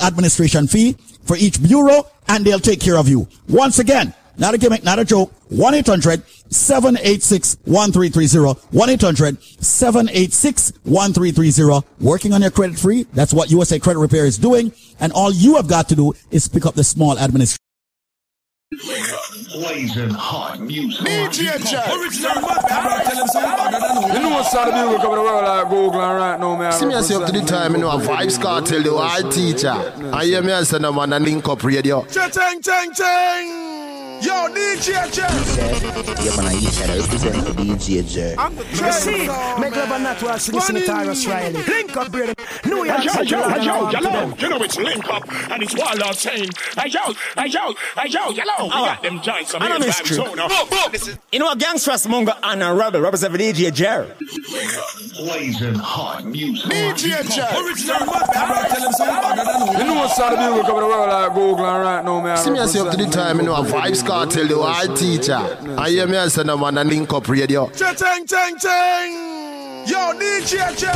administration fee for each bureau and they'll take care of you. Once again, not a gimmick, not a joke. 1-800-786-1330. 1-800-786-1330. Working on your credit free. That's what USA Credit Repair is doing. And all you have got to do is pick up the small administration. Blazing hot music. DJ Jack. Original mad Cobra tell him something better than who. You know what's the bugle coming the world like Google and right now, man. See me as up to the time, you know, a Vybz Kartel, the hard teacher. I hear me as a man and link up radio. Chang chang chang. Yo, DJ Jack. Yeah, man, I each other represent for DJ Jer. I'm the You see, train. make love and not to us, listen to Tarrus Riley. Link up, brother. New York Yo, City, yo, London, yo, Amsterdam. You know it's link up and it's Warlord saying, hey yo, hey yo, hey yo, yellow. We got them joints up I know here. mystery. So now, this is You know what gangsters mongo and a rebel represent for DJ Jer. Blazing hot music. DJ Jack. Original mad Cobra tell him something better than who. You know what's the bugle coming the world like Google and right now, man. See me as up to the time, you know, a Vybz Kartel, the hard teacher. I hear me as a man and link up radio. Chang chang chang. Yo, DJ Jack.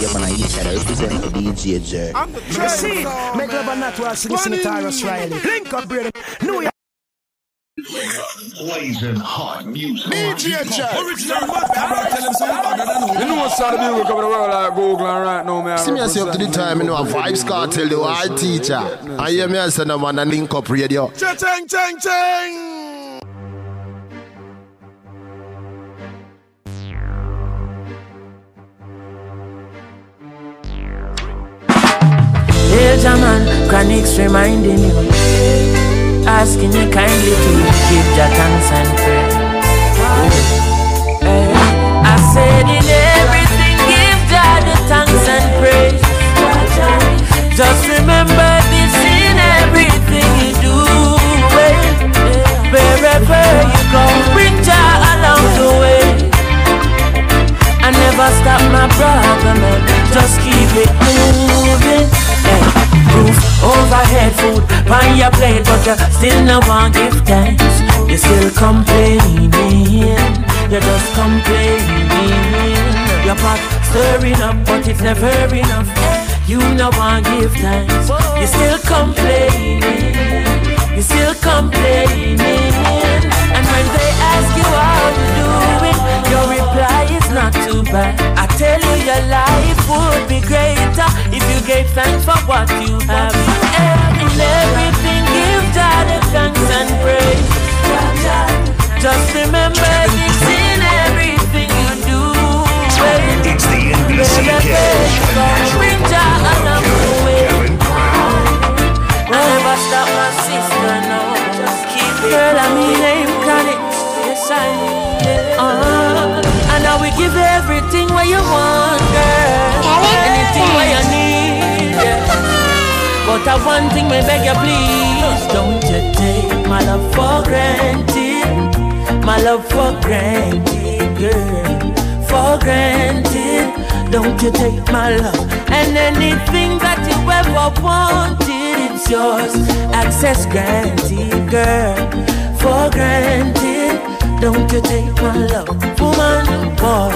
Yeah, man, I each other represent for DJ Jer. I'm the You see, train. make love and not to us, listen to Tarrus Riley. Link up, brother. New York. Blazing hot music. DJ Jack. Original mad Cobra tell him something better than who. You know what's the bugle coming the world like Google and right now, man. See me as up to the time, you know, a Vybz Kartel, the hard teacher. I hear me as a man and link up radio. Chang chang chang. Here's a man, chronics reminding you, asking you kindly to give your thanks and pray. I said in everything, give Jah the thanks and praise. Just remember this in everything you do. eh. Wherever you go, bring Jah along the way. I never stop my brother, man. Just keep it moving. Roof overhead, food on your plate, but you still no want give thanks. You still complaining. You're just complaining. Your pot stirring up, but it's never enough. You no want give thanks. You still complaining. You still complaining. And when they ask you how you doing, your reply is not too bad. I tell you your life would be greater if you gave thanks for what you have. And in everything, give God the thanks and praise. Just remember this in everything you do. It's the NBC Cash. Bring Jah along the. I never stop my sister, no. Just keep it. Girl, I mean, name chronic. Yes, I uh, Give everything what you want, girl. Anything what you need. yeah. But I one thing, may beg you, please. Don't you take my love for granted. My love for granted, girl. For granted. Don't you take my love and anything that you ever wanted, it's yours. Access granted, girl. For granted. Don't you take my love, woman, boy.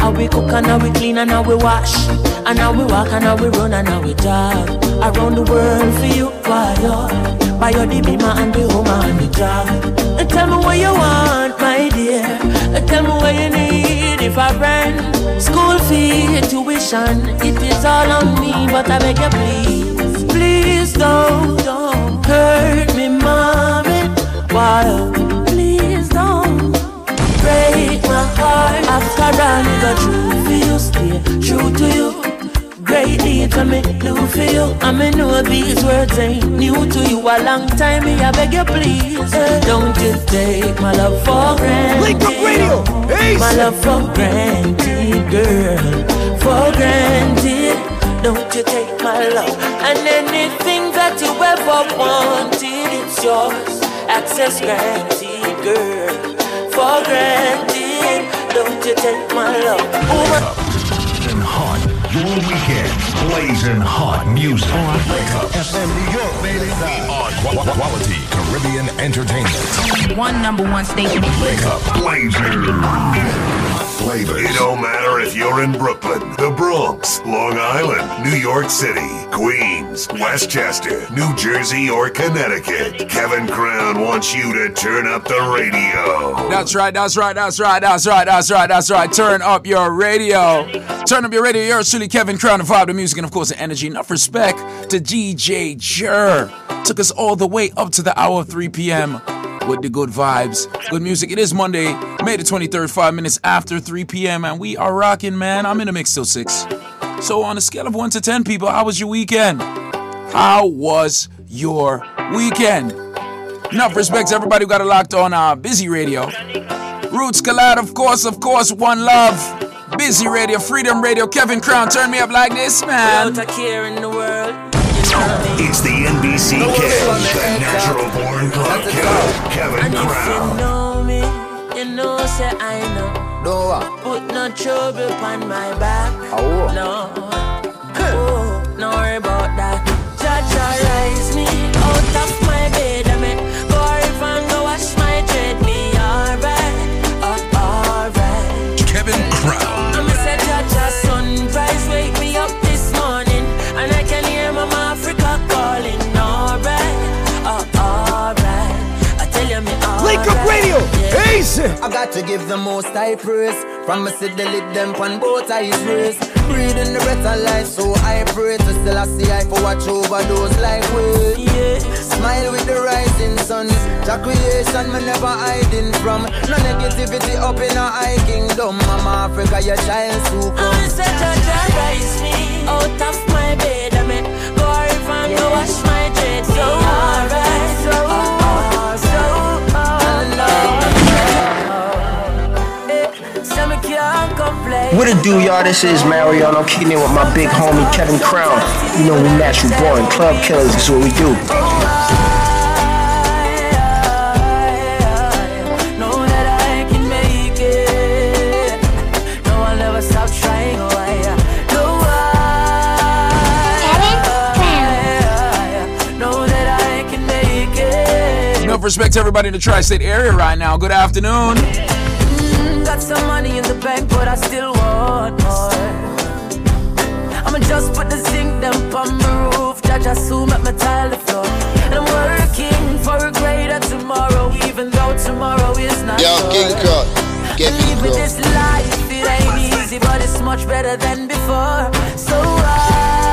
How we cook and how we clean and how we wash. And how we walk and how we run and how we jog. Around the world for you, you? Buy your the beamer and the home and the job. And tell me what you want, my dear. And tell me what you need if I rent. School fee, tuition, it is all on me, but I beg you please. Please don't, don't hurt me, mommy. Why? Break my heart. After I go true for you, stay true to you. Great deeds I me do for you. I me know these words ain't new to you. A long time me I beg you please. Don't you take my love for granted. Link up radio. My love for granted, girl. For granted. Don't you take my love and anything that you ever wanted, it's yours. Access granted, girl. For granted. Don't you take my love. Woman. Blazing hot. Your weekend. Blazing hot music. FM New York, baby. On Quality Caribbean Entertainment. One number one station. Blazing. Flavors. It don't matter if you're in Brooklyn, the Bronx, Long Island, New York City, Queens, Westchester, New Jersey, or Connecticut. Kevin Crown wants you to turn up the radio. That's right, that's right, that's right, that's right, that's right, that's right. Turn up your radio. Turn up your radio. You're truly Kevin Crown, the vibe, the music, and of course the energy. Enough respect to DJ Jer. Took us all the way up to the hour of 3 p.m. with the good vibes, good music. It is Monday, May the 23rd, five minutes after 3 p.m. and we are rocking, man. I'm in the mix till six. So on a scale of one to ten, people, how was your weekend? How was your weekend? Enough respect to everybody who got it locked on uh, Busy Radio. Roots Collide, of course, of course, One Love. Busy Radio, Freedom Radio, Kevin Crown, turn me up like this, man. Without a care in the world. It's the NBC Kid, the natural born club killer, Kevin And if you Crown. know me, you know say I know. No, Put no trouble on my back. Oh. No. Oh, no worry about that. Jaja rise Easy. I got to give the most high praise. From me see the lid them on both eyes raised. Breathing the breath of life, so I pray to still I see I for watch over those like we. Yeah. Smile with the rising sun. The creation me never hiding from. No negativity up in a high kingdom. Mama Africa, your child so I'm come. say Jaja rise me out of my bed. I mean, go if and go wash my dread. So alright, so alright, What it do, y'all? This is Mariano kicking in with my big homie Kevin Crown. You know we natural born club killers. Is what we do. Respect to everybody in the tri state area right now. Good afternoon. Got some money in the bank, but I still want more. I'ma just put the zinc them on the roof. Judge assume at my tile the floor. And I'm working for a greater tomorrow, even though tomorrow is not Yo. King Cut, get Living this life, it ain't easy, but it's much better than before. So I,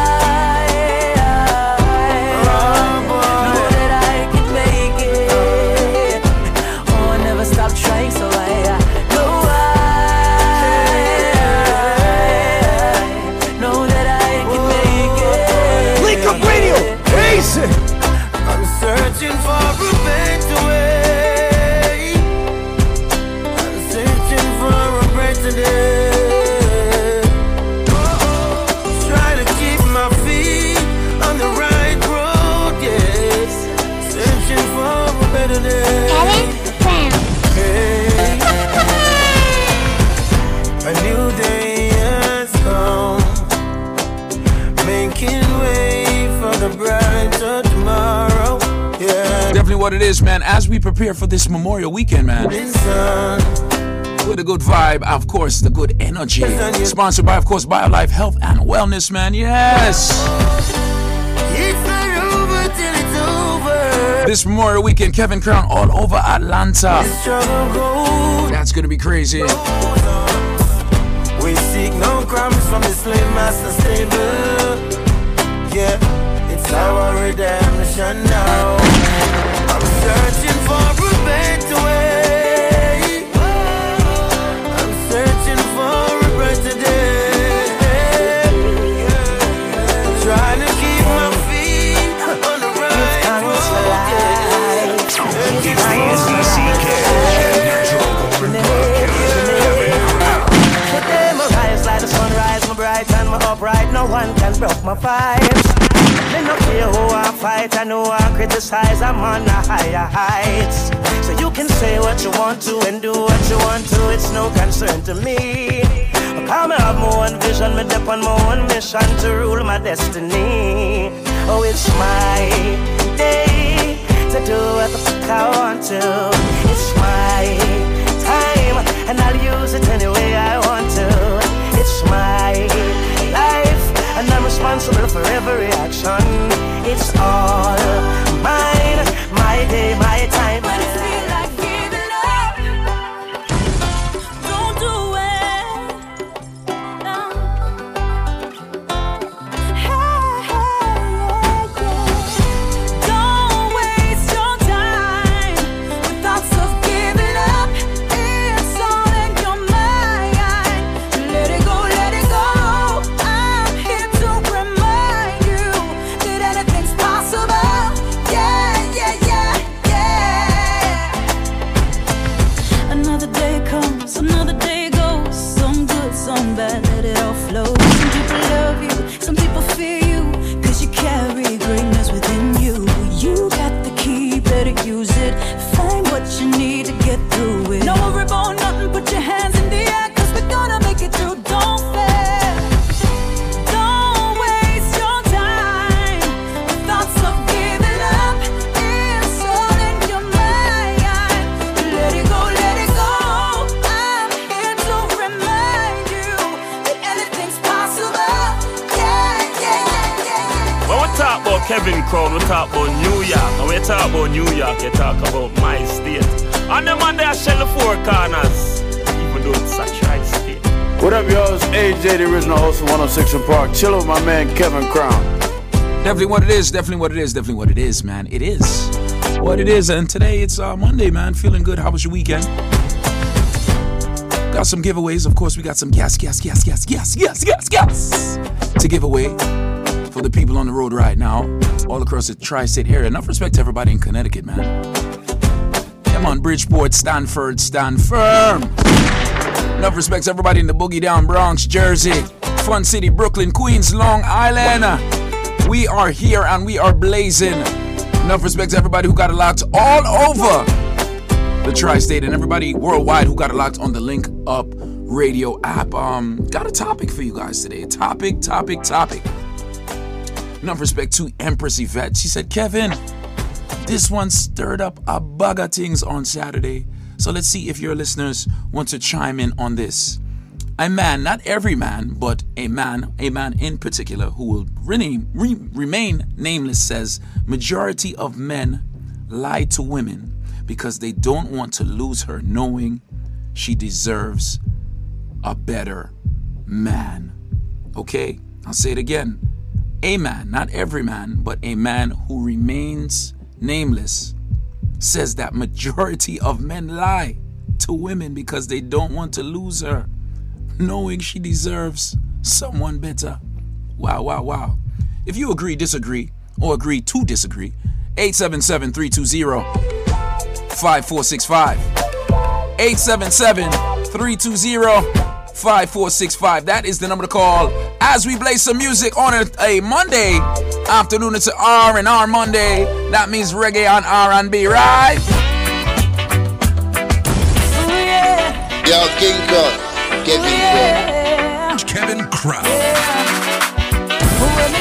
what it is, man. As we prepare for this Memorial Weekend, man. With a good vibe, of course, the good energy. Sponsored by, of course, BioLife Health and Wellness, man. Yes. This Memorial Weekend, Kevin Crown all over Atlanta. That's gonna be crazy. We seek no crumbs from the slave. Yeah, it's our redemption now. Searching for a better way. I'm searching for a day. Trying to keep my feet on the right road. It's the NBC Kid, natural born club killer, Kevin Crown. Today my rise like the sunrise, my bright and my upright. No one can break my vibes. Me no care who I fight, I know I criticize. I'm on the higher heights. So you can say what you want to and do what you want to. It's no concern to me. Because me have my own vision, me dep on my own mission to rule my destiny. Oh, it's my day to do what the fuck I want to. It's my time, and I'll use it any way I want to. It's and I'm responsible for every action. It's all mine, my day, my time. Kevin Crown, we talk about New York. And when you talk about New York, you talk about my state. And the man there shell the four corners. Even though it's such a tri-state. What up, y'all? It's AJ, the original host of 106 in Park. Chill with my man Kevin Crown. Definitely what it is. Definitely what it is. Definitely what it is, man. It is what it is. And today it's uh, Monday, man. Feeling good. How was your weekend? Got some giveaways. Of course, we got some gas, gas, gas, gas, gas, gas, gas, gas to give away for the people on the road right now, all across the tri-state area. Enough respect to everybody in Connecticut, man. Come on, Bridgeport, Stamford, stand firm. Enough respect to everybody in the Boogie Down Bronx, Jersey, Fun City, Brooklyn, Queens, Long Island. We are here and we are blazing. Enough respect to everybody who got it locked all over the tri-state and everybody worldwide who got it locked on the Link Up Radio app. Um, got a topic for you guys today. Topic, topic, topic. Enough respect to Empress Yvette. She said, Kevin, this one stirred up a bag of things on Saturday. So let's see if your listeners want to chime in on this. A man, not every man, but a man, a man in particular, who will rename, re- remain nameless, says majority of men lie to women because they don't want to lose her, knowing she deserves a better man. Okay, I'll say it again. A man, not every man, but a man who remains nameless, says that majority of men lie to women because they don't want to lose her, knowing she deserves someone better. Wow, wow, wow. If you agree, disagree, or agree to disagree, 877 320 5465. 877 320 5465. That is the number to call as we play some music on a, a Monday afternoon. It's an R and R Monday. That means reggae on R&B, right? Yo, King Kong, Kevin Crown. Kevin Crown. Let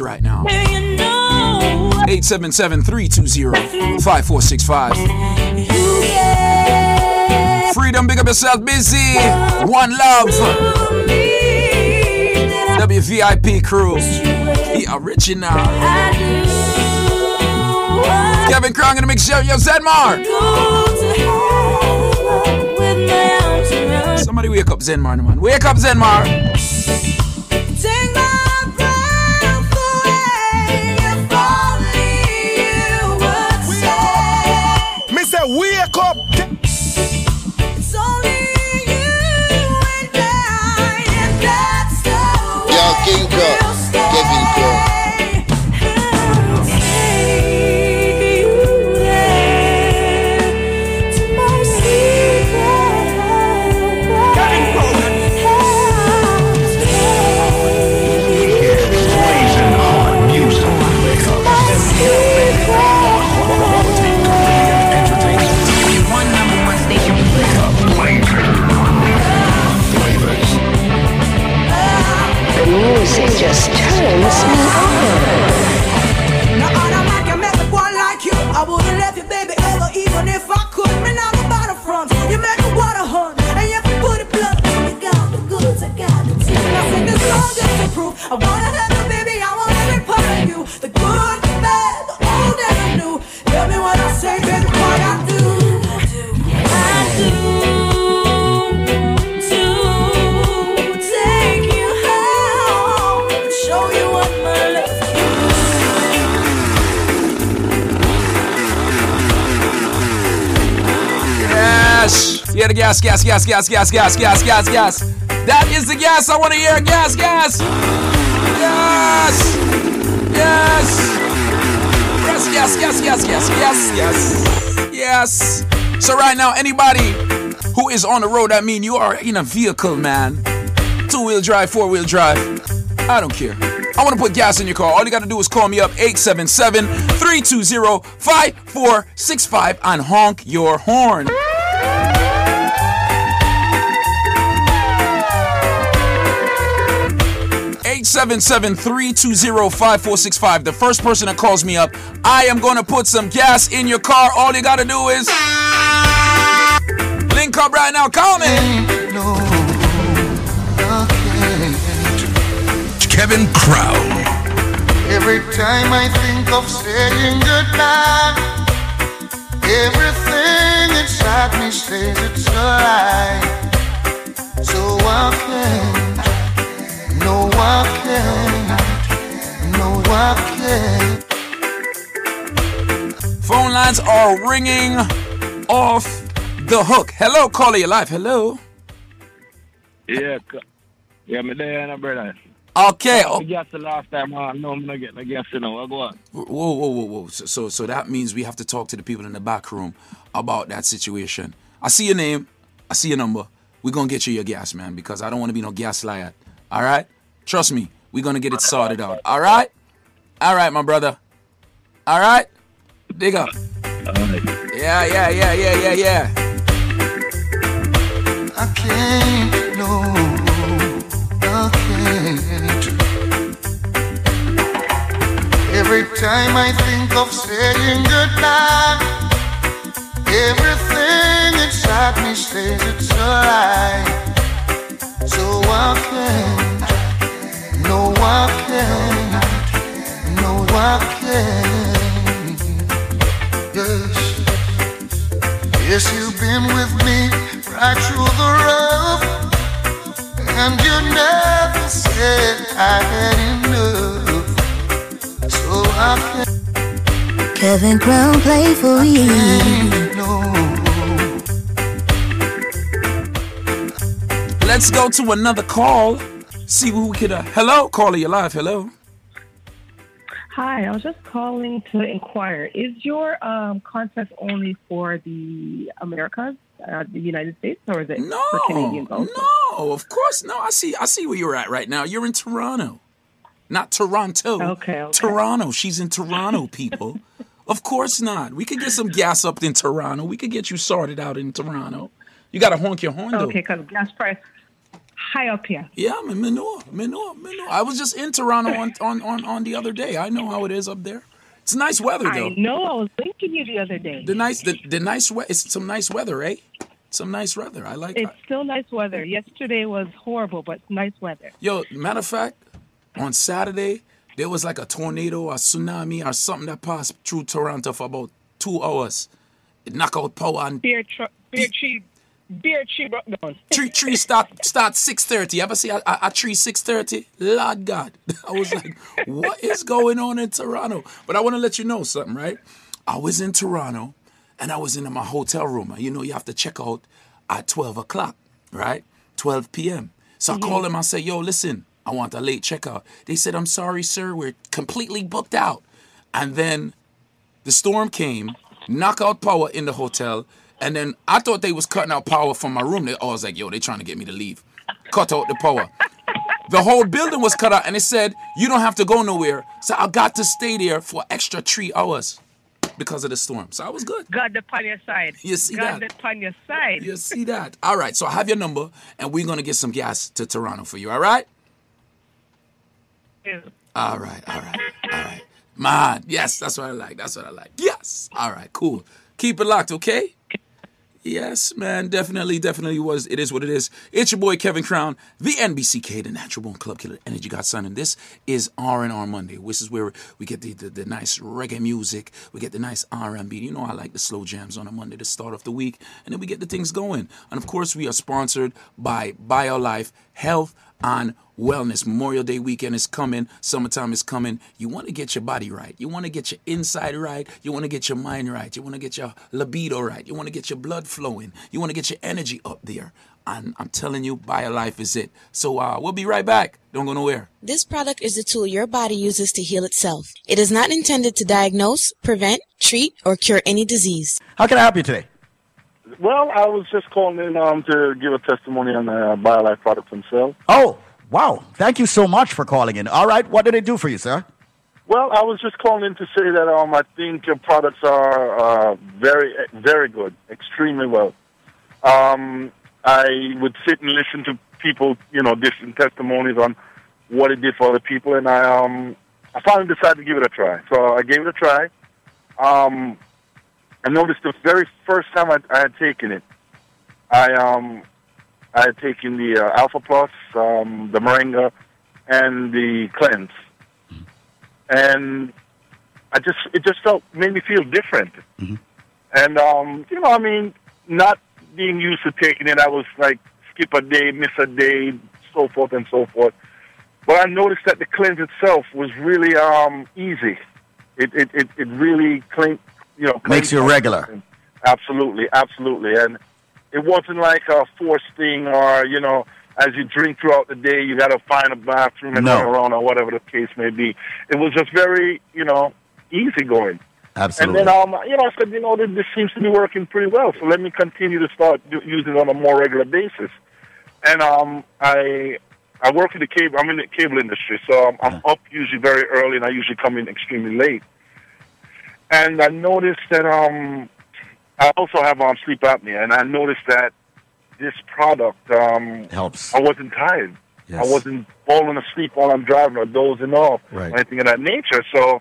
lit right now. 877-320-5465. Freedom, big up yourself, busy. One love. WVIP crew. The original. Kevin Crown gonna make sure yo Zenmar. Somebody wake up Zenmar, man. Wake up Zenmar. Wake up. Yeah, the gas, gas, gas, gas, gas, gas, gas, gas, gas. That is the gas. I want to hear gas, gas. Yes. Yes. Yes, yes, yes, yes, yes, yes, yes. Yes. So right now, anybody who is on the road, I mean, you are in a vehicle, man. Two-wheel drive, four-wheel drive. I don't care. I want to put gas in your car. All you got to do is call me up 877 320 5465 and honk your horn. 877-320-5465. The first person that calls me up, I am going to put some gas in your car. All you got to do is link up right now. Call me. No, Kevin Crown. Every time I think of saying goodbye, everything inside me says it's. So I can no, I can't, no, I can't. Phone lines are ringing off the hook. Hello, caller, you live. Hello. Yeah, c- yeah, me there, no brother. Okay. I oh. guess the last time I know I'm not getting a guess, you know. I go on. Whoa, whoa, whoa, whoa. So, so, so that means we have to talk to the people in the back room about that situation. I see your name. I see your number. We're going to get you your gas, man, because I don't want to be no gas liar. All right? Trust me. We're to get it sorted out. All right? All right, my brother. All right? Dig up. Yeah, yeah, yeah, yeah, yeah, yeah. I can't, no, I can't. Every time I think of saying goodbye, everything inside me says it's a lie. So I can't, no, I can't, no, I can't. Yes, yes, you've been with me right through the rough, and you never said I had enough. So I can't. Kevin Crown play for you. Let's go to another call. See who we could. Uh, hello, caller, you're live. Hello. Hi, I was just calling to inquire. Is your um, contest only for the Americas, uh, the United States, or is it for Canadians also? No, of course no. I see. I see where you're at right now. You're in Toronto, not Toronto. Okay, okay. Toronto. She's in Toronto, people. of course not. We could get some gas up in Toronto. We could get you sorted out in Toronto. You got to honk your horn. Okay, because gas price. High up here. Yeah, I'm in Manure, Manure, Manure. I was just in Toronto on, on, on, on the other day. I know how it is up there. It's nice weather though. I know. I was thinking you the other day. The nice, the, the nice, weather. it's some nice weather, eh? Some nice weather. I like. It's still nice weather. Yesterday was horrible, but nice weather. Yo, matter of fact, on Saturday there was like a tornado, a tsunami, or something that passed through Toronto for about two hours. It knocked out power and Beer, tr- beer tree, beer tree broke down. tree tree start start six thirty. Ever see a, a, a tree six thirty? Lord God, I was like, what is going on in Toronto? But I want to let you know something, right? I was in Toronto, and I was in my hotel room. You know, you have to check out at twelve o'clock, right? Twelve p.m. So I call mm-hmm. them. I say, yo, listen, I want a late checkout. They said, I'm sorry, sir, we're completely booked out. And then the storm came, knockout power in the hotel, and then I thought they was cutting out power from my room. They, I was like, yo, they trying to get me to leave. Cut out the power. The whole building was cut out, and it said, you don't have to go nowhere. So I got to stay there for extra three hours because of the storm. So I was good. God upon your side. You see God that? upon your side. You see that? All right, so I have your number, and we're going to get some gas to Toronto for you, all right? All right, all right, all right. Man, yes, that's what I like. That's what I like. Yes. All right, cool. Keep it locked, okay? Yes, man, definitely, definitely was. It is what it is. It's your boy Kevin Crown, the NBCK, the Natural Born Club Killer, Energy Godson, and this is R and R Monday. This is where we get the, the the nice reggae music, we get the nice R and B. You know, I like the slow jams on a Monday to start off the week, and then we get the things going. And of course, we are sponsored by BioLife Health and Wellness. Memorial Day weekend is coming. Summertime is coming. You want to get your body right. You want to get your inside right. You want to get your mind right. You want to get your libido right. You want to get your blood flowing. You want to get your energy up there. And I'm telling you, BioLife is it. So uh, we'll be right back. Don't go nowhere. This product is a tool your body uses to heal itself. It is not intended to diagnose, prevent, treat, or cure any disease. How can I help you today? Well, I was just calling in um, to give a testimony on the BioLife products themselves. Oh, wow. Thank you so much for calling in. All right. What did it do for you, sir? Well, I was just calling in to say that um, I think your products are uh, very, very good, extremely well. Um, I would sit and listen to people, you know, different testimonies on what it did for other people, and I, um, I finally decided to give it a try. So I gave it a try. Um, I noticed the very first time I, I had taken it, I um, I had taken the uh, Alpha Plus, um, the Moringa, and the Cleanse, and I just it just felt made me feel different. And um, you know, I mean, not being used to taking it, I was like skip a day, miss a day, so forth and so forth. But I noticed that the cleanse itself was really um, easy. It it, it, it really clean, you know, Makes you cleaned- regular. Absolutely, absolutely, and it wasn't like a forced thing, or you know, as you drink throughout the day, you got to find a bathroom and No. run around, or whatever the case may be. It was just very, you know, easy going. Absolutely. And then, um, you know, I said, you know, this, this seems to be working pretty well, so let me continue to start do, using it on a more regular basis. And um, I I work in the cable. I'm in the cable industry, so I'm, I'm up usually very early, and I usually come in extremely late. And I noticed that um, I also have um, sleep apnea, and I noticed that this product um, helps. I wasn't tired. Yes. I wasn't falling asleep while I'm driving or dozing off Right. or anything of that nature. So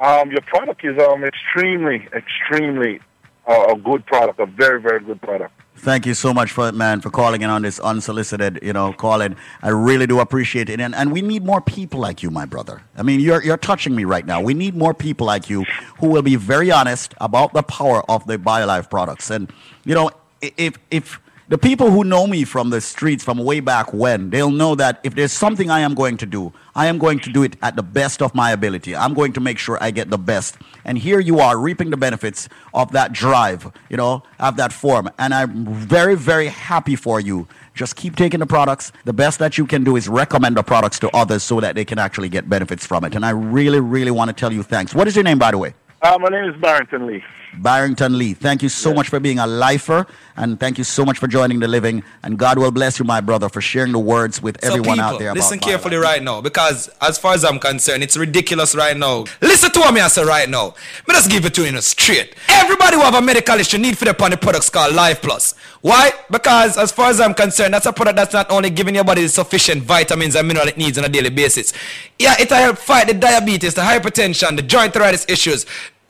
um, your product is um, extremely, extremely uh, a good product, a very, very good product. Thank you so much for man for calling in on this unsolicited, you know, calling. I really do appreciate it, and and we need more people like you, my brother. I mean, you're you're touching me right now. We need more people like you who will be very honest about the power of the BioLife products. And you know, if if the people who know me from the streets from way back when, they'll know that if there's something I am going to do, I am going to do it at the best of my ability. I'm going to make sure I get the best. And here you are reaping the benefits of that drive, you know, of that form. And I'm very, very happy for you. Just keep taking the products. The best that you can do is recommend the products to others so that they can actually get benefits from it. And I really, really want to tell you thanks. What is your name, by the way? Uh, my name is Barrington Lee. Barrington Lee. Thank you so much for being a lifer And thank you so much for joining the living. And God will bless you, my brother, for sharing the words with So everyone people, out there. listen carefully right now because as far as I'm concerned, it's ridiculous right now. Listen to what me I say right now. Me just give it to you in a straight. Everybody who have a medical issue need for the upon the products called Life Plus. Why? Because as far as I'm concerned, that's a product that's not only giving your body the sufficient vitamins and mineral it needs on a daily basis. Yeah, it'll help fight the diabetes, the hypertension, the joint arthritis issues.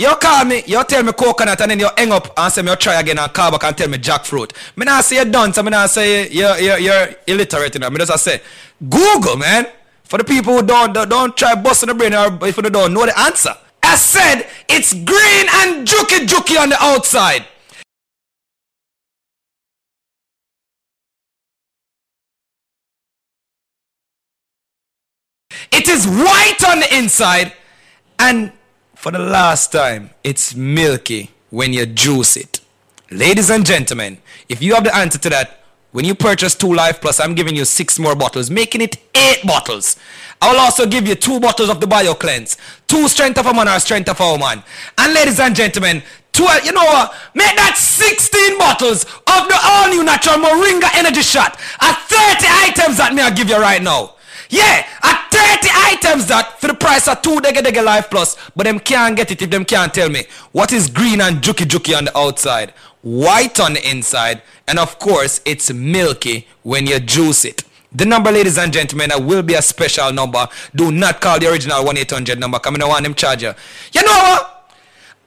You call me, you tell me coconut, and then you hang up and say me you try again and call back and tell me jackfruit. Me not say you're done, so me not say you're, you're, you're illiterate, you know. Me just say, Google, man. For the people who don't, don't, don't try busting the brain or if you don't know the answer. I said, it's green and juky juky on the outside. It is white on the inside and for the last time, it's milky when you juice it. Ladies and gentlemen, if you have the answer to that, when you purchase two Life Plus, I'm giving you six more bottles, making it eight bottles. I will also give you two bottles of the Bio Cleanse, two Strength of a Man or Strength of a Woman. And ladies and gentlemen, 12, you know what? Make that 16 bottles of the all new natural Moringa Energy Shot at 30 items that me I give you right now. Yeah, at 30 items that for the price of two Dega Dega Life Plus, but them can't get it if them can't tell me what is green and juky juky on the outside, white on the inside, and of course it's milky when you juice it. The number, ladies and gentlemen, that will be a special number. Do not call the original 1-800 number. Come in, I want them charger. you. You know what?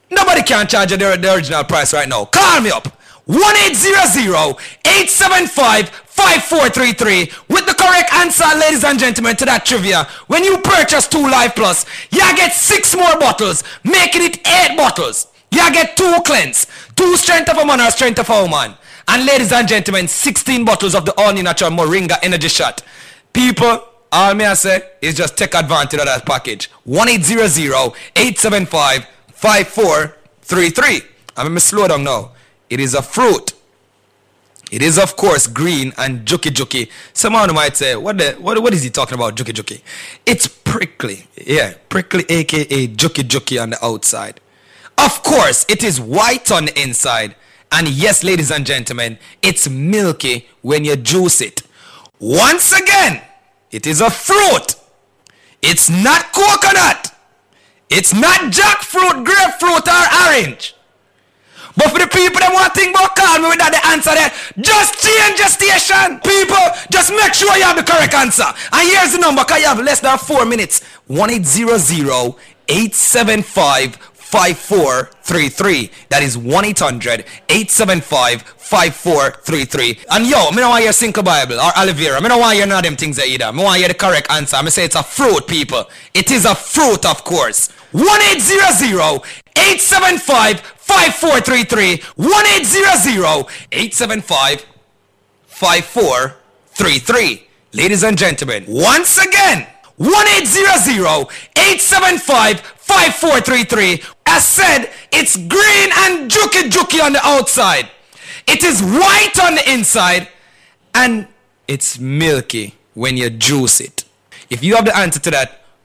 Nobody can charge you the, the original price right now. Call me up. 1-800-875-5433 with the correct answer, ladies and gentlemen, to that trivia. When you purchase two Life Plus, you get six more bottles, making it eight bottles. You get two cleanse, two strength of a man or strength of a woman. And ladies and gentlemen, 16 bottles of the all natural Moringa Energy Shot. People, all me I say is just take advantage of that package. 1-800-875-5433. I'm to slow down now. It is a fruit. It is of course green and juky juky. Someone might say, what the what, what is he talking about, juky juky? It's prickly. Yeah, prickly aka juky juky on the outside. Of course, it is white on the inside. And yes, ladies and gentlemen, it's milky when you juice it. Once again, it is a fruit. It's not coconut. It's not jackfruit, grapefruit, or orange. But for the people that want to think about call me without the answer there, just change your station. People, just make sure you have the correct answer. And here's the number, because you have less than four minutes. 1-800-875-5433. That is 1-800-875-5433. And yo, me don't want your Cinco Bible or aloe vera. Me don't want your none of them things either. Me want you the correct answer. Me say it's a fruit, people. It is a fruit, of course. 1-800-875-5433. 1-800-875-5433. Ladies and gentlemen, once again, 1-800-875-5433. As said, it's green and juky juky on the outside. It is white on the inside. And it's milky when you juice it. If you have the answer to that,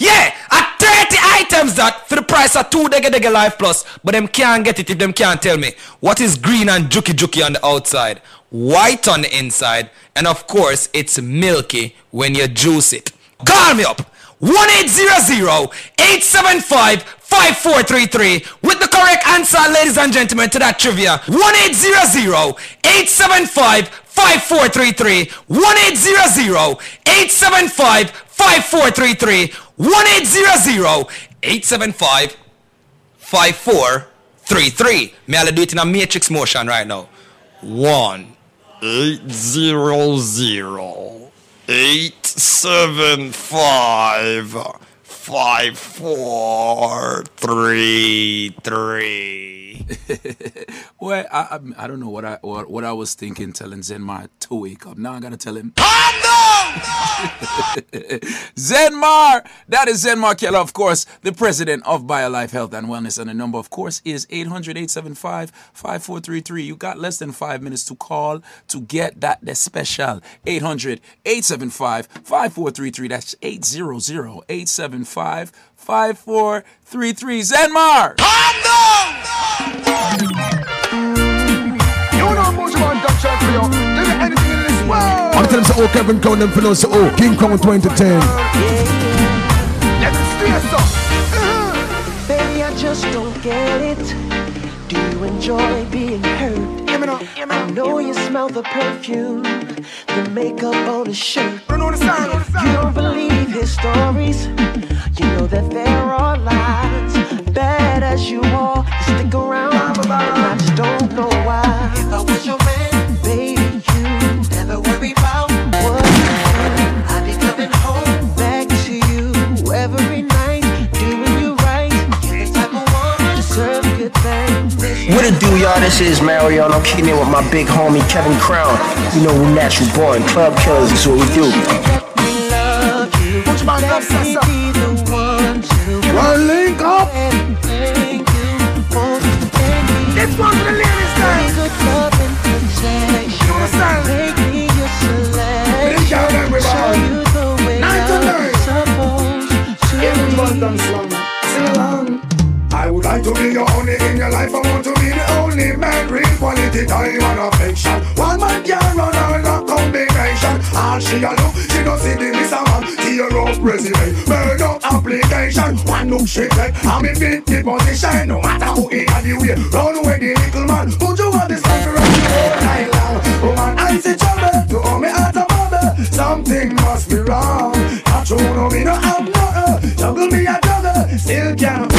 Yeah, at 30 items that for the price of two Dega Dega Life Plus, but them can't get it if them can't tell me what is green and juki juki on the outside, white on the inside, and of course it's milky when you juice it. Call me up 1-800-875-5433 with the correct answer, ladies and gentlemen, to that trivia. 1-800-875-5433 1-800-875-5433 1-800-875-5433 May I do it in a matrix motion right now? One eight zero zero eight seven five five four three three. well, I, I I don't know what I what, what I was thinking telling Zenmar to wake up. Now I gotta tell him. Zenmar! That is Zenmar Keller, of course, the president of BioLife Health and Wellness. And the number, of course, is 800 875 5433. You got less than five minutes to call to get that the special. 800 875 5433. That's 800 875 5433. Zenmar! You know anything in this world. I'm telling you, oh, Kevin Crown, them finance, oh, King Kong 2010. Let me stay so. Baby, I just don't get it. Do you enjoy being hurt? I know you smell the perfume, the makeup on his shirt. You don't believe his stories. You know that there are lies. Bad as you are, you stick around, and I just don't know why. If I was your man, baby, you never worry It do, y'all? This is Marion. I'm kicking it with my big homie Kevin Crown. You know we natural born club killers. That's what we do. One link up. This one for the ladies, guys. You understand? Bring down everybody. Nine to nine. Everyone done slum. Sing along. Um, I would like to be your only in your life. I want to man. Real quality time and affection. One man can run all the combination. All she a look, she don't see the miss a man. Tear up resume, up application. One look she take, I'm in the position. No matter who in the way, run away the little man. Put you on this around the whole night long. Woman, I see trouble. You owe me out of bubble. Something must be wrong. Not true, no me no no. Uh, juggle me a juggle, still can't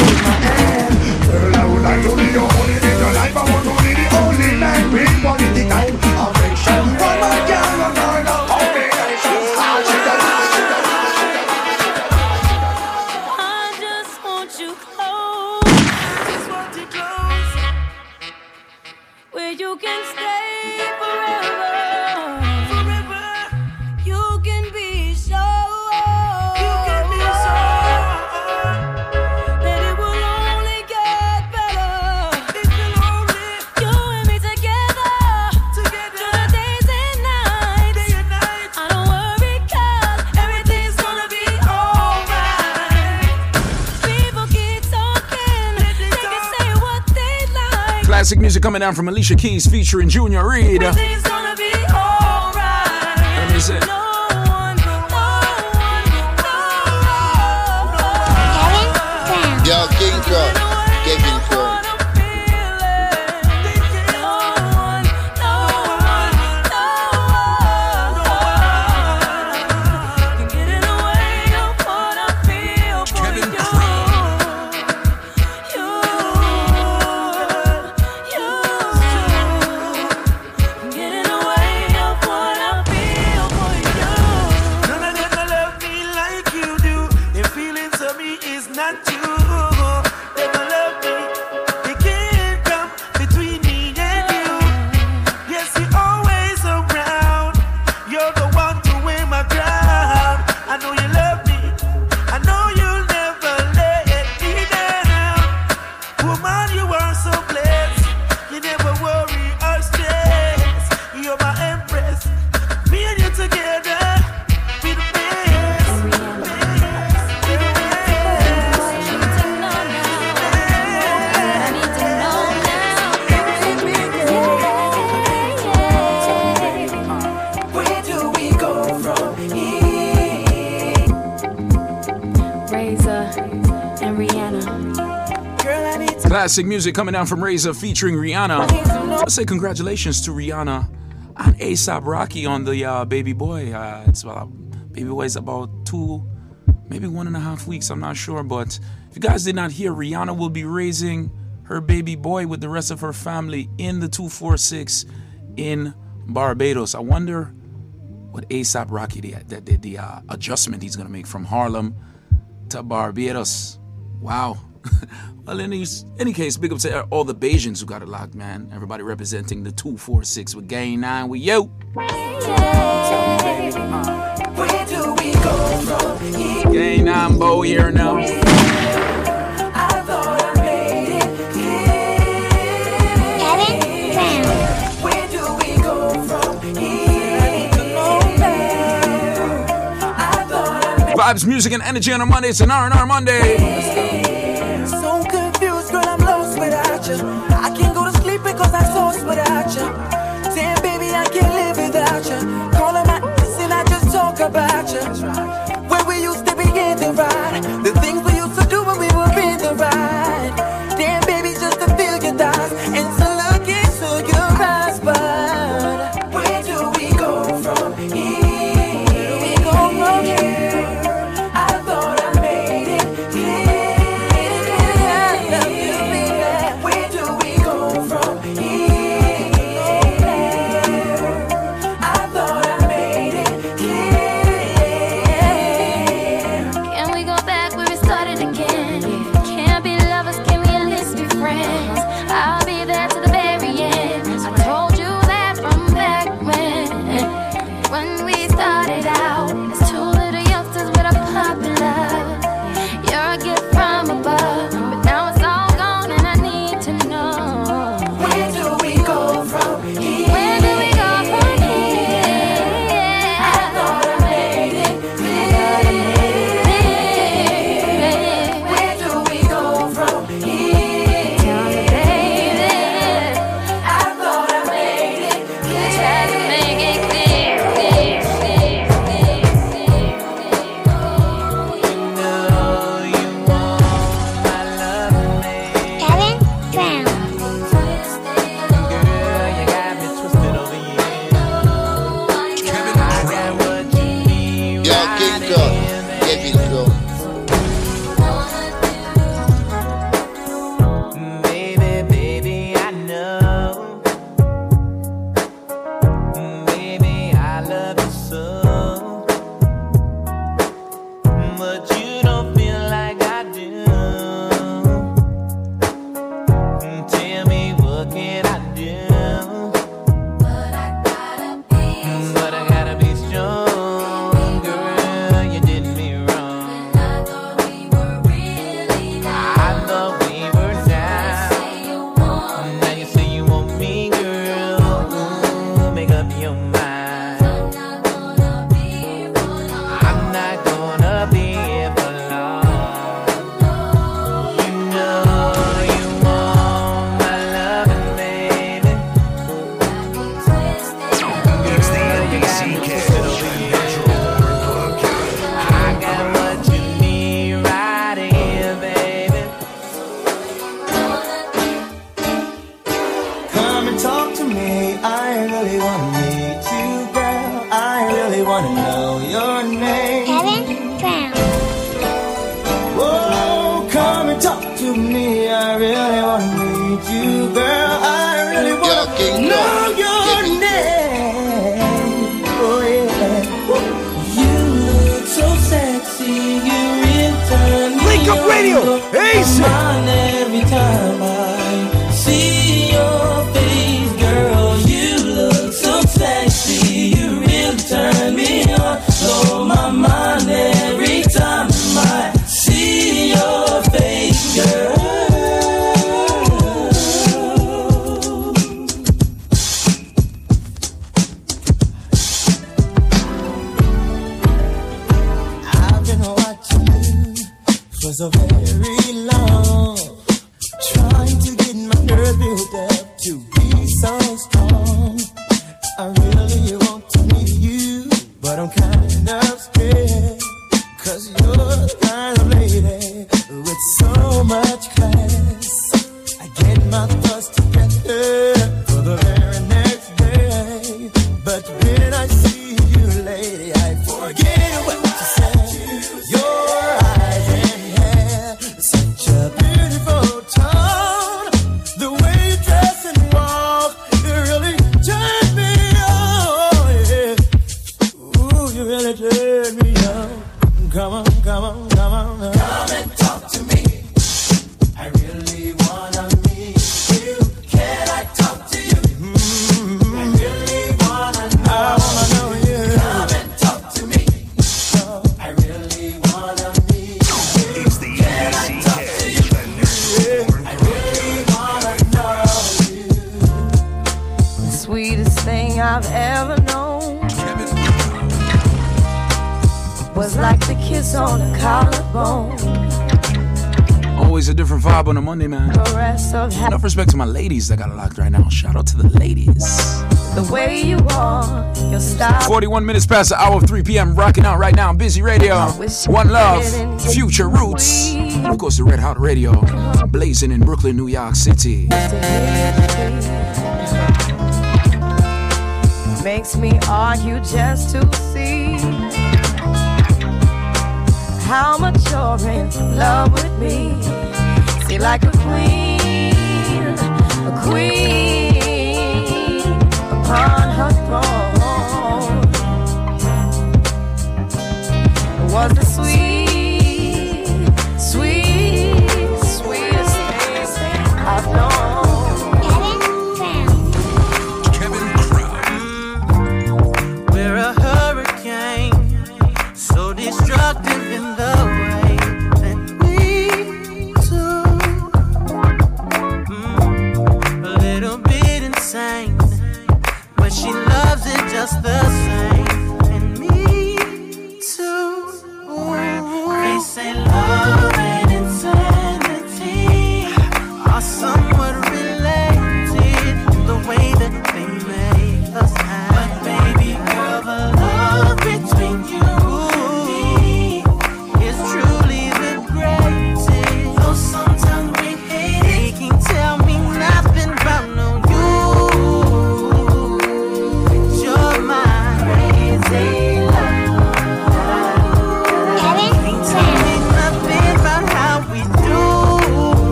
coming down from Alicia Keys featuring Junior Reid. Everything's gonna be. Let me see. Yo, King Crown, classic music coming down from Razor featuring Rihanna. Let's say congratulations to Rihanna and ASAP Rocky on the uh, Baby Boy. Uh, it's Baby Boy is about two, maybe one and a half weeks. I'm not sure, but if you guys did not hear, Rihanna will be raising her baby boy with the rest of her family in the 246 in Barbados. I wonder what ASAP Rocky the, the, the uh, adjustment he's gonna make from Harlem to Barbados. Wow. Well, in any, case, big up to all the Bajans who got it locked, man. Everybody representing the 246 with Gang 9 with you. We Gang 9 Bo here now. Vibes, music, and energy on a Monday. It's an R&R Monday. lost without you. That got it locked right now. Shout out to the ladies. the way you are, your style. 41 minutes past the hour of 3 p.m. Rocking out right now on Busy Radio. One Love, Future Roots. And of course, the Red Hot Radio. Blazing in Brooklyn, New York City. Makes me argue just to see how much you're in love with me. See, like a queen, Was the sweet,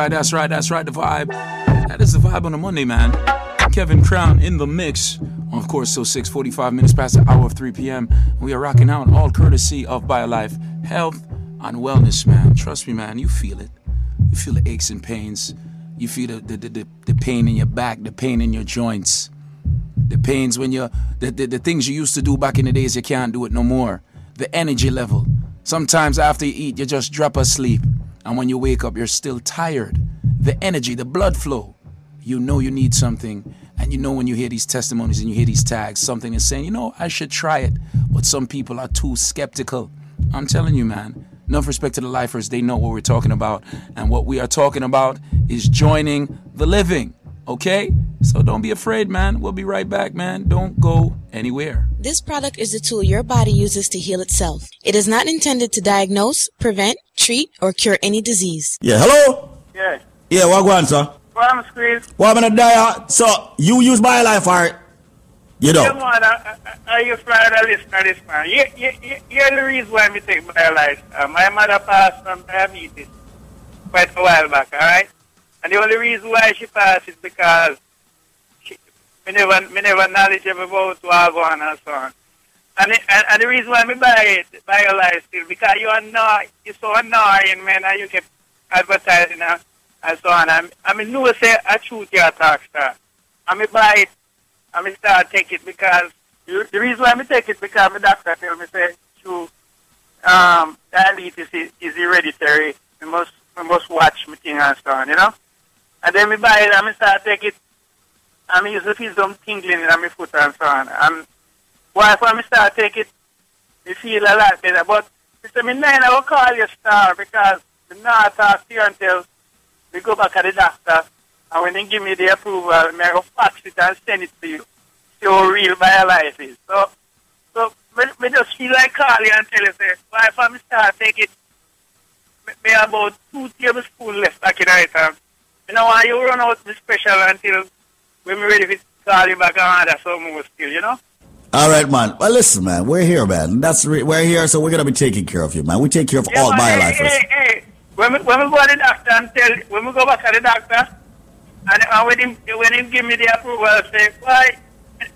right, that's right, that's right, the vibe. That is the vibe on a Monday, man. Kevin Crown in the mix. Of course, so 6:45 minutes past the hour of 3 p.m. We are rocking out all courtesy of BioLife Health and Wellness, man. Trust me, man, you feel it. You feel the aches and pains. You feel the the, the, the, the pain in your back, the pain in your joints, the pains when you're the, the, the things you used to do back in the days you can't do it no more. The energy level. Sometimes after you eat, you just drop asleep. And when you wake up, you're still tired. The energy, the blood flow. You know you need something. And you know when you hear these testimonies and you hear these tags, something is saying, you know, I should try it. But some people are too skeptical. I'm telling you, man, Enough respect to the lifers. They know what we're talking about. And what we are talking about is joining the living. Okay? So don't be afraid, man. We'll be right back, man. Don't go anywhere. This product is a tool your body uses to heal itself. It is not intended to diagnose, prevent, treat, or cure any disease. Yeah, hello? Yeah. Yeah, what go on, sir? Well, I'm squeeze. What I'm gonna die? uh, So, you use my BioLife or you Yeah, don't? man, I, I, I used to have a listener this man. You, you, you, you're the reason why me take my life. Uh, my mother passed from diabetes quite a while back, alright? And the only reason why she passed is because she, me never, me never knowledgeable about what go on and so on. And, it, and, and the reason why me buy it, buy your still, because you annoy, you're so annoying, man, and you keep advertising and, and so on. I mean, know say a truth you talk, star. And me buy it, and me start take it because, the the reason why me take it because my doctor tell me say, true, um, diabetes is, is hereditary. We must, we must watch me thing and so on, you know? And then me buy it and me start take it, and me used to feel some tingling in my foot and so on. And why when me start take it, me feel a lot better. But Mr. Me nine, I will call you star because the not talk to you until we go back to the doctor. And when they give me the approval, I go fax it and send it to you. How real my life is. So, so me, me just feel like call you and tell you, say, why if I start take it, me, me about two tablespoons left back in the time. You know why you run out the special until when we ready to call you back and order some more still, you know? All right, man. Well, listen, man. We're here, man. That's re- we're here, so we're gonna be taking care of you, man. We take care of all man, BioLifers. Hey, hey, hey. When we, when we go to the doctor and tell, when we go back to the doctor, and, and when him when him give me the approval, I say, why,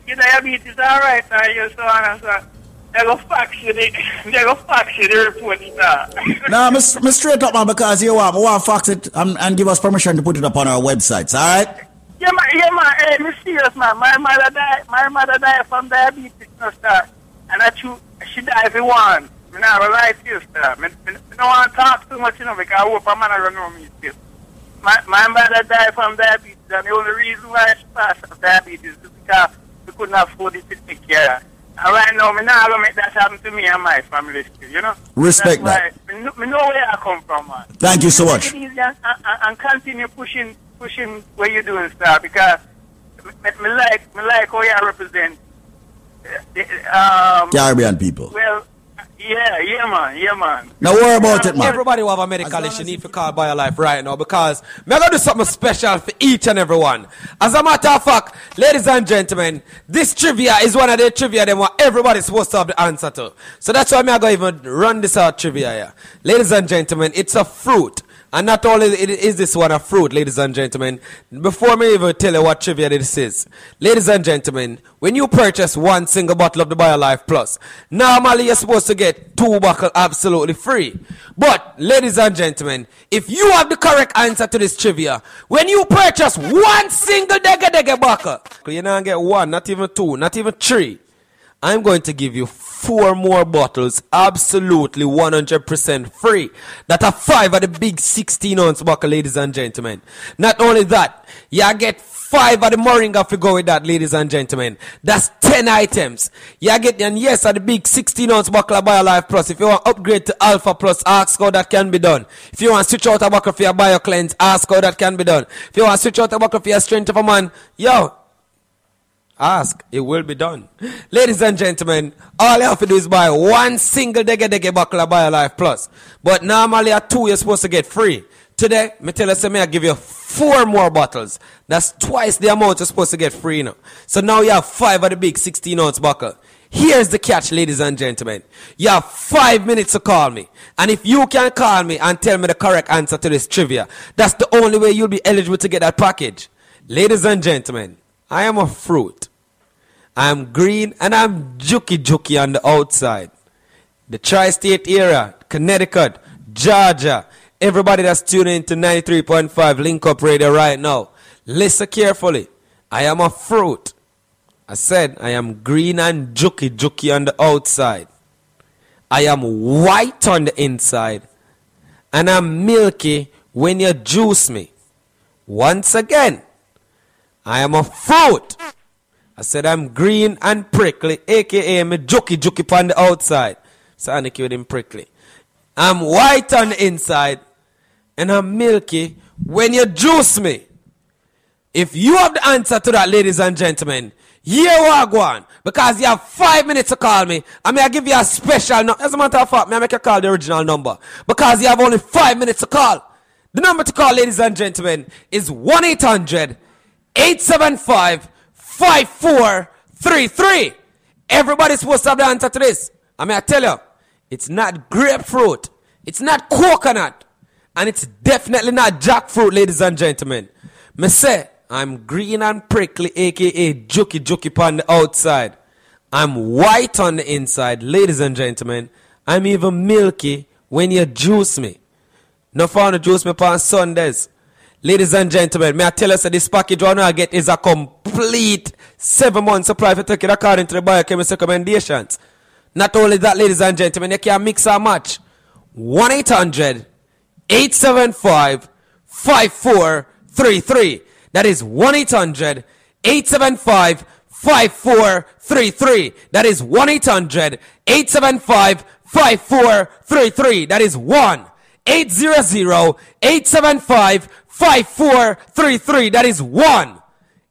your diabetes all right, you so on and so on. They go fax you the, they go fax you the report, sir. Nah, me, me straight up, man, because you want, want fax it and, and give us permission to put it up on our websites, all right? Yeah, man, yeah, man, hey, me serious, man. My mother died, my mother died from diabetes, no, sir. And I true, she died for one. Me not gonna lie to you, sir. Me, me, me don't want to talk too much, you know, because I hope a man don't know me still. My, my mother died from diabetes, and the only reason why she passed from diabetes is because we couldn't afford it to take care of her. And right now, me not gonna make that happen to me and my family still, you know? Respect That's why, me, know- me know where I come from, man. Thank you so much. Take it easy and, and, and continue pushing, pushing what you're doing, sir. Because me, me like, me like how you represent. uh, the, Um, Caribbean people. Well, yeah, yeah, man, yeah, man. Now worry about it, man. Everybody who have a medical issue need to call BioLife right now because me gonna do something special for each and every one. As a matter of fact, ladies and gentlemen, this trivia is one of the trivia them what everybody's supposed to have the answer to. So that's why me I go even run this out trivia here. Ladies and gentlemen, it's a fruit. And not only is this one a fruit, ladies and gentlemen, before me even tell you what trivia this is, ladies and gentlemen, when you purchase one single bottle of the BioLife Plus, normally you're supposed to get two bottles absolutely free. But, ladies and gentlemen, if you have the correct answer to this trivia, when you purchase one single dega dega bottle, you not get one, not even two, not even three. I'm going to give you four more bottles absolutely 100% free. That are five of the big 16 ounce bottle, ladies and gentlemen. Not only that, you get five of the Moringa if you go with that, ladies and gentlemen. That's 10 items. You get, and yes, of the big 16 ounce bottle of BioLife Plus. If you want upgrade to Alpha Plus, ask how that can be done. If you want switch out a bottle for your BioCleanse, ask how that can be done. If you want switch out a bottle for your Strength of a Man, yo, Ask, it will be done. Ladies and gentlemen, all you have to do is buy one single dege dege buckle of BioLife Plus. But normally at two, you're supposed to get free. Today, me tell you, say me I give you four more bottles. That's twice the amount you're supposed to get free you now. So now you have five of the big 16 ounce buckle. Here's the catch, ladies and gentlemen. You have five minutes to call me. And if you can call me and tell me the correct answer to this trivia, that's the only way you'll be eligible to get that package. Ladies and gentlemen, I am a fruit. I'm green and I'm juky juky on the outside. The tri state area, Connecticut, Georgia, everybody that's tuning into 93.5 Link Up Radio right now, listen carefully. I am a fruit. I said I am green and juky juky on the outside. I am white on the inside. And I'm milky when you juice me. Once again, I am a fruit. I said I'm green and prickly, aka me jokey jokey on the outside. So I with him prickly. I'm white on the inside and I'm milky when you juice me. If you have the answer to that, ladies and gentlemen, here we go on. Because you have five minutes to call me. I mean, I give you a special number. As a matter of fact, may I make you call the original number. Because you have only five minutes to call. The number to call, ladies and gentlemen, is 1 800 875 5433. Everybody's supposed to have the answer to this. I mean, I tell you, it's not grapefruit, it's not coconut, and it's definitely not jackfruit, ladies and gentlemen. Me say, I'm green and prickly, aka jokey jokey on the outside. I'm white on the inside, ladies and gentlemen. I'm even milky when you juice me. No fun to juice me upon Sundays. Ladies and gentlemen, may I tell us that this package one I get is a complete seven month supply take it according to the biochemist recommendations. Not only that, ladies and gentlemen, you can mix and match. 1 800 875 5433. That is 1 800 875 5433. That is 1 800 875 5433. That is 1 800 875 5433. That is 1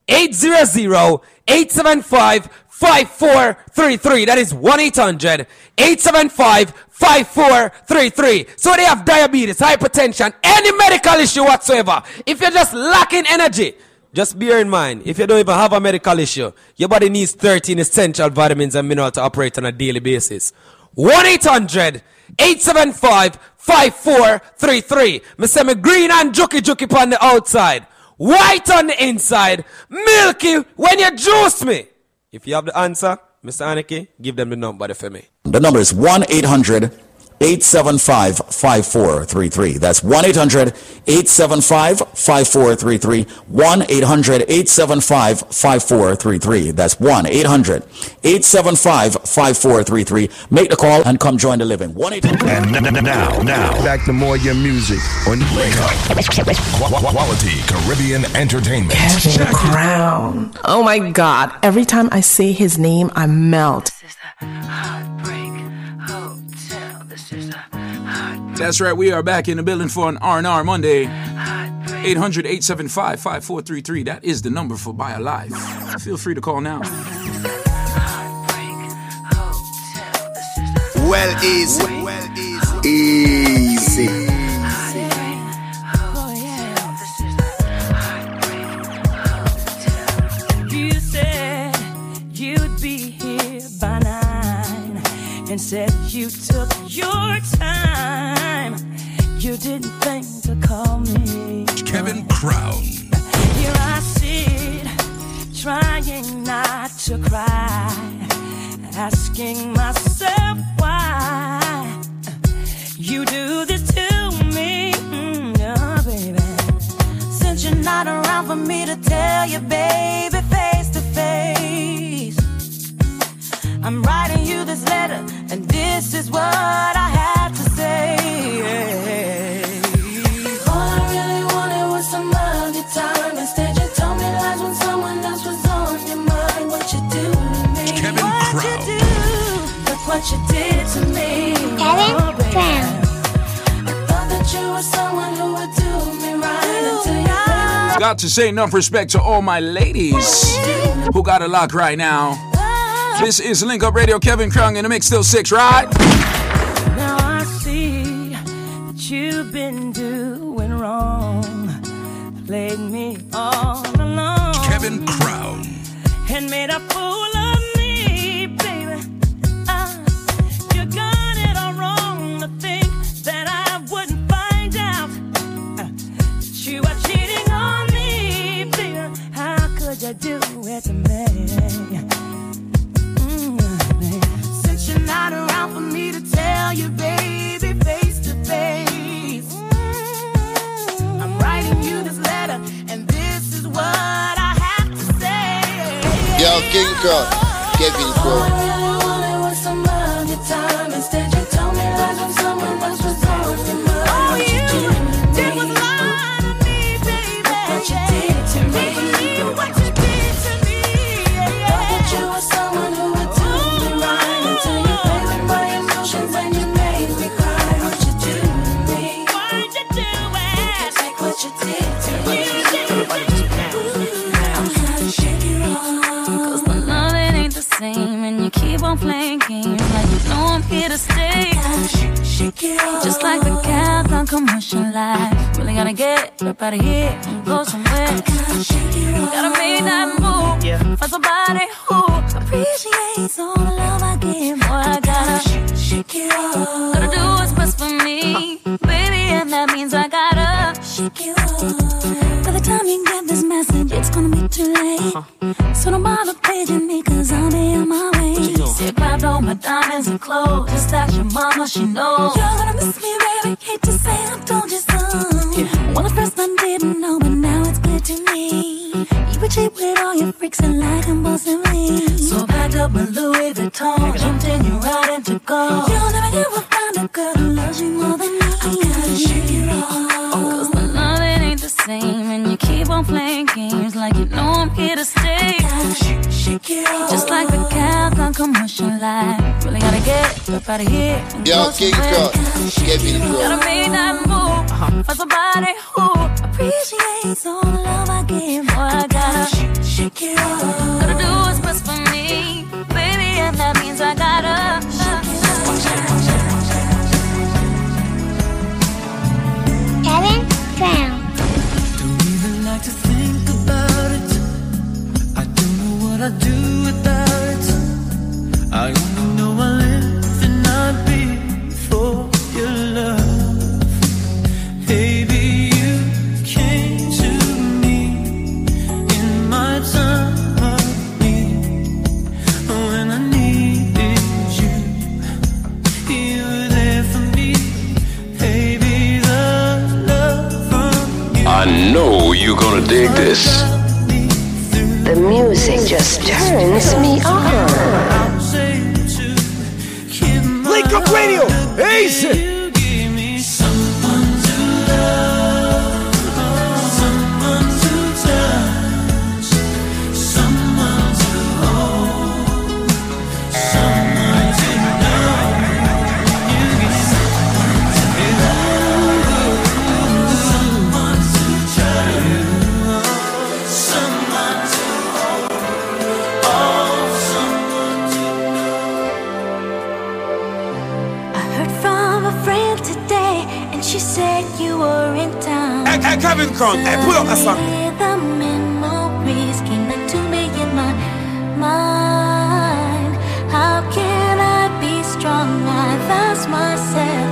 800 875 5433. That is 1 800 875 5433. So they have diabetes, hypertension, any medical issue whatsoever. If you're just lacking energy, just bear in mind, if you don't even have a medical issue, your body needs 13 essential vitamins and minerals to operate on a daily basis. 1 800 875 5433. Me green and juky juky on the outside, white on the inside, milky when you juice me. If you have the answer, Mr. Aniki, give them the number for me. The number is 1 800 875 5433. That's 1 800 875 5433. 1 800 875 5433. That's 1 800 875 5433. Make the call and come join the living. 1 800 And n- n- now, now, Back to more your music on Wake Up. Quality Caribbean entertainment. Kevin Crown. Oh my God. Every time I say his name, I melt. That's right. We are back in the building for an R&R Monday. 800-875-5433. That is the number for BioLife. Feel free to call now. Well easy. Well easy. Easy. You said you'd be here by nine and said you took your time. You didn't think to call me. Kevin Crown. Here I sit, trying not to cry, asking myself why you do this to me, mm, oh, baby. Since you're not around for me to tell you, baby, face to face. I'm writing you this letter, and this is what I have to say. All I really wanted was some of your time. Instead, you told me lies when someone else was on your mind. What you do to me? Kevin what Crown. you do? Look what you did to me. Kevin Oh, baby. I thought that you were someone who would do me right until you Got to say enough respect to all my ladies who got a lock right now. This is Link Up Radio. Kevin Crown in the mix, still six, right? Now I see that you've been doing wrong. Played me all along. Kevin Crown. And made a fool of me, baby. Uh, you got it all wrong to think that I wouldn't find out. uh, that you are cheating on me, baby. How could you do it to me? Not around for me to tell you, baby, face to face. I'm writing you this letter, and this is what I have to say. Yo, King. Kevin All cat on commercial life. Really gotta get up out of here and go somewhere. Gotta make that move for somebody who appreciates all the love I give. Boy, I gotta shake it off. Gotta do what's best for me, baby, and that means I gotta shake it off. By the time you get this message, it's gonna be too late. So my diamonds and clothes. Just ask your mama, she knows. You're gonna miss me, baby. Hate to say I told you so. Well, at first I didn't know, but now it's clear to me. You were cheap with all your freaks and like impulsively. So I packed up my Louis Vuitton, jumped in your ride and took off. You'll never ever find a girl who loves you more than me. I gotta shake it off. Oh, Cause the love it ain't the same, and you keep on playing games like you know I'm here to stay. Shake it off. Just like the cat on commercial life. Really gotta get up out of here. and Yo, go King somewhere. Cross, Kevin Gotta Cross. make that move uh-huh. for somebody who appreciates all the love I give. Boy, I gotta shake it off. Gotta do what's best for me, baby, and that means I gotta. Kevin Crown. I know I live love. Baby, you came to me in my time of need. When I needed you, you were there for me. Baby, the love from you. I know you're gonna dig this. The music just turns me on. Link up radio, easy. Hey, Kevin Crown, hey, pull up that song. The memories came back to me in my mind. How can I be strong? I've asked myself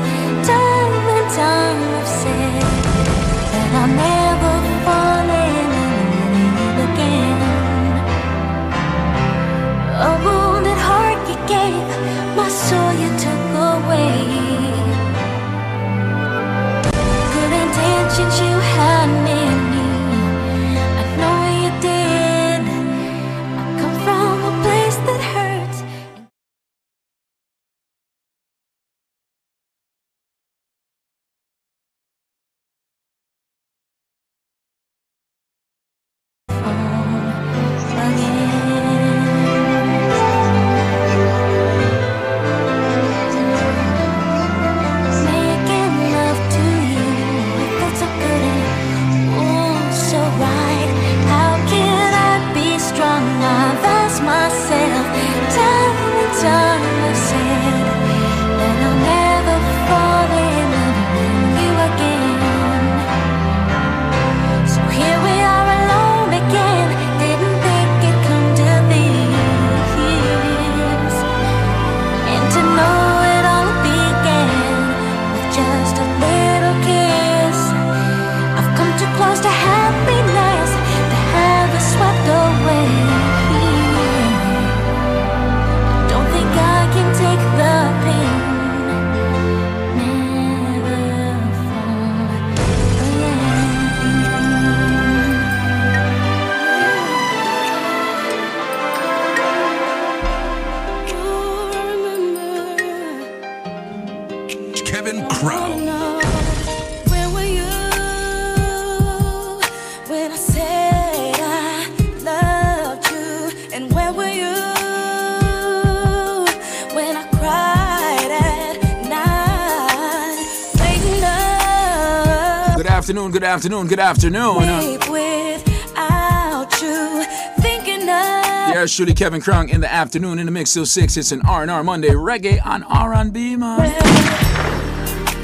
afternoon, good afternoon, good afternoon. wait without you, thinking of. Here's Shirley Kevin Crown in the afternoon in the mix till six. It's an R&R Monday reggae on R&B man.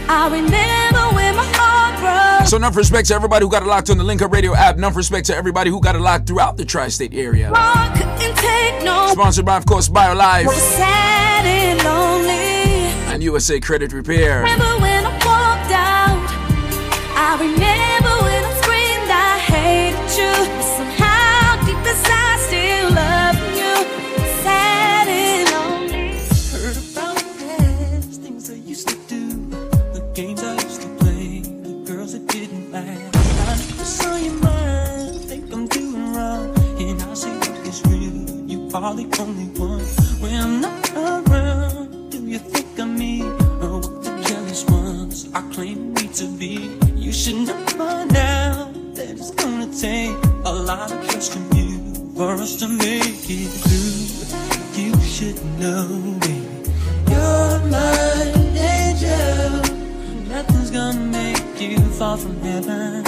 I remember when my heart broke. So enough respect to everybody who got it locked on the Link Up Radio app. Enough respect to everybody who got it locked throughout the tri-state area. I couldn't take no Sponsored by, of course, BioLife more. sad and lonely. and USA Credit Repair. Remember when I screamed I hated you. But somehow deep inside still love you. Sad and lonely. Heard about past things I used to do, the games I used to play, the girls that didn't last. I your mind, think I'm doing wrong, and I say real. You are the a lot trust you for us to make it through. You should know, baby. You're my angel. Nothing's gonna make you fall from heaven.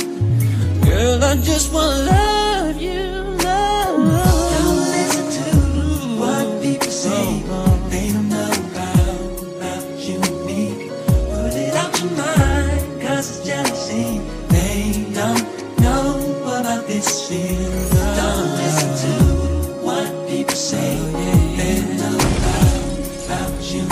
Girl, I just wanna love you, Don't listen to what people say. They know about, you.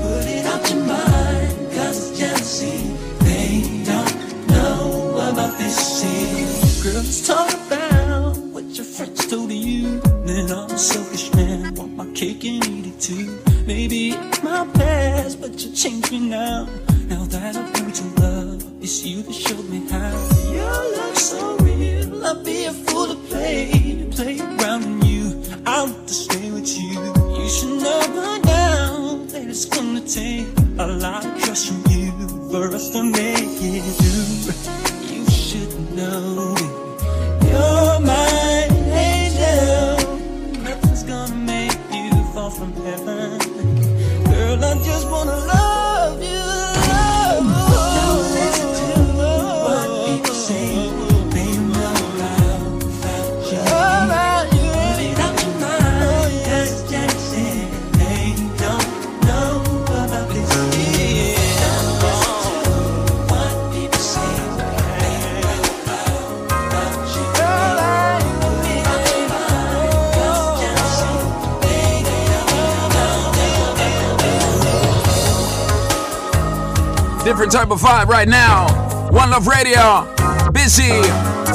Put it out your mind, cause jealousy. They don't know about this feeling. Girl, let's talk about what your friends told you. Then I'm a selfish man, want my cake and eat it too. Maybe my past, but you changed me now. Now that I've learned to love, it's you that showed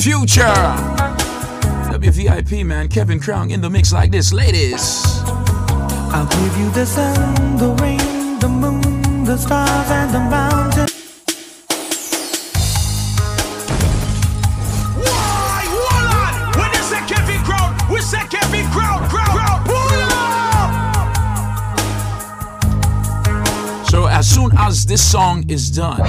Future. WVIP, man. Kevin Crown in the mix like this. Ladies. I'll give you the sun, the rain, the moon, the stars, and the mountains. Why, hold on. When they say Kevin Crown, we say Kevin Crown, Crown, Crown. Pull up. So as soon as this song is done,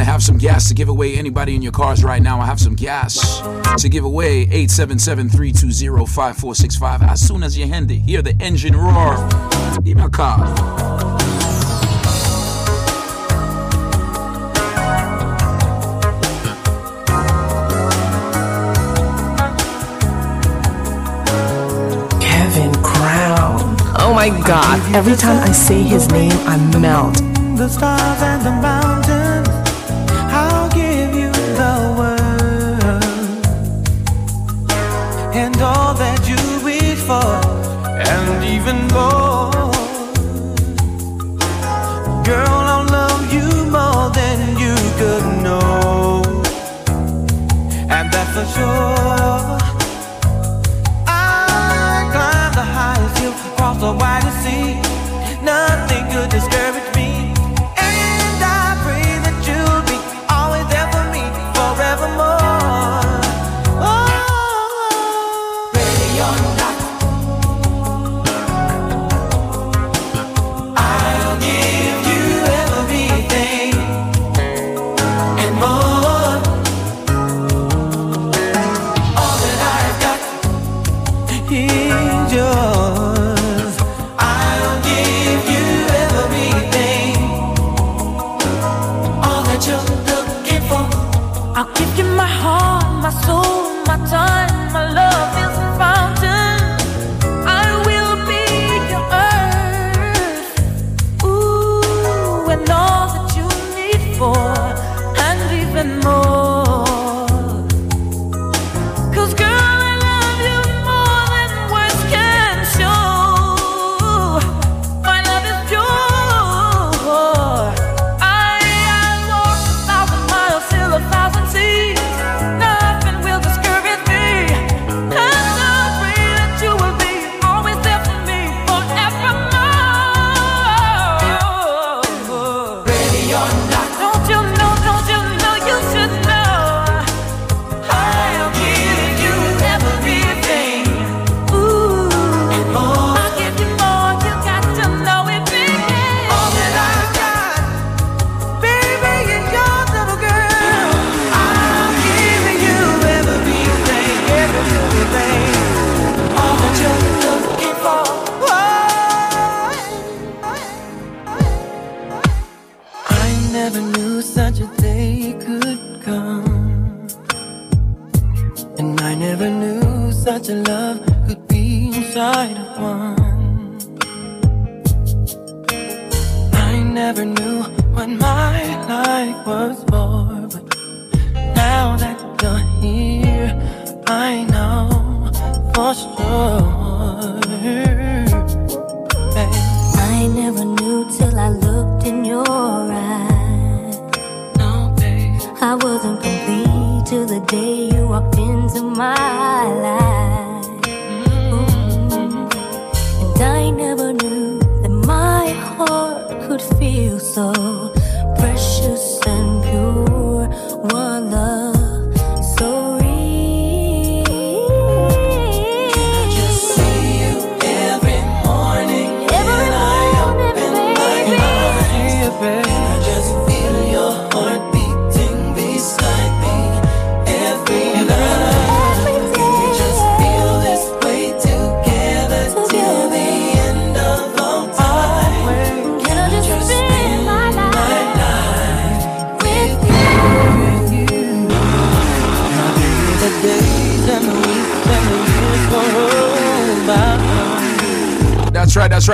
I have some gas to give away. Anybody in your cars right now, I have some gas to give away. 877-320-5465. As soon as you hand it, hear the engine roar. Give me a call. Kevin Crown. Oh my god, every time I say his name, I melt. The stars and the mountains. That's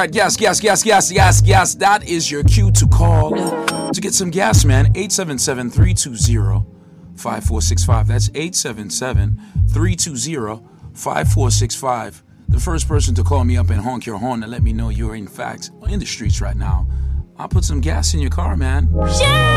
right, yes, yes, yes, yes, yes, yes. That is your cue to call to get some gas, man. 877 320 5465. That's 877 320 5465. The first person to call me up and honk your horn and let me know you're, in fact, in the streets right now. I'll put some gas in your car, man. Yeah!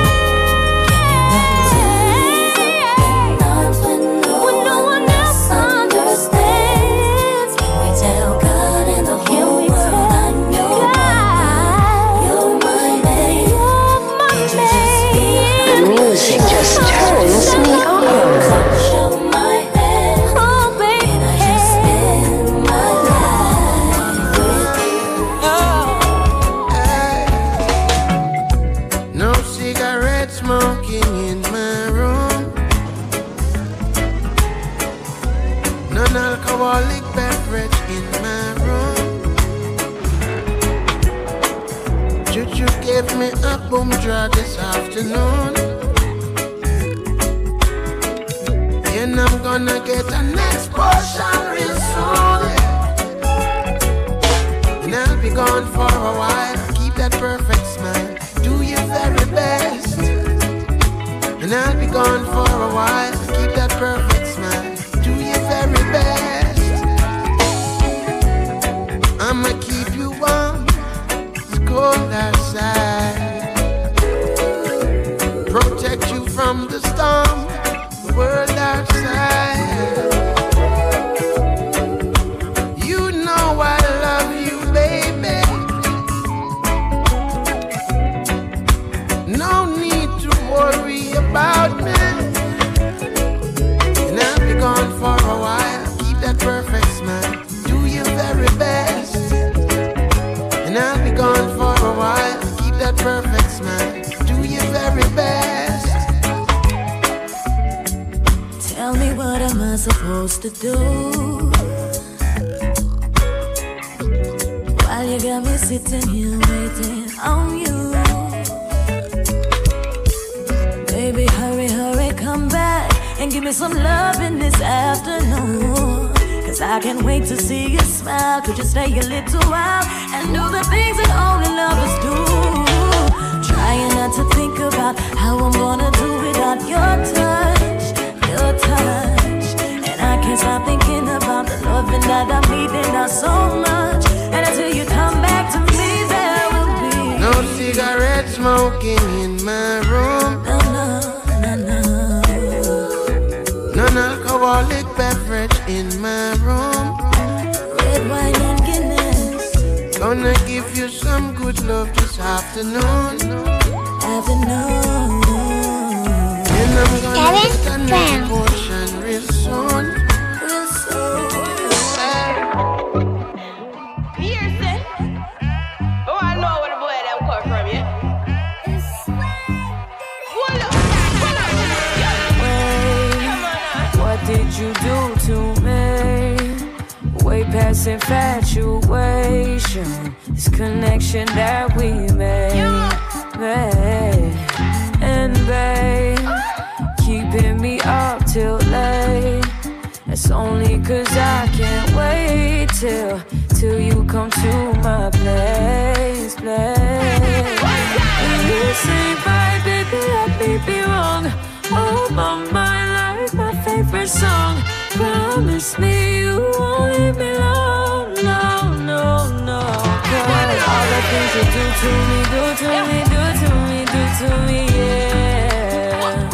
to me, do to me, do to me, do to me, yeah.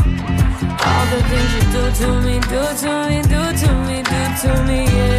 All the things you do to me, do to me, do to me, do to me, yeah.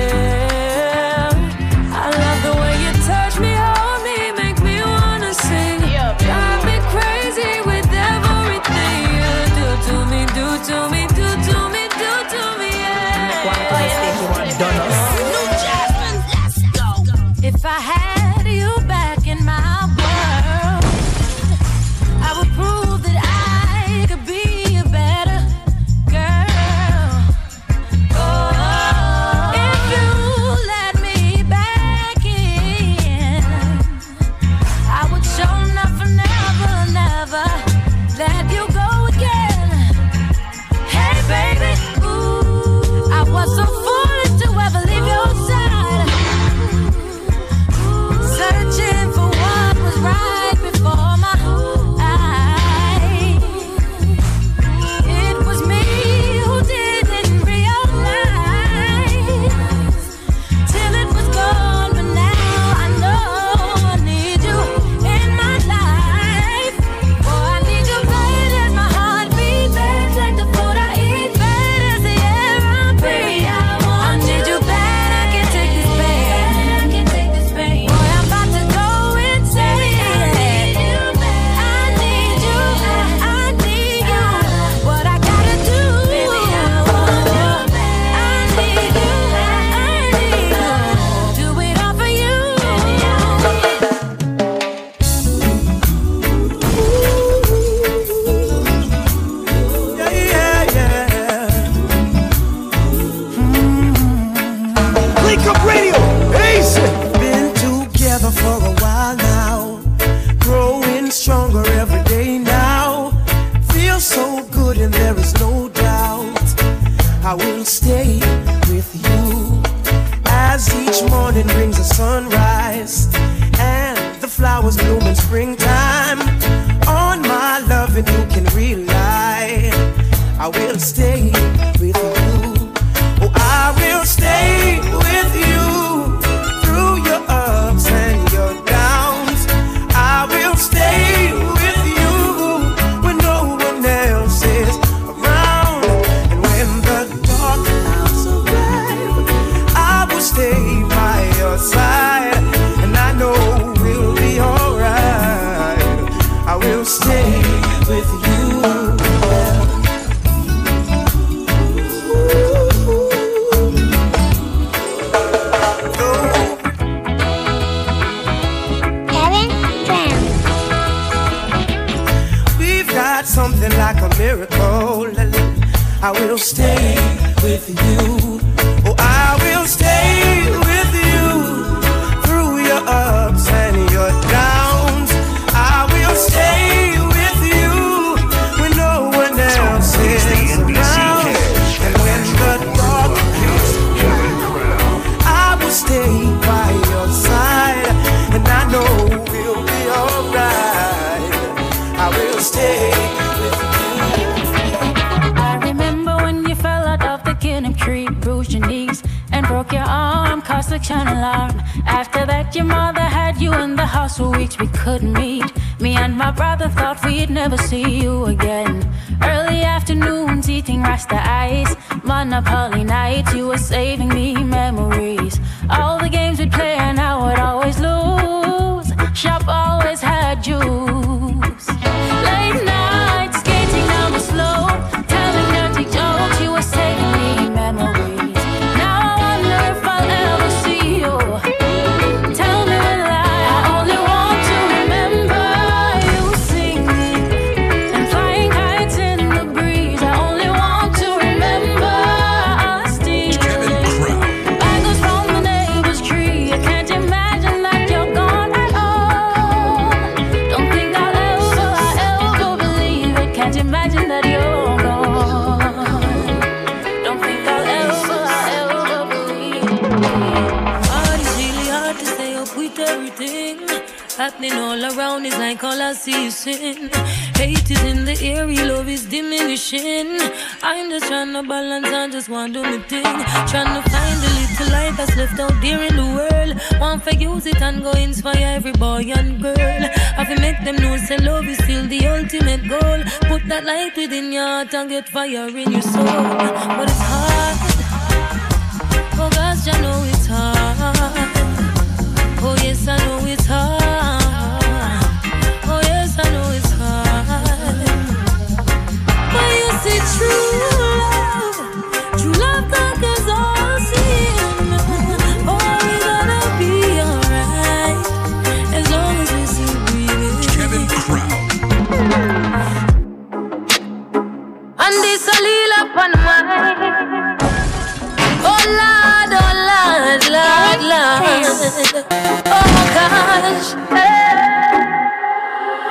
Oh.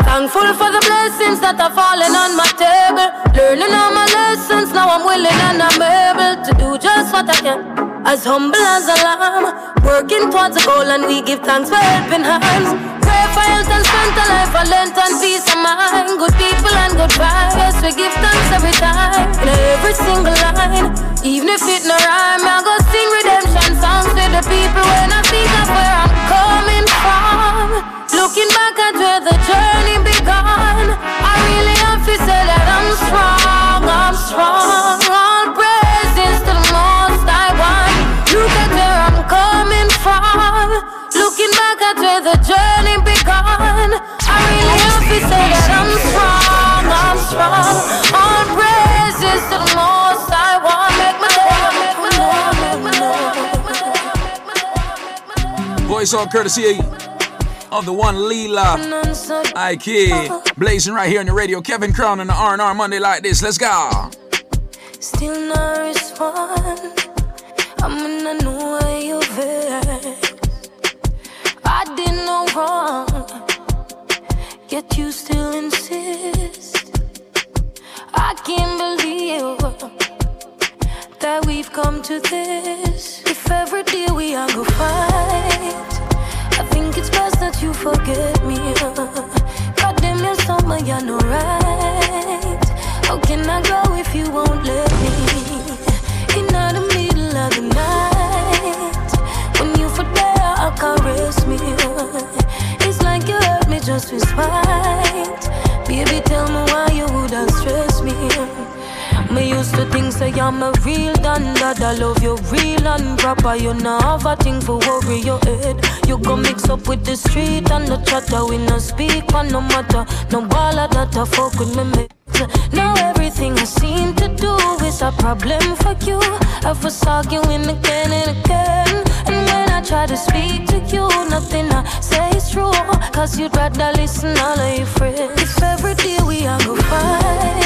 Thankful for the blessings that are falling on my table. Learning all my lessons, now I'm willing and I'm able to do just what I can. As humble as a lamb, working towards a goal, and we give thanks for helping hands. Pray for health and strength, a life, and length and peace of mind. Good people and good vibes, we give thanks every time. In every single line, even if it no rhyme, I go sing redemption songs to the people when I think of where I'm coming from. Looking back at where the journey began, I really have to say that I'm strong, I'm strong. All praises to the most I want. Look at where I'm coming from. Looking back at where the journey began, I really have to say that I'm strong, I'm strong. All praises to the most know, know. Voice all courtesy of the one Leela. I kid. Blazing right here on the radio. Kevin Crown on the R&R Monday like this. Let's go. Still respond. I'm in a new way of it. I did no wrong, yet you still insist. I can't believe that we've come to this. If every day we are go fight, I think it's best that you forget me. God damn your summer, you're no right. How can I go if you won't let me? In the middle of the night, when you for there, I caress me. It's like you hurt me just with spite. Baby, tell me why you would have stressed me. Me used to think say I'm a real done I love you real and proper. You now have a thing for worry your head. You go mix up with the street and the chatter. We no speak on no matter. No ball of that I fuck with me. mate. Now everything I seem to do is a problem for you. I was arguing again and again. And when I try to speak to you, nothing I say is true. Cause you'd rather listen all of your friends. If every day we are go fight.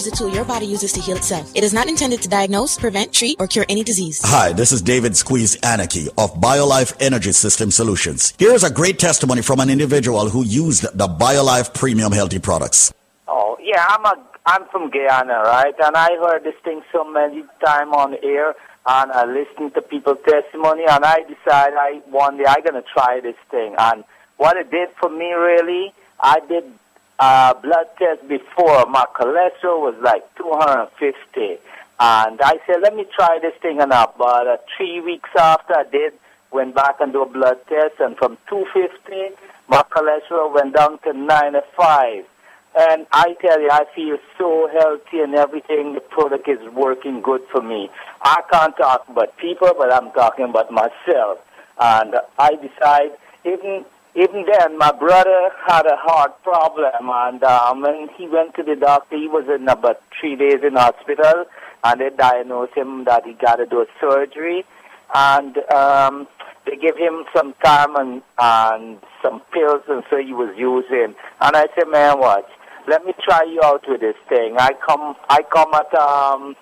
is a tool your body uses to heal itself. It is not intended to diagnose, prevent, treat, or cure any disease. Hi, this is David Squeeze Anarchy of BioLife Energy System Solutions. Here's a great testimony from an individual who used the BioLife Premium Healthy products. Oh, yeah, I'm a I'm from Guyana, right? And I heard this thing so many times on air, and I listened to people's testimony, and I decided I one day I'm gonna try this thing. And what it did for me, really, I did uh, blood test before. My cholesterol was like 250, and I said, let me try this thing and. But uh, three weeks after I did, went back and do a blood test, and from 250, my cholesterol went down to 95. And I tell you, I feel so healthy and everything. The product is working good for me. I can't talk about people, but I'm talking about myself. And I decide, even even then, my brother had a heart problem, and um, when he went to the doctor, he was in about three days in hospital, and they diagnosed him that he got to do a surgery, and um, they gave him some time and, and some pills, and so he was using. And I said, man, what? let me try you out with this thing. I come, I come at um,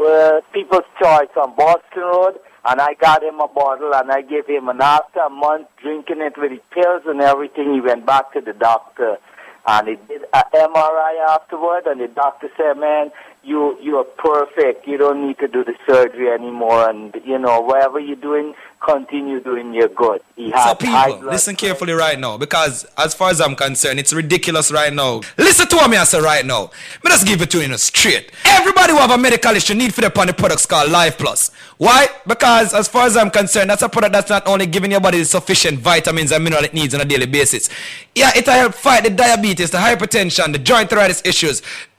uh, People's Choice on Boston Road, and I got him a bottle, and I gave him, and after a month drinking it with the pills and everything, he went back to the doctor, and he did an MRI afterward, and the doctor said, man, you you are perfect. You don't need to do the surgery anymore, and you know whatever you're doing, continue doing. You're good. He So people, blood listen carefully right now, because as far as I'm concerned, it's ridiculous right now. Listen to what me I say right now. Me just give it to you in a straight. Everybody who have a medical issue need for the upon the products called Life Plus. Why? Because as far as I'm concerned, that's a product that's not only giving your body the sufficient vitamins and mineral it needs on a daily basis. Yeah, it'll help fight the diabetes, the hypertension, the joint arthritis issues.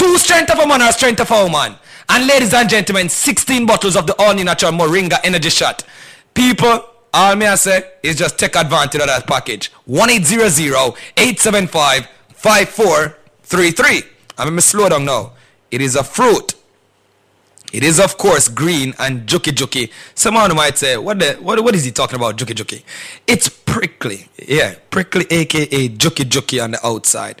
two strength of a man or strength of a woman. And ladies and gentlemen, 16 bottles of the all natural Moringa energy shot. People, all me I say is just take advantage of that package. 1-800-875-5433. I'm going to slow down now. It is a fruit. It is of course green and juky juky. Someone might say, what the what, what is he talking about, juky juky? It's prickly. Yeah, prickly aka juky juky on the outside.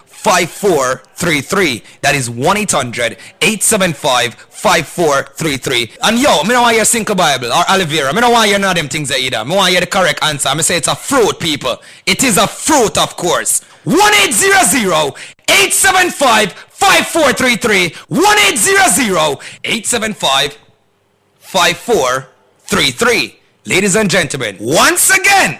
1-800-875-5433. That is 1-800-875-5433. And yo, me don't want your Cinco Bible or aloe vera. Me don't want your none of them things either. Me want your the correct answer. Me say it's a fruit, people. It is a fruit, of course. 1-800-875-5433. 1-800-875-5433. Ladies and gentlemen, once again,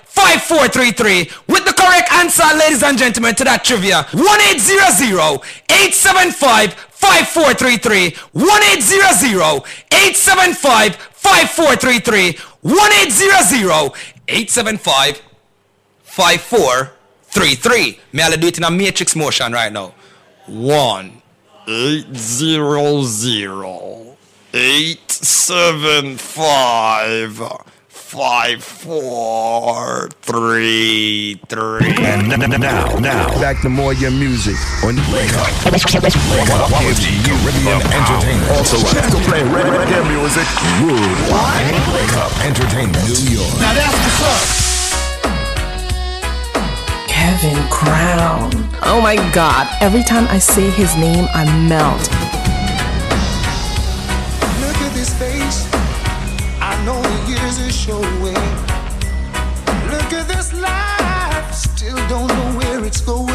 1-800-875-5433 with the correct answer, ladies and gentlemen, to that trivia. 1-800-875-5433 1-800-875-5433 1-800-875-5433 May I do it in a matrix motion right now? One eight zero zero eight seven five five four three three. And n- n- now, now, back to more your music on Wake Up. Quality Caribbean Entertainment. Also, to play reggae music worldwide. Wake Up Entertainment, New York. Now that's what's up. Kevin Crown. Oh my god. Every time I say his name, I melt. Showing. Look at this life. Still don't know where it's going.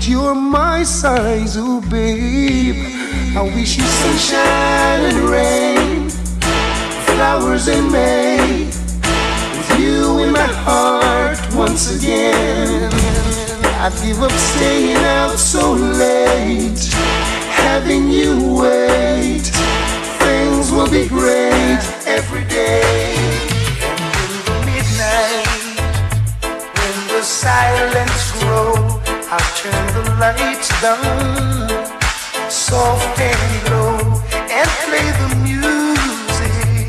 That you're my size, oh babe. I wish you sunshine and rain, flowers in May. With you in my heart once again. I'd give up staying out so late, having you wait. Things will be great every day. In the midnight, when the silence grows, I'll turn the lights down, soft and low, and play the music,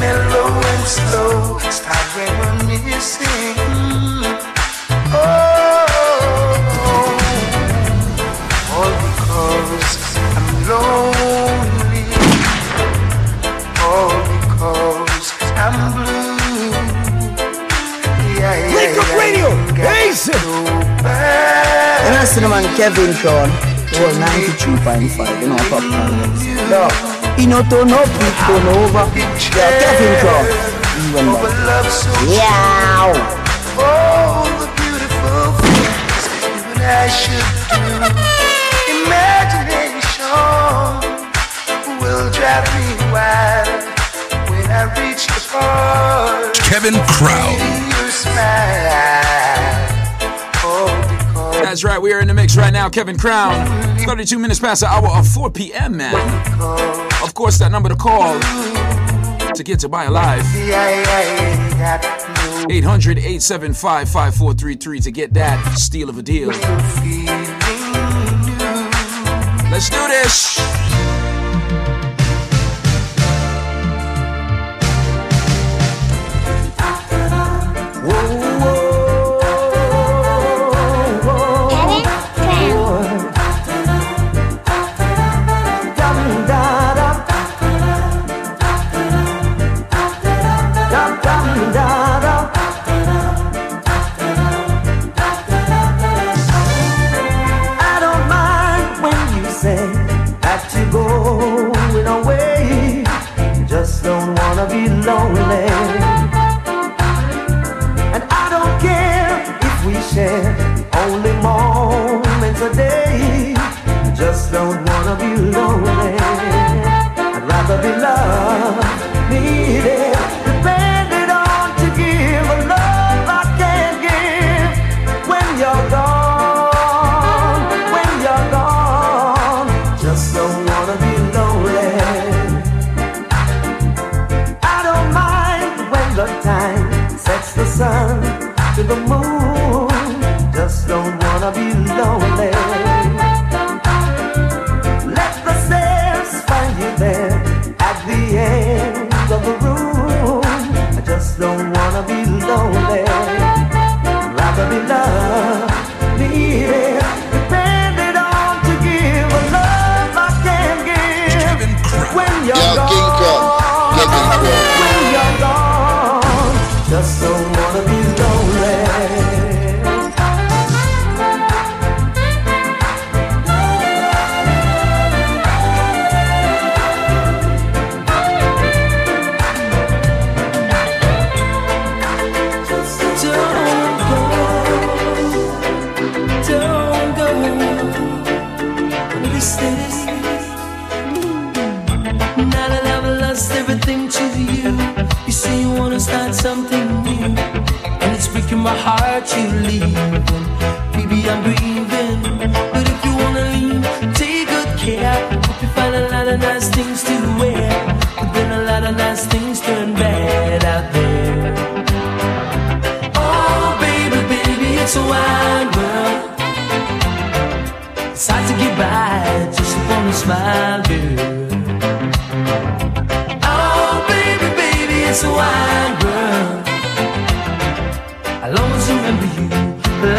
mellow and slow. Start reminiscing. Kevin Crown, well, 93.5, you know, top No, he not turn up, he turn over. Yeah, Kevin Crown. Even like, yeah. All the beautiful things you and I should do. Imagination will drive me wild when I reach the part. Kevin Crown. That's right, we are in the mix right now. Kevin Crown, 32 minutes past the hour of 4 p.m., man. Of course, that number to call to get to BioLife. 800 875 5433 to get that steal of a deal. Let's do this.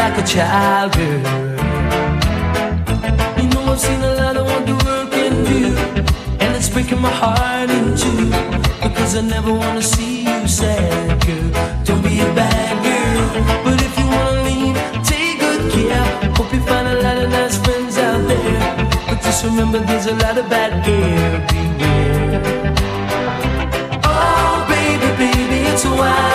like a child girl. You know I've seen a lot of what the world can do, and it's breaking my heart in two because I never wanna see you sad, girl. Don't be a bad girl, but if you wanna leave, take good care. Hope you find a lot of nice friends out there, but just remember there's a lot of bad everywhere. Oh, baby, baby, it's wild.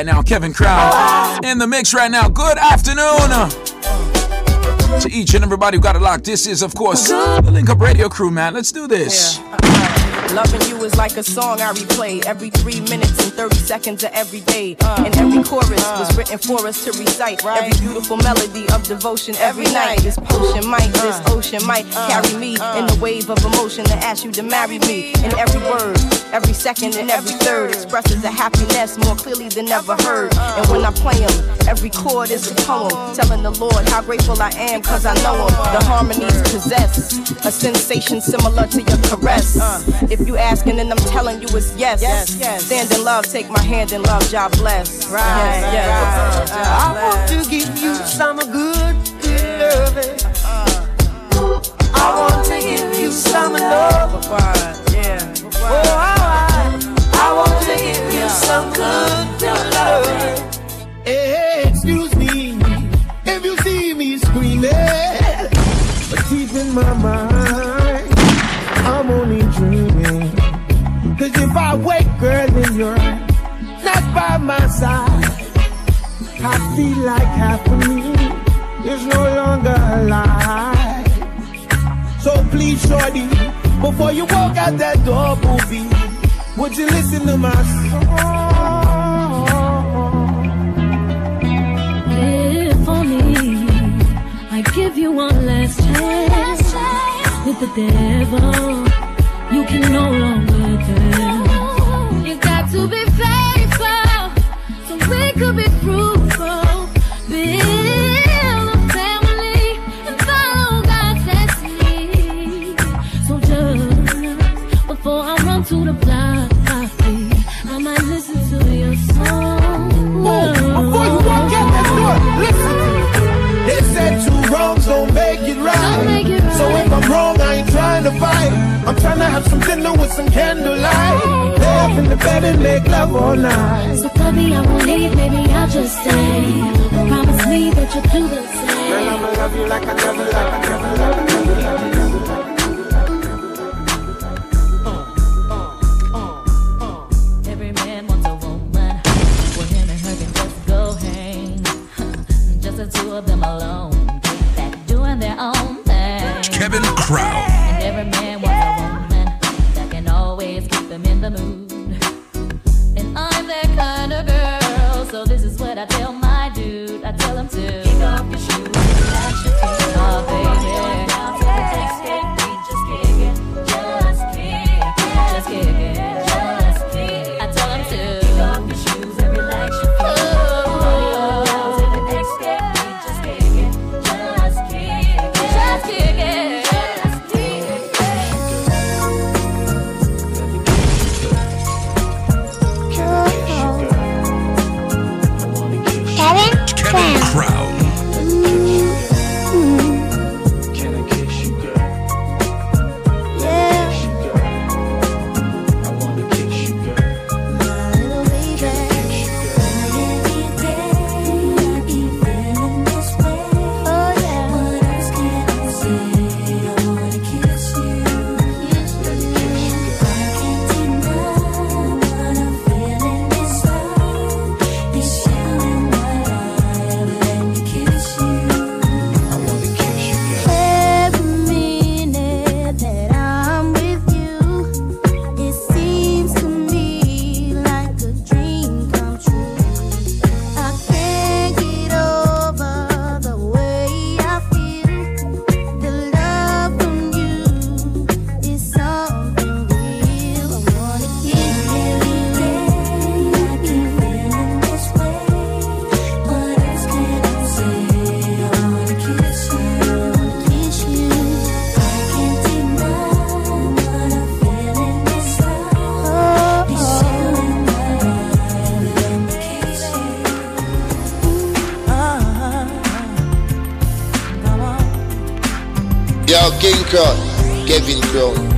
right now, Kevin Crown in the mix right now. Good afternoon. To each and everybody who got it locked, this is, of course, the Link Up Radio crew, man. Let's do this. Loving you is like a song I replay every three minutes and 30 seconds of every day. Uh. And every chorus uh. was written for us to recite. Every beautiful melody of devotion every night. This potion might, this uh. ocean might carry me in the wave of emotion to ask you to marry me. And every word, every second, and every third expresses a happiness more clearly than ever heard. And when I play them, every chord is a poem telling the Lord how grateful I am cause I know him. The harmonies possess a sensation similar to your caress. Uh. If you asking and I'm telling you it's yes. Stand in love, take my hand in love, job bless. Right, yes, yes. Uh, I want to give you some good before you walk out that door, booby, would you listen to my song? If only I give you one last chance with the devil, you can no longer tell. You got to be faithful so we could be fruitful. I'm trying to have some dinner with some candlelight. Lay up in the bed and make love all night. So baby, I won't leave, maybe I'll just stay. Promise me that you'll do the same. Girl, I'ma love you like I never, like I never, like I never, like I never. Every man wants a woman. Well, him and her can just go hang. just the two of them alone. Get doing their own thing. Kevin Crown. And every man him in the mood. Crown, Kevin Crown.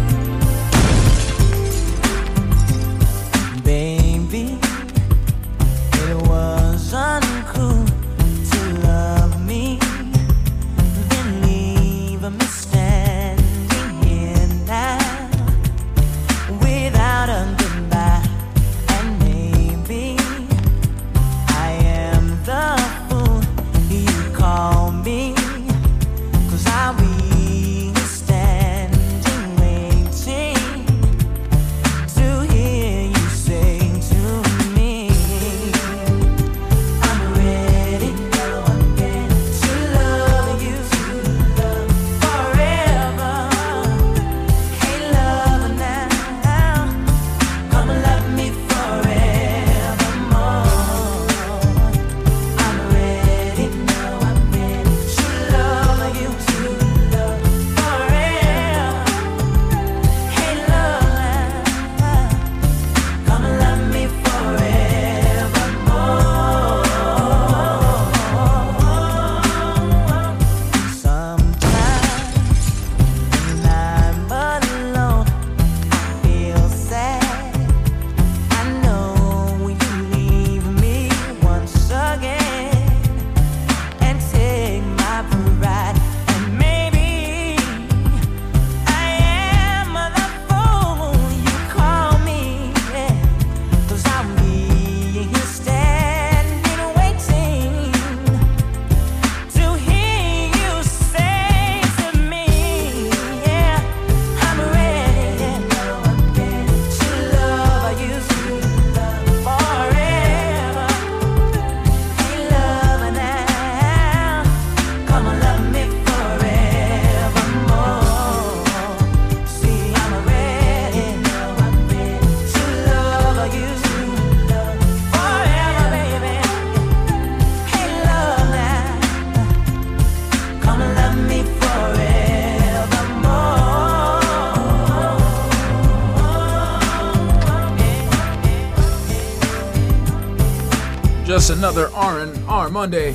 Another R and R Monday.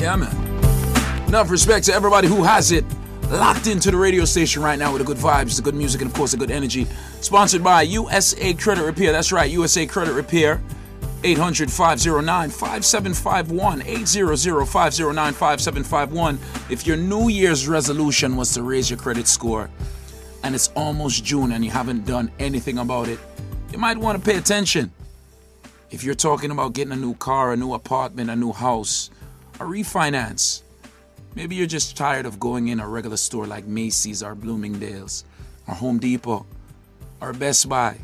Yeah, man. Enough respect to everybody who has it locked into the radio station right now with the good vibes, the good music, and of course the good energy. Sponsored by USA Credit Repair. That's right, USA Credit Repair. 800 509 5751. 800 509 5751. If your New Year's resolution was to raise your credit score and it's almost June and you haven't done anything about it, you might want to pay attention. If you're talking about getting a new car, a new apartment, a new house, a refinance, maybe you're just tired of going in a regular store like Macy's or Bloomingdale's or Home Depot or Best Buy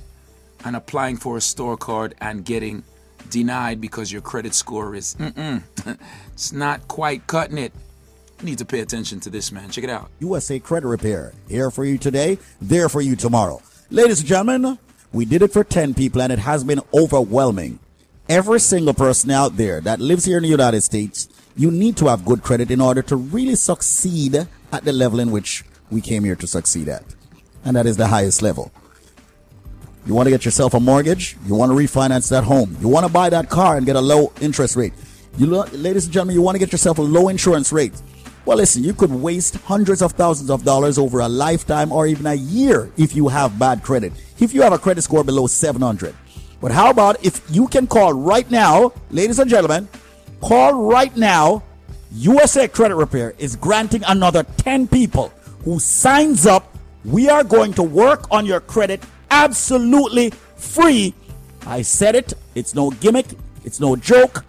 and applying for a store card and getting denied because your credit score is it's not quite cutting it. Need to pay attention to this, man. Check it out. USA Credit Repair. Here for you today, there for you tomorrow. Ladies and gentlemen, we did it for 10 people and it has been overwhelming. Every single person out there that lives here in the United States, you need to have good credit in order to really succeed at the level in which we came here to succeed at. And that is the highest level. You want to get yourself a mortgage? You want to refinance that home? You want to buy that car and get a low interest rate? You, ladies and gentlemen, you want to get yourself a low insurance rate? Well, listen, you could waste hundreds of thousands of dollars over a lifetime or even a year if you have bad credit. If you have a credit score below 700. But how about if you can call right now, ladies and gentlemen, call right now. USA Credit Repair is granting another 10 people who signs up. We are going to work on your credit absolutely free. I said it. It's no gimmick. It's no joke.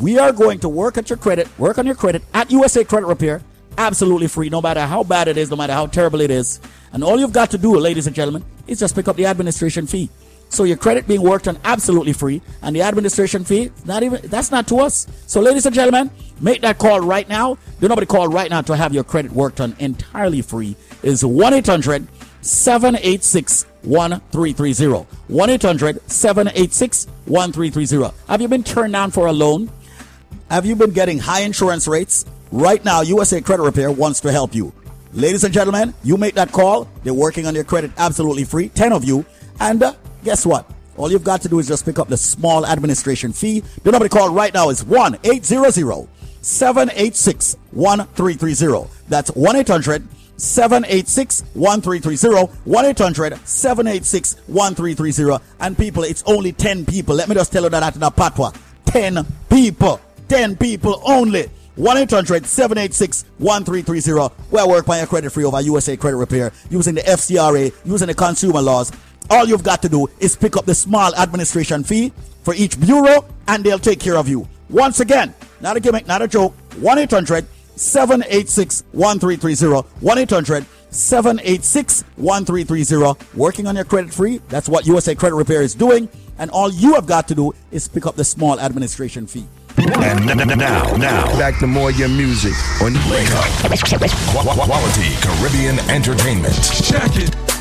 We are going to work at your credit, work on your credit at USA Credit Repair, absolutely free, no matter how bad it is, no matter how terrible it is. And all you've got to do, ladies and gentlemen, is just pick up the administration fee. So your credit being worked on absolutely free, and the administration fee, not even that's not to us. So, ladies and gentlemen, make that call right now. Do nobody call right now to have your credit worked on entirely free. Is 1 800 786 1330. 1 800 786 1330. Have you been turned down for a loan? Have you been getting high insurance rates? Right now, USA Credit Repair wants to help you. Ladies and gentlemen, you make that call. They're working on your credit absolutely free. 10 of you. And uh, guess what? All you've got to do is just pick up the small administration fee. The number to call right now is 1 800 786 1330. That's 1 800 786 1330. 1 800 786 1330. And people, it's only 10 people. Let me just tell you that in a patwa. 10 people. 10 people only. 1 800 786 1330. Where work by your credit free over USA Credit Repair using the FCRA, using the consumer laws. All you've got to do is pick up the small administration fee for each bureau and they'll take care of you. Once again, not a gimmick, not a joke. 1 800 786 1330. 1 800 786 1330. Working on your credit free. That's what USA Credit Repair is doing. And all you have got to do is pick up the small administration fee. And n- n- now, now, back to more your music on Wake Up. Qu- qu- Quality Caribbean Entertainment. Check it.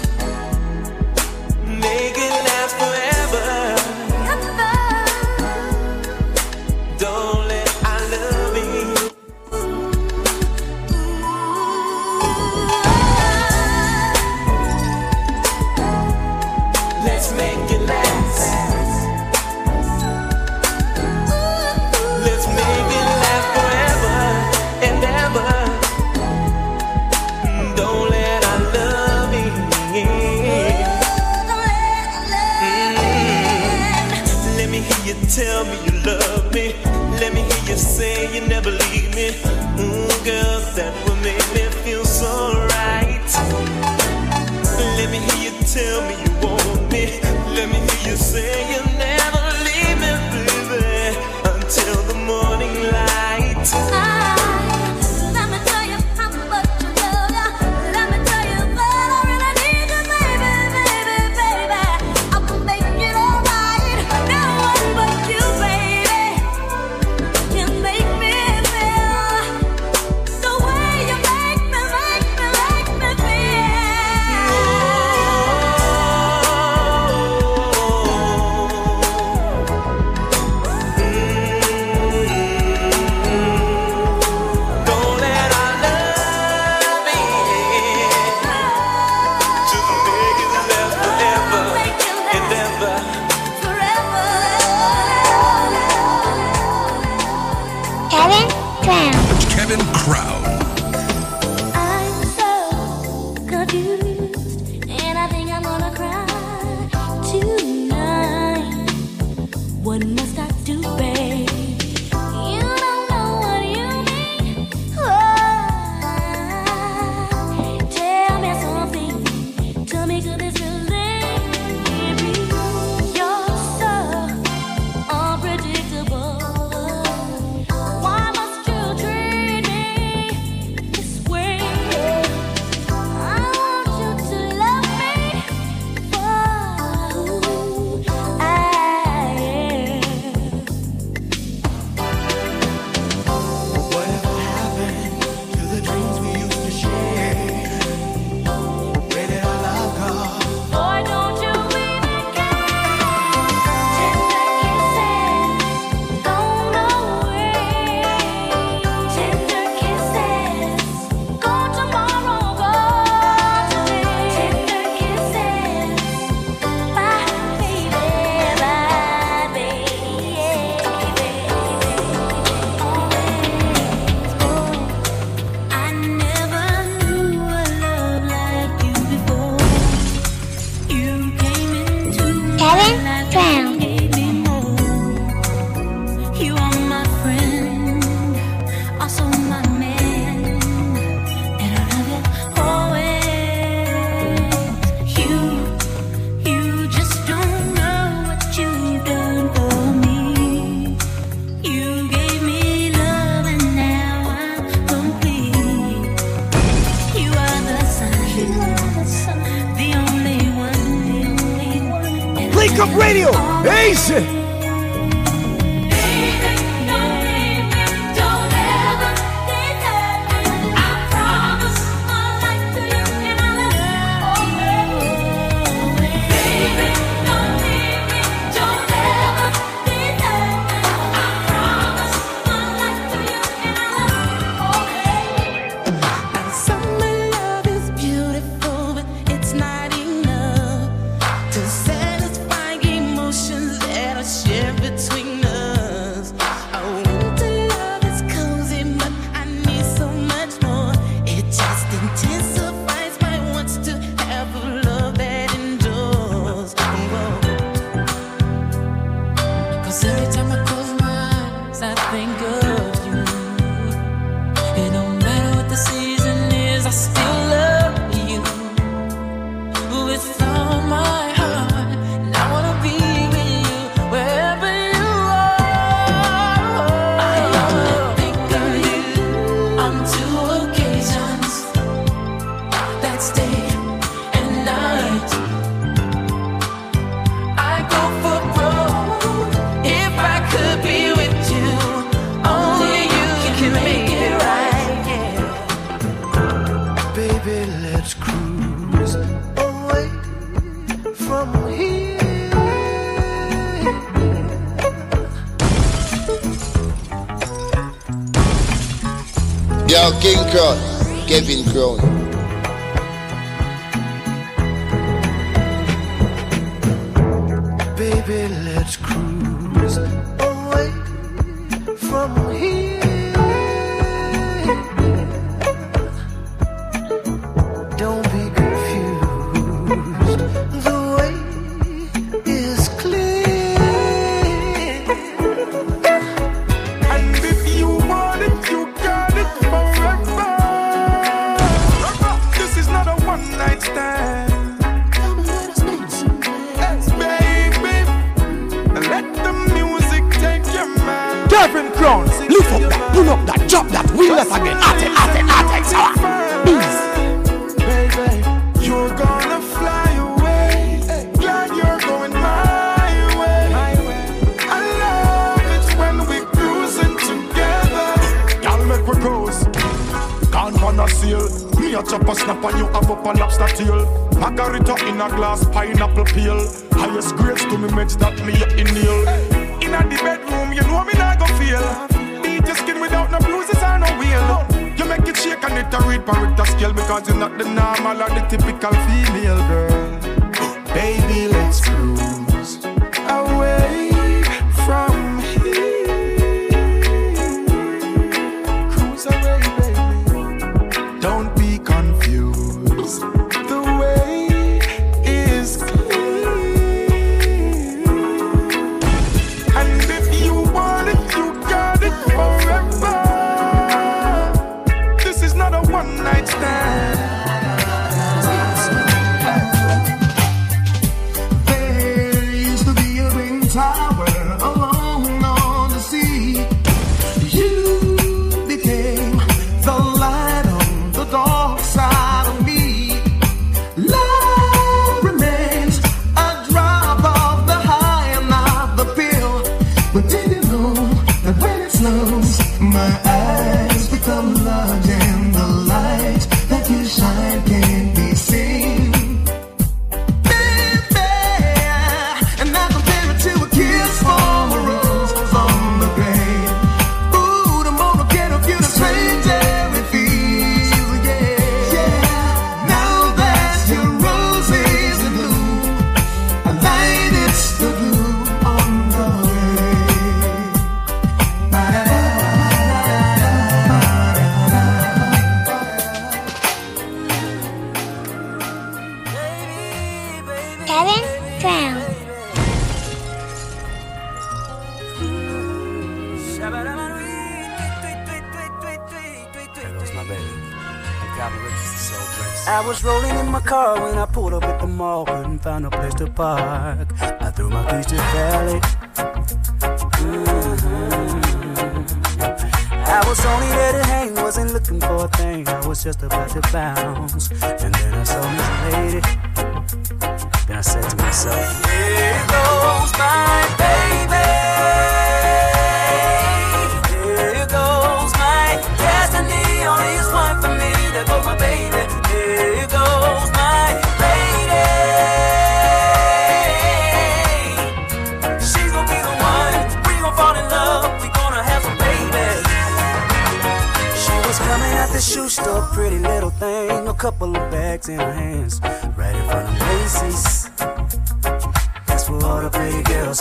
Say you never leave me. Ooh, girl, that will make me feel so right. Let me hear you tell me you want me. Let me hear you say you Wake up radio, Asia.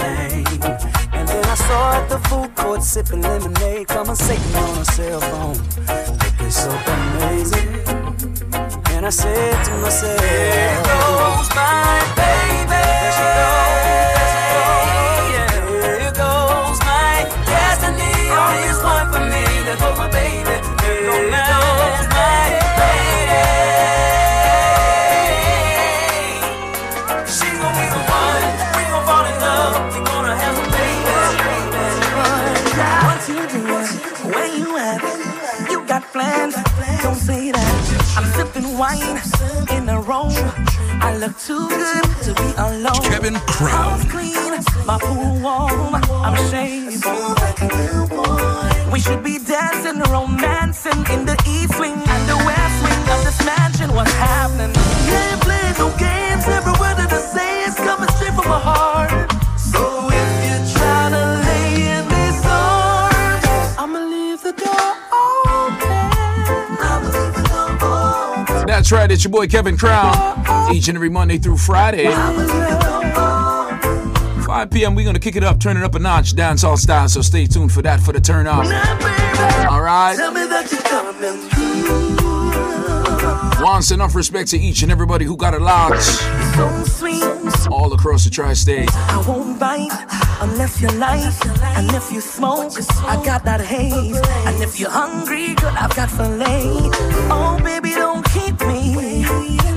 hang. And then I saw at the food court sipping lemonade, coming conversating on her cell phone, looking so amazing. And I said to myself, There goes my baby. There she goes. There goes my destiny. Only is one for me. that's goes my baby. There goes say that. I'm sipping wine in a room. I look too good to be alone. Kevin Crown. clean, my pool warm. I'm shaved. We should be dancing, romancing in the east wing and the West wing of this mansion. What's happening? Yeah. That's right, it's your boy Kevin Crown. Each and every Monday through Friday. 5 p.m. We're gonna kick it up, turn it up a notch, dance all style. So stay tuned for that for the turn up. All right. Tell me that you're coming through. Once enough respect to each and everybody who got it locked. So. All across the tri-state. I won't bite unless you like, and if you smoke, I got that haze. And if you're hungry, good, I've got filet. Oh, baby, don't keep me.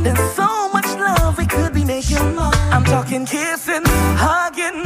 There's so much love we could be making. I'm talking kissing, hugging,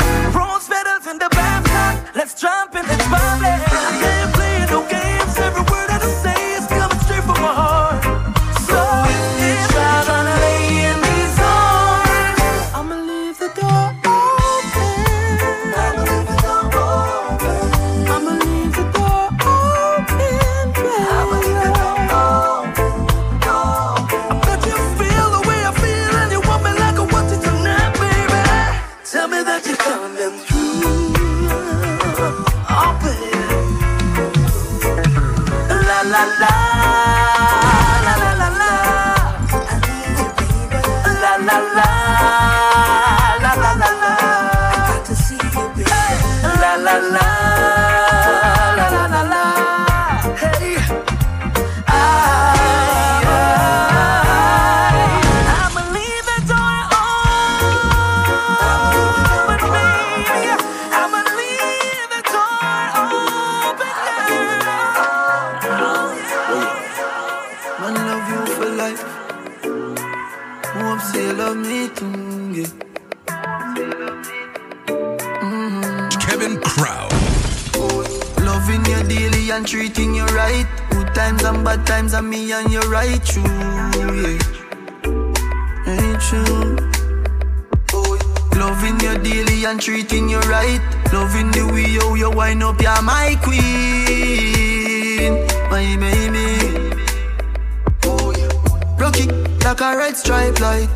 red stripe light.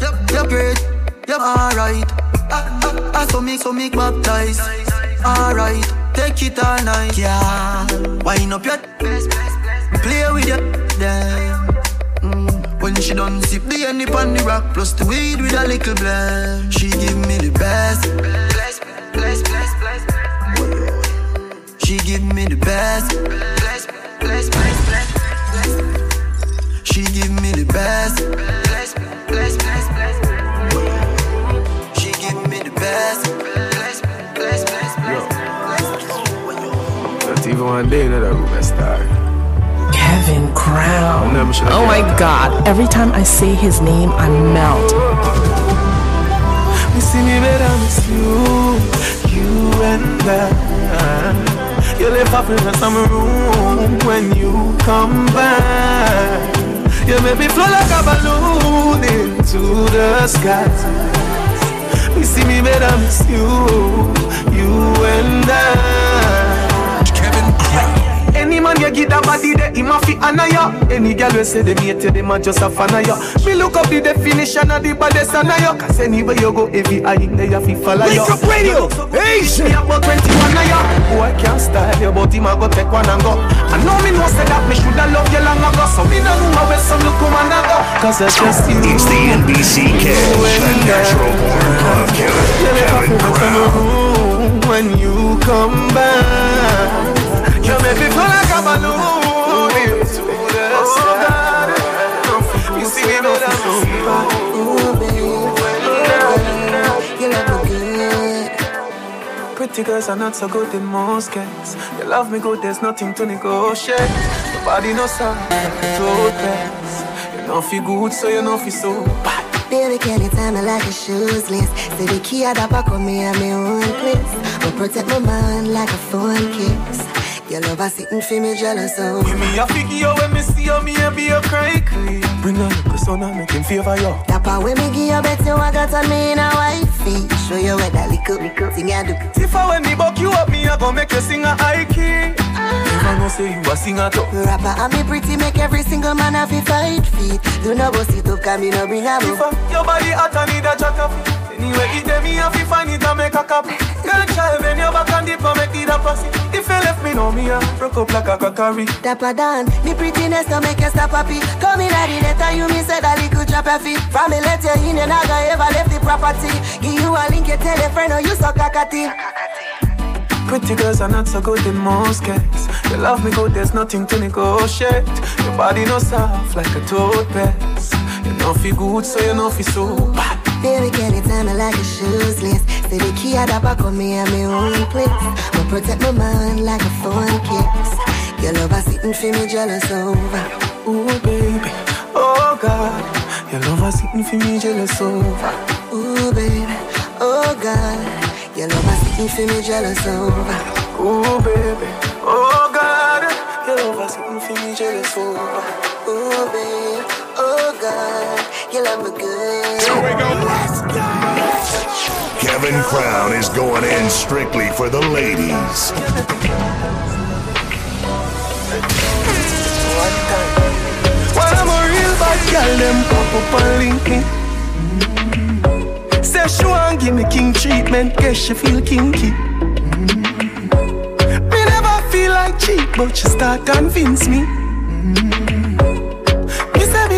Yep, you're great, you're alright. I, I, I saw me, so me baptized. Alright, take it all night, yeah. Wind up your play with your damn. Mm. When she done sip the honey on the rock, plus the weed with a little blend. She give me the best. Bless, bless, bless, bless. She give me the best. Oh my god, every time I say his name, I melt. You see me better miss you, you and I. You left off in some room when you come back. You make me flow like a balloon into the sky. You see me better miss you, you and I. Kevin Crown. Any man you get that body there, him a fi honor ya. Any girl we say them hate you, them a just a fan of ya. Me look up the definition of the baddest honor ya. Cause anywhere you go, every eye there you fi follow ya. Wake up radio, hey shit. Me about 21 of ya. Boy can't style you, but him a go take one and go. I know me know say that me shoulda love you long ago. So me no know where some look come and go. Cause it's just you. It's the NBC Kid, the natural born love killer, Kevin Crown. When you come back, you make me feel like a balloon into the sky. You see me better Pretty girls are not so good in most cases. You love me good, there's nothing to negotiate. Nobody knows like a toothpaste. You know feel good, so you know feel so bad. Baby, can you tell me like a shoes list? Say the key at the back of me and me own place. But protect my mind like a phone case. Your love a sitting for me jealous of. Give me a figure when me see you, me a be a cry clean. Bring on your persona, make him favor you. Part when me give you better, I got on me in a wifey. Show you what that little thing I do. If I when me buck you up, me a go make you sing a high key. Never know say you a singer too. Rapper and me pretty, make every single man have a fight feet. Do not bust it up, come me no bring a uh, your body hot, I need a jack of it. Anyway, it dem me have to find it and make a copy. Girl, try bend your back and dip and make it a pussy. If you left me, know me, I broke up like a crockery. Dapper Dan, me prettiness to make you stop happy. Come in at the letter, you me said that little drop a fee. From me let you in, you never ever left the property. Give you a link, you tell a friend, or you suck a catty. Pretty girls are not so good in most cases. You love me good, there's nothing to negotiate. Your body no soft like a toothpaste. You know feel good, so you know feel so bad. Baby, can you me like a shoes list? Say the key at the back on me and me own place. But protect my mind like a phone kiss. Your love is sitting for me jealous over. Ooh, baby, oh God. Your love is sitting for me jealous over. Ooh, baby, oh God. Your love is sitting for me jealous over. Ooh, baby, oh God. Your love is sitting for me jealous over. Ooh, baby, oh God. You love me good. Here we go. Kevin Crown is going in strictly for the ladies. While I'm a real bad girl, them pop up and link me. Say she want give me king treatment, guess she feel kinky. Me never feel like cheap, but she start convince me.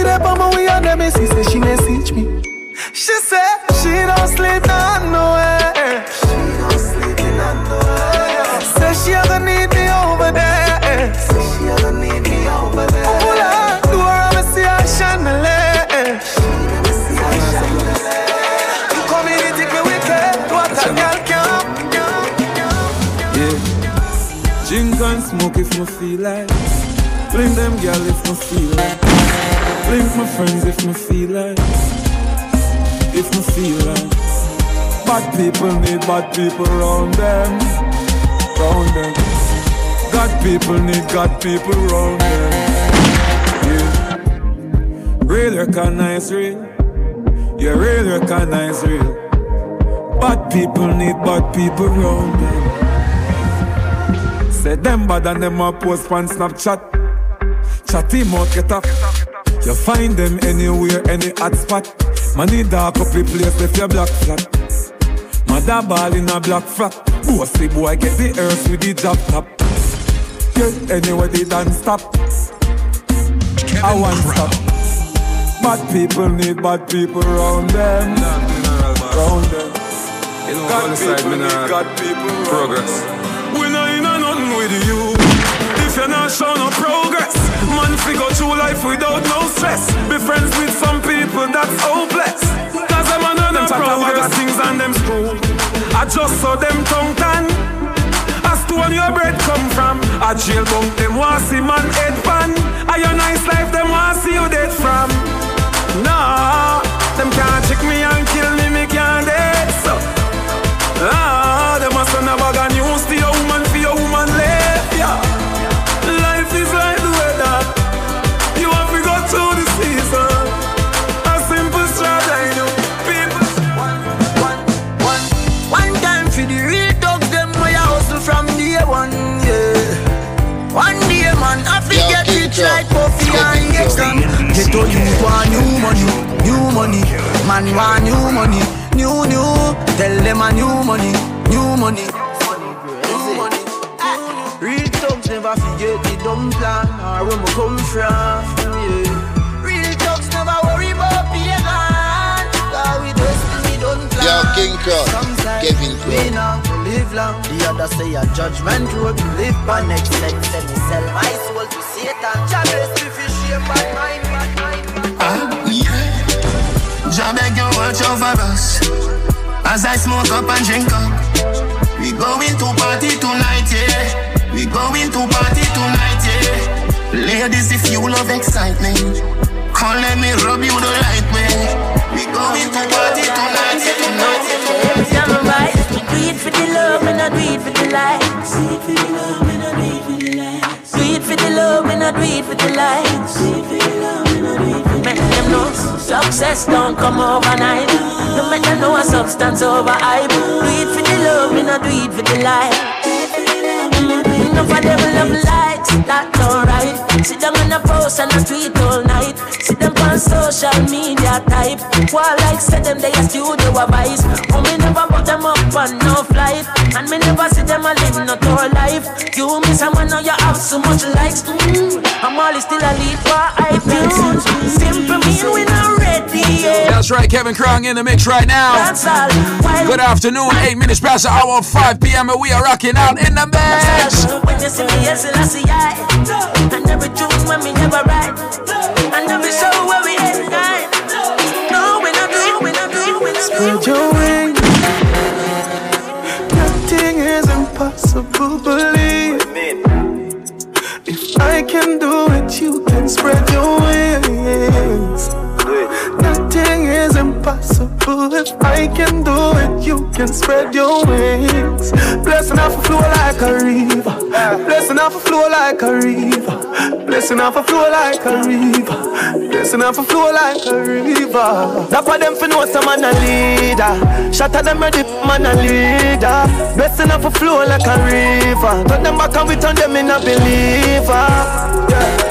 Me say me there on my way and the messy say she message me. She say she don't sleep down nowhere. She don't sleep in nowhere. Say she ever need me over there. Say she ever need me over there. Pull her door and me see her chandelier. Me see her chandelier. You community me wicked, what a girl can. Yeah. Drink and smoke if me feel like. Blink them girl if me feel like. Blink my friends if me feel like. If me feel like. Bad people need bad people around them. Round them. God people need God people around them. Yeah. Real recognize real. Yeah, real recognize real. Bad people need bad people around them. Say them bad and them a post on Snapchat. Chatty mouth get up. You find them anywhere, any hot spot. Money dark up the place if you black flat. Mother ball in a black flat. Bossy boy get the earth with the job top. Yeah, anyway they don't stop. I want stop. Bad people need bad people around them. Around them. You know, God on the side, people need nah God people progress. We're not in a nothing with you. If you're not showing no progress, man, fi go through life without no stress. Be friends with some people that's hopeless. Cause them on them progress things and them screw. I just saw them tongue tan. A stone your bread come from. A jail bunk them want see man head pan. A your nice life them want see you dead from. Nah, them can't check me and kill me, me can't dead so. Ah, Man want new money, new new. Tell them a new money, new money. New money. Real thugs never forget the dumb plan or where we come from. Yeah. Real thugs never worry about pagan. Cause we destiny don't plan. Yo, King Crown, Kevin to live long. The other say a judgment road. Live by next. Send me sell my soul to Satan. Jah bless me for shame, bad mind, Jah beg you watch over us As I smoke up and drink up We going to party tonight, yeah We going to party tonight, yeah Ladies, if you love excitement Come let me rub you the right way We going to party tonight, yeah, tonight, yeah, tonight, yeah. Do it for the love, and I do it for the lights. Do it for the love, and I do it for the lights. Do it for the love, and I do for the lights. Do for the love, and I do it for the Make them success don't come overnight. No matter no a substance over hype. Do it for the love, and I do it for the lights. Enough mm, of them love lights, that's alright. Sit down on the post and I tweet all night. Sit them on social media, type. While like said them they a studio a vice. Oh, me never put them up on no flight. And me never see them a live no tour life. You miss someone now you have so much likes. Mm. I'm always still a lead for iTunes. Simple mean we not ready yet. That's right, Kevin Crown in the mix right now. That's all. While Good afternoon, 8 minutes past the hour, 5 p.m. and we are rocking out in the mix. When you see me, yes, I see I. When me never show where we night. No, we do, we do, we Spread your wings. Nothing is impossible, believe. If I can do it, you can spread your wings. Impossible. If I can do it, you can spread your wings. Blessing off a flow like a river. Blessing off a flow like a river. Blessing off a flow like a river. Blessing off a flow like a river. That for them for know some man a leader. At them ready, man a leader. Blessing up a flow like a river. Turn them back and we turn them in a believer. Yeah.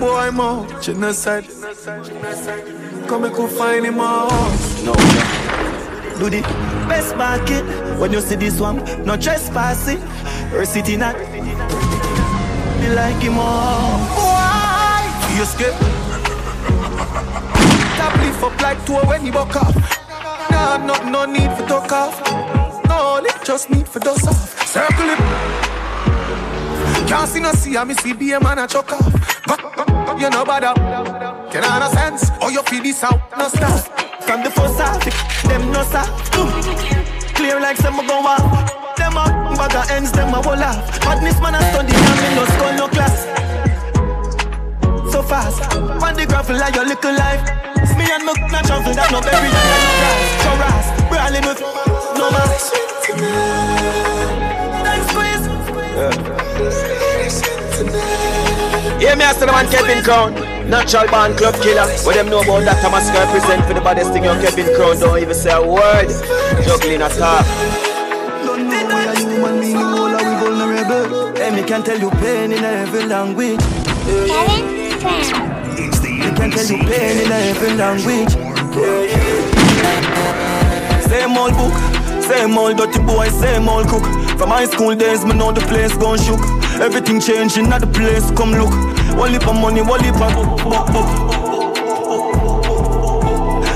Boy, mo, genocide. Come and go find him out. No. Do the best market when you see this one. No trespassing. Or city not. Me like him all. Why? You scared? Tap lift up like two when he buck off. Nah, no, no need for talk off. No, they just need for dust off. Circle it. Can't see no see, I me see be a man a chuck off. You know bother. Can I no sense? Or you feel this out, no stop. From the first half, them no stop. Mm. Clear like some go off. Them a bag of ends, them a whole off. Madness man a study and me no school no class. So fast, on the gravel like your little life. It's me and my not travel that no berry that no grass. So ras, brawling with no mask. Thanks squeeze. Yeah, me ask the man Kevin Crown, natural born club killer. What them know about that Thomas present for the baddest thing, yo, Kevin Crown don't even say a word. Juggling a top. Don't know we are human being, all are we vulnerable. Hey, me can tell you pain in every language. Kevin Crown. Me can tell you pain in every language. Yeah, yeah. Same old book, same old dirty boy, same old cook. From high school days, me know the place gone shook. Everything changing at the place, come look. One lip of money, one lip of book, book, book.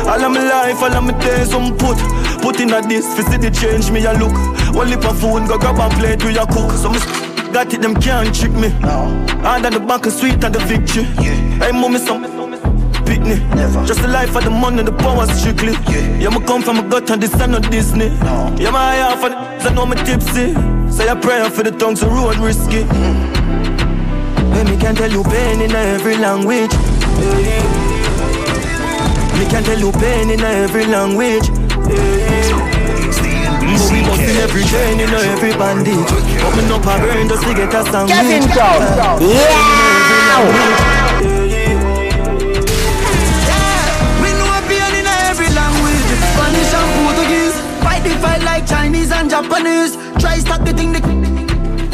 All of my life, all of my days, I'm put. Put in at this, for see the change me, I look. One lip of food, go grab and plate, do ya cook. So me got it, them can't trick me. Hard on the and sweet on the victory. Hey, mommy, some pitney. Just the life of the money, the power strictly. Yeah, me come from a gut and this ain't no Disney. Yeah, my eye for the I know me tipsy. Say a prayer for the tongue, so road risky. Hey, me mm. can tell you pain in every language. Me can tell you pain in every language. But we must in every train, in every bandage. But me no burn just to get a sandwich. Kevin Crown. We know a pain in every language. Spanish and Portuguese. Fight the fight like Chinese and Japanese. Try stop the thing the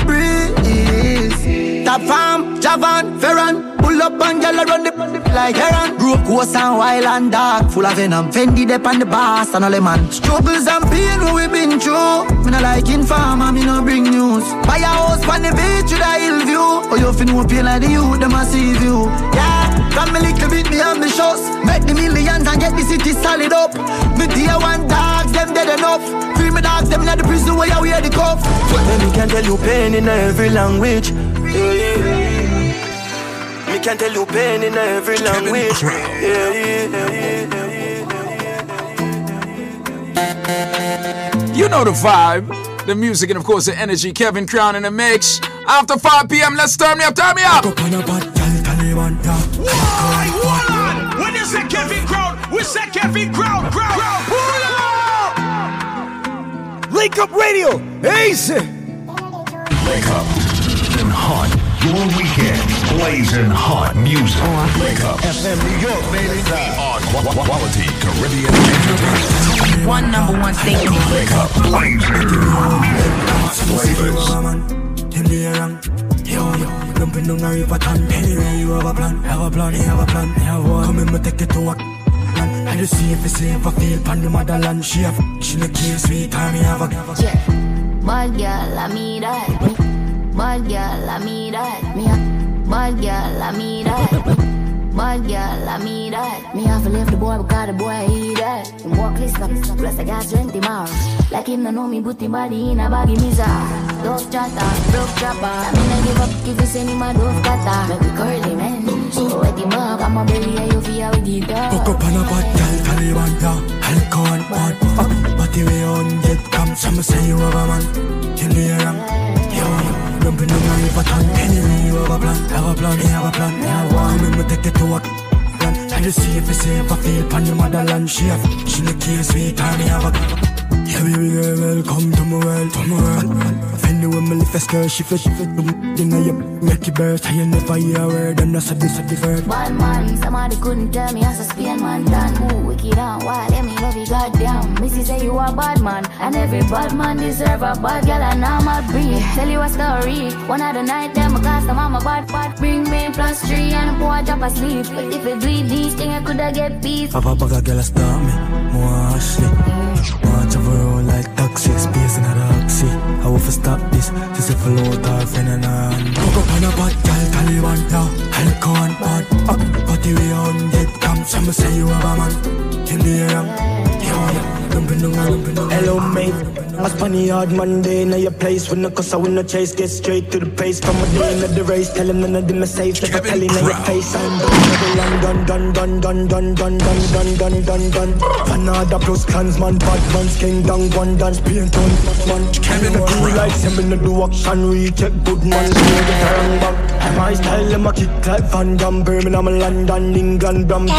breeze. Top farm, Javan, Ferran. Pull up and gyal run the like Heron. Up coast and wild and dark, full of venom. Fendi dep on the boss and all the man. Struggles and pain what we been through. Me no like informer, me no bring news. Buy a house on the beach with a hill view. Oh you fi know pain like the youth, them a see you. Yeah, from me little bit me ambitious. Make the millions and get the city solid up. Me dear one dogs, them dead enough. Free me dogs, them in the prison where you wear the cuff. Then me can tell you pain in every language. Me can tell you pain in every language. Yeah, yeah, yeah, yeah. You know the vibe, the music, and of course the energy. Kevin Crown in the mix. After 5 p.m., let's turn me up, turn me up. Why, why? When you say Kevin Crown, we say Kevin Crown, Crown, Crown. Pull up! Link Up Radio, easy. Wake up and hot. Your weekend blazing hot music. Wake up. FM New York, baby. We are qu- qu- quality Caribbean entertainment. One number one station. Wake up blazing hot flavors. Yo, jumping down a river ton. Anyway, you have a plan, have a plan, have a plan, have one. Come in, me take it to plan. I just see if it's safe, I feel pan the motherland. She have, she the case, sweet time, me have a. Yeah. Bad girl, I me that. Bad girl, I me that. A bad girl, I me that. Bad girl, I me that. Me have to leave the boy because the boy he that. Him walk this up, plus I got strength more. Like him no know me, put him body in a baggy misa. Dove chatter, broke chopper. I mean I give up if you send him a dove cutter. Make me curly man. Eh? So wet him up, I'm a belly and you feel with the dog. Hook up on a bad girl, Taliban, yeah. Alcohol, bad, bad. Party way on, get come. Some say you a man. In the air, yo, Jumping on a river ton. Anyway, you have a plan, have a plan, have a plan, have one. Me take work. plan. I just see if it's safe, I feel pan the motherland. She have, she the case, sweet me have a. Yeah, baby girl, welcome to my world, to my world. Offend the woman, if a skirt, she fit, she fit. Know you make it burst, you never hear a word, and that's a this, a different. Bad man, somebody couldn't tell me as a Spain man done. Ooh, wicked and wild, let me love you, goddamn. Missy say you a bad man, and every bad man deserve a bad girl, and I'm a breed. Tell you a story, one of the night, them a custom, I'm a bad bad. Bring me plus three, and a boy drop asleep. But if it bleed these things, I coulda get beef. Have a bag of girl stop me, more Ashley toxic, space in the oxy. I will stop this, Just is a float off in an hand. Cook up on a bad gal, Taliban, now, Hulk on bad. Up, party way on dead, come, some say you have a man. Him the air, yeah, yeah. Dumping down, dumping down. Hello, mate. I spun the hard Monday in your place when the cause I win the chase, get straight to the pace from a day in the race. Tell him none of them are safe, never tell him in your face. I'm done, done, done, done, done, done, done, done, done, done, done, done. Fanada plus clansman, bad man's king down, one dance, paint on, man. Kevin Crown. like him in the do action, we check good man, so get around back. My style, them a kick like Van Damme, Birmingham, London, England, Brampton.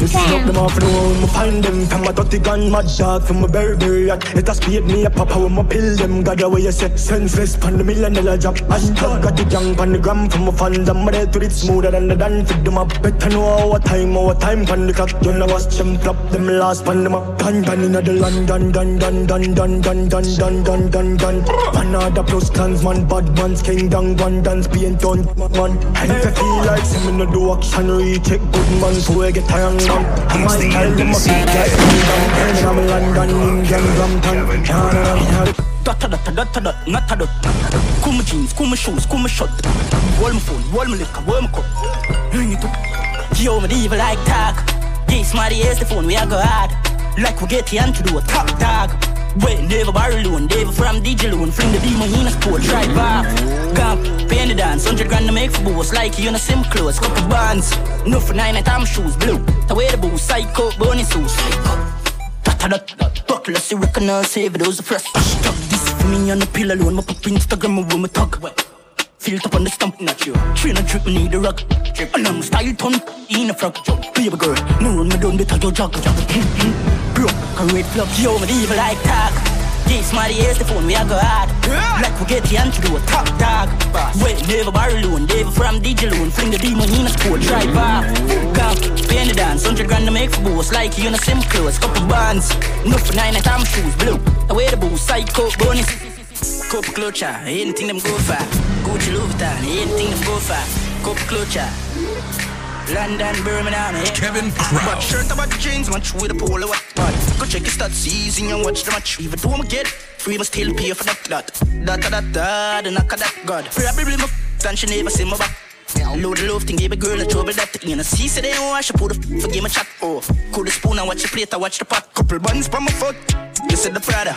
You see up them off the road, me find them, from a dirty gun, mad dog, from a Burberry yacht. It a speed me a papa when my pill them, God away you say, senseless, pan the million dollar job. Hashtag got the young pan the gram from my fans, I'm ready to it smoother than the dance, fit them up. Better know our time, our time, pan the clock. You know watch them flop, them last pan them up. Dun dun in the London, dun dun dun dun dun dun dun dun dun dun. Panada plus clansman, bad man's king down, one dance, paint on, man. And if I feel like some in the do action, recheck good man, so we get tired, man. My style, them a kick like London, Birmingham, London, England, Brampton. Yeah, yeah, yeah. Dot dot dot dot dot. Cool my jeans, cool my shoes, cool my shirt. Wall my phone, wall my liquor, wall my cup. Yo, me evil like tag. This my is the phone, we are go hard. Like we get the to do a top dog. Wait, never borrow loan, never from DJ loan. Fling the demon in a sport, drive off. Camp, pay the dance, 100 grand to make for boss. Like you in a sim clothes, couple bands. No for nine at time shoes, blue. To wear the boots, psycho, bunny suits. Dot dot dot. Buckle, let's see, recognize, uh, save it, those the first. Stop this for me on the pill alone. My pop Instagram, my woman talk. Feel up on the stump, not you. Train a drip, me need a rug. And I'm style ton, in a frog. Baby girl, no run me down, better your jog. Bro, a red flop, yo, me evil like tag. This my is the phone, we are go hard. Like we get the to do a top dog. Wait, never borrow loan, never from DJ loan. Fling the demon in a sport, drive off. Come, pay the dance, 100 grand to make for boss. Like you in a sim clothes, couple bands. No for nine at time shoes, blue. I wear the boots, psycho, bonus. Cup clutcher, anything them go for. Gucci Louis Vuitton, anything them go for. Cup clutcher. London, Birmingham, eh? Kevin Crown. shirt about the jeans, match with a polo what but Go check your stats, easy and watch the match. Even though I'm get free, must still pay for that that. That that that, the knock of that God. Probably my and she never see my back. Load the love thing, give a girl a trouble that you know. See, say they don't wash, I put the forgive my chat. Oh, cool the spoon I watch the plate, I watch the pot. Couple buns from my foot. You said the Prada,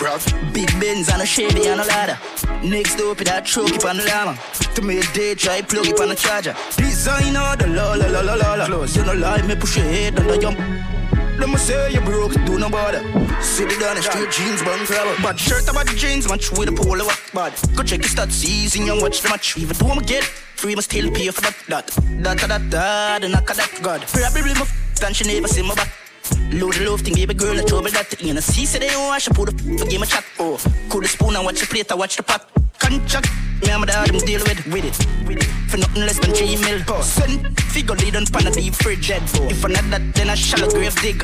big Benz and a Chevy and a ladder. Next up, that truck up on the llama. To me a day, try plug it on the charger. Designer, the la la la la la la. Close, you know, lie, me push your head and the Let say you broke, do no bother. It down and straight jeans, bun forever. But shirt about the jeans, match with a polo what bad. Go check your stats, easy and watch the match. Even though I'm get free, must still pay for that. That, that, that, that, the knock of that God. Probably my f- and she never see my back. Load the love thing, baby girl, I trouble that. You know, see, say they wash, I put a forgive my chat. Oh, cool the spoon and watch the plate, I watch the pot. Contract, me and my dad, them deal with, with it. With it. For nothing less than three mil. Send figure lead on pan a deep fridge. Dead If I not that, then I shall a grave dig.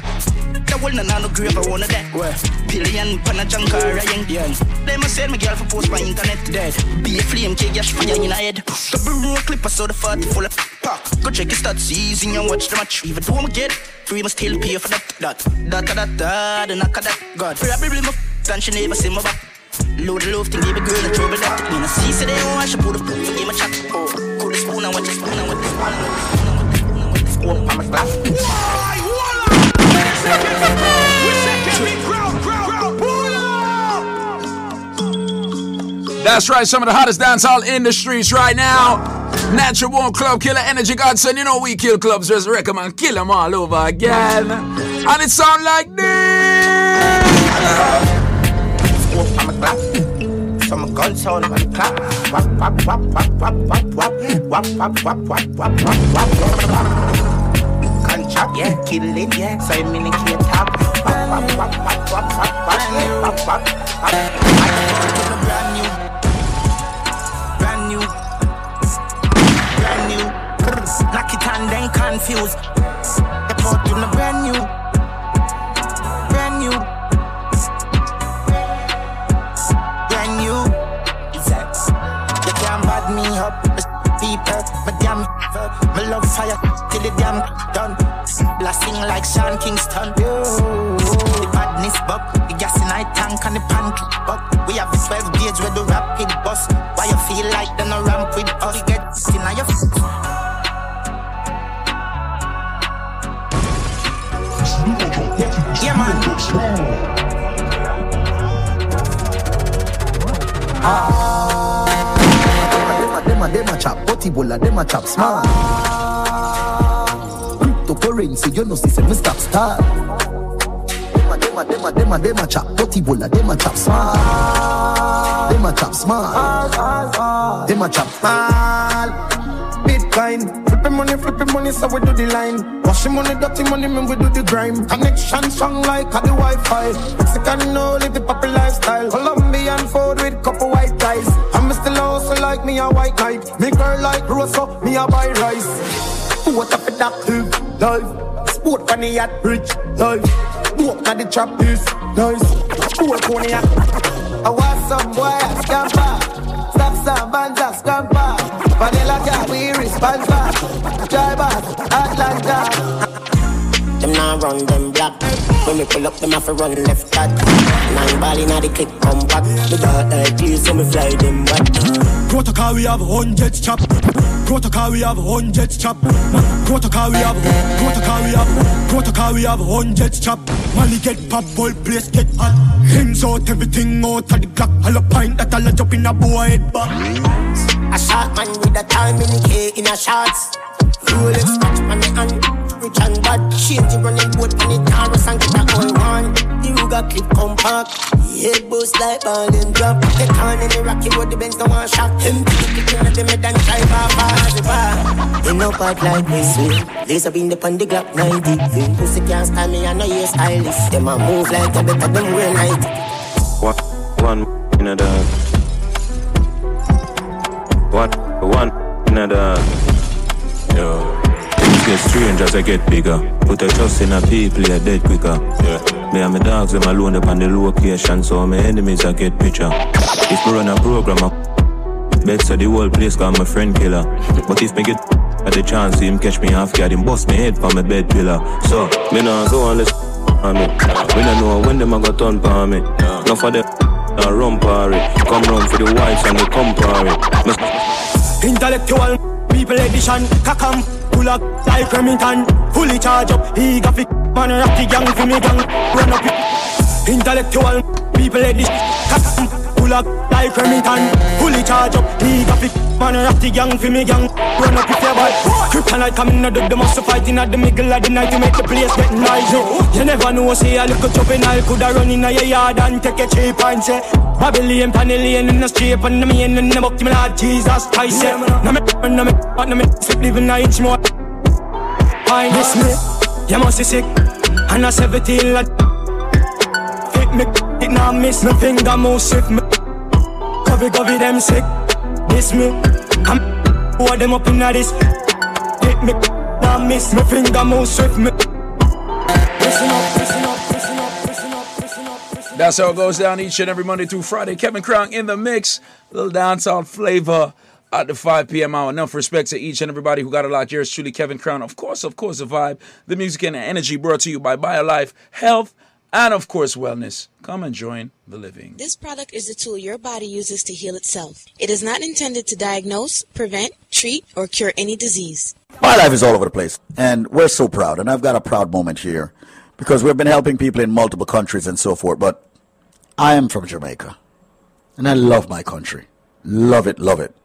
the whole na no grave around that. Where? Billion pan a junk or a young young. Them a send me girl for post by internet dead. Be a flame cake, yash fire in a head. Double roll clip, I saw the 40 full of pack. Go check your stats, easy and watch the match. Even though I'm get free, must still pay for that. That, that, that, that, the knock of that. God, probably my and she never see my back. Load the love thing, give a girl a trouble that. Me no see, say they don't want, she put a foot game a chat. Oh, cool the spoon and watch the spoon and watch the spoon and watch the spoon and watch the spoon and watch the spoon and watch the spoon. That's right, some of the hottest dancehall in the streets right now. Natural Born Club Killer Energy Godson. You know we kill clubs, them and kill them all over again. And it sound like this. Some gun sound on the clap. Wap wap wap wap wap wap wap wap wap wap wap wap wap wap. Gun chop, yeah, kill it, yeah. So I'm in the key top. Wap wap wap wap wap wap wap wap wap. Brand new, confused. The port in a brand new, brand new. brand new. You can't bad me up, people. My damn, my love fire till the damn done. Blasting like Sean Kingston. The badness bug, the gas in I tank and the pantry bug. We have the 12 gauge with the rapid bus. Why you feel like they no ramp with us? You get in now your Ah, a a them a. Cryptocurrency, you know, see, say me stop start. A them a them a them a a potty bola, them a smart. Them a smart. Them a smart. Bitcoin. Flipping money, flipping money, so we do the line. Washing money, dirty money, man, we do the grime. Connection strong like a the Wi-Fi. Mexican no live the proper lifestyle. Colombian food with couple white rice. I'm still also like me a white knight. Me girl like Rosa, me a buy rice. What up with that life? Sport the yacht, rich life. Walk on the trap is nice. Sport cognac. I want some boy scamper. Stop some bands scamper. Vanilla car, we responsible. Drivers, Atlanta. Them now run them black. When me pull up, them have to run left that. Nine ball inna the click come back. Me dark like clear, so me fly them back. Protocol we have hundreds chop. Protocol we have hundreds chop. Protocol we have. Protocol we have. Protocol we have hundreds chop. Money get pop, whole place get hot. Hands out, everything out of the clock. All a pint that all a jump in a boy head back. A shot man with a time in the K in a shots. Rolex watch on the hand. Rich and bad. Change the running boat on the Taurus and get a whole one. The Ruger clip compact. Head boost like ball and drop. Get on in the Rocky Road, the Benz no one shot. Him to the kitchen of the mid and drive off as the bar. They no part like sweet. Lace up in the pan, the Glock 90. Them pussy can't stand me, I know you stylist. Them a move like a better than wear night. One, one in a dog. One, one another. Yo. Things get strange as I get bigger. Put a trust in a people, you're dead quicker. Yeah. Me and my dogs, them alone up on the location, so my enemies I get picture. If me run a program, I bet so the whole place got my friend killer. But if me get at the chance, see him catch me half guard, him bust me head for my bed pillar. So, me nah go on this on me. We don't know when them a got turn for me. No for them, nah run party. Come run for the whites and the come Intellectual people edition. Kakam, pull up like Remington. Fully charge up, he got fi man rock the gang for me gang. Run up. Intellectual people edition. Kakam, up like Remington. Fully charge up, he got fi man rock the gang for me gang. Run up if you boy. Kryptonite coming out of the muscle fighting at the middle of the night to make the place get nice. You never know, say a little juvenile coulda run in uh, your yard and take a cheap and say. Babylon, Panellian in the street, and the man in the book, me Lord Jesus Christ. Yeah, no me, no me, no me, sleep living a inch more. Fine, this me, you must be sick, and I 17 lad. Fit me, it now miss me finger move swift me. Covey, covey them sick. This me, I'm them up in this. Hit me, now miss me finger move swift me. Listen up, listen up. That's how it goes down each and every Monday through Friday. Kevin Crown in the mix. A little dancehall flavor at the 5 p.m. hour. Enough respect to each and everybody who got a lot. Yours truly, Kevin Crown. Of course, of course, the vibe, the music and the energy brought to you by BioLife Health and, of course, wellness. Come and join the living. This product is a tool your body uses to heal itself. It is not intended to diagnose, prevent, treat, or cure any disease. My life is all over the place, and we're so proud. And I've got a proud moment here because we've been helping people in multiple countries and so forth. But I am from Jamaica, and I love my country. Love it, love it.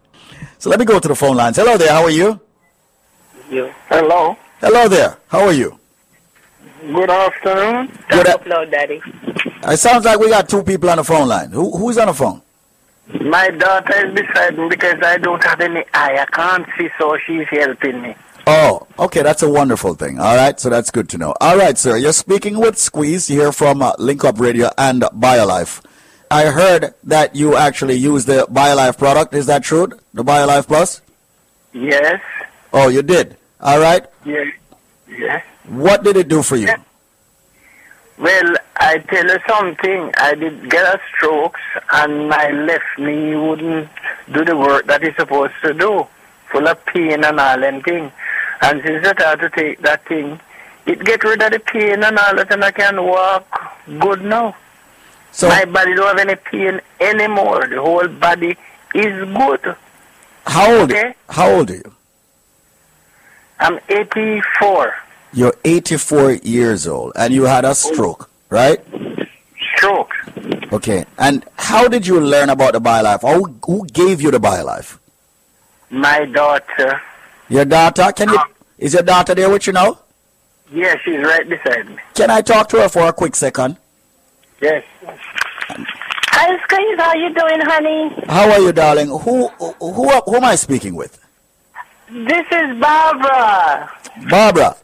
So let me go to the phone lines. Hello there, how are you? Yeah. Hello. Hello there, how are you? Good afternoon. Good Talk loud, Daddy. It sounds like we got two people on the phone line. Who, who's on the phone? My daughter is beside me because I don't have any eye. I can't see, so she's helping me. Oh, okay, that's a wonderful thing. All right, so that's good to know. All right, sir, you're speaking with Squeeze here from uh, Link Up Radio and BioLife. I heard that you actually use the BioLife product. Is that true? The BioLife Plus? Yes. Oh, you did. All right. Yeah. Yes. What did it do for you? Well, I tell you something. I did get a stroke, and my left knee wouldn't do the work that it's supposed to do, full of pain and all and thing. And since I had to take that thing, it get rid of the pain and all that, and I can walk good now. So my body don't have any pain anymore. The whole body is good. How old? Okay. How old are you? I'm 84. You're 84 years old, and you had a stroke, right? Stroke. Okay. And how did you learn about the BioLife? Who, who gave you the BioLife? My daughter. Your daughter? Can you? Uh-huh. Is your daughter there with you now? Yeah, she's right beside me. Can I talk to her for a quick second? Yes. Hi, Squeeze. How are you doing, honey? How are you, darling? Who who who, who am I speaking with? This is Barbara. Barbara.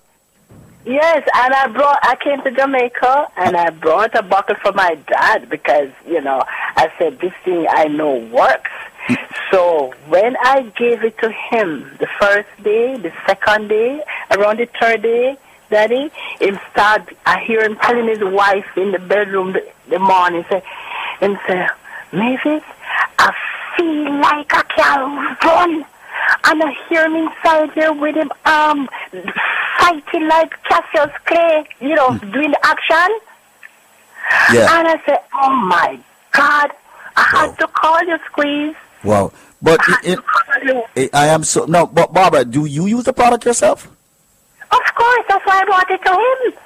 Yes, and I brought. I came to Jamaica and I brought a bottle for my dad because you know I said this thing I know works. So when I gave it to him the first day, the second day, around the third day, Daddy, him start. I hear him telling his wife in the bedroom the, the morning, say, and say, Mavis, I feel like I can run. And I hear him inside there with him um fighting like Cassius Clay, you know, doing the action. Yeah. And I said, Oh my God, I had to call you, Squeeze. Wow. But it, it, I am so no. But Barbara, do you use the product yourself? Of course, that's why I brought it to him.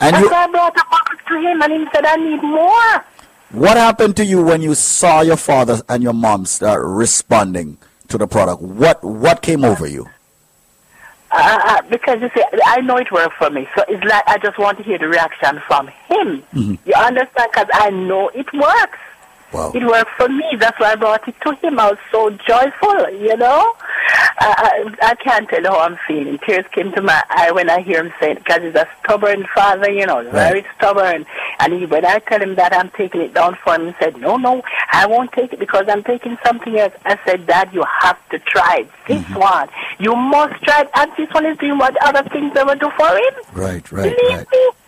And that's you, why I brought the bottle to him, and he said, I need more. what happened to you when you saw your father and your mom start responding to the product? What what came over you? Uh, uh, because you see, I know it worked for me, so it's like I just want to hear the reaction from him. Mhm. You understand? Because I know it works. Wow. It worked for me. That's why I brought it to him. I was so joyful, you know. I, I, I can't tell how I'm feeling. Tears came to my eye when I hear him say it because he's a stubborn father, you know, very stubborn. And he, when I tell him that I'm taking it down for him, he said, no, no, I won't take it because I'm taking something else. I said, Dad, you have to try it. This mm-hmm. one. You must try it. And this one is doing what other things ever do for him. Right, right, right,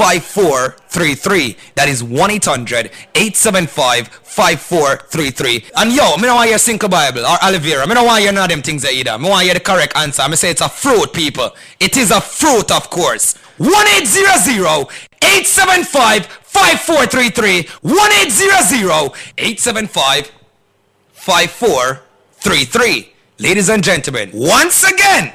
5433. That is 1 800 875 5433. And yo, me don't want your Cinco Bible or aloe vera. Me don't want your none of them things either. Me want you the correct answer. I me say it's a fruit, people. It is a fruit, of course. 1 800 875 5433. 1 800 875 5433. Ladies and gentlemen, once again,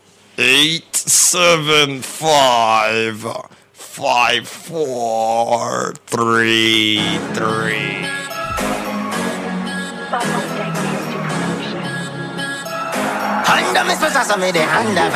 Eight seven five five four three three. Honda me sposa som är det Honda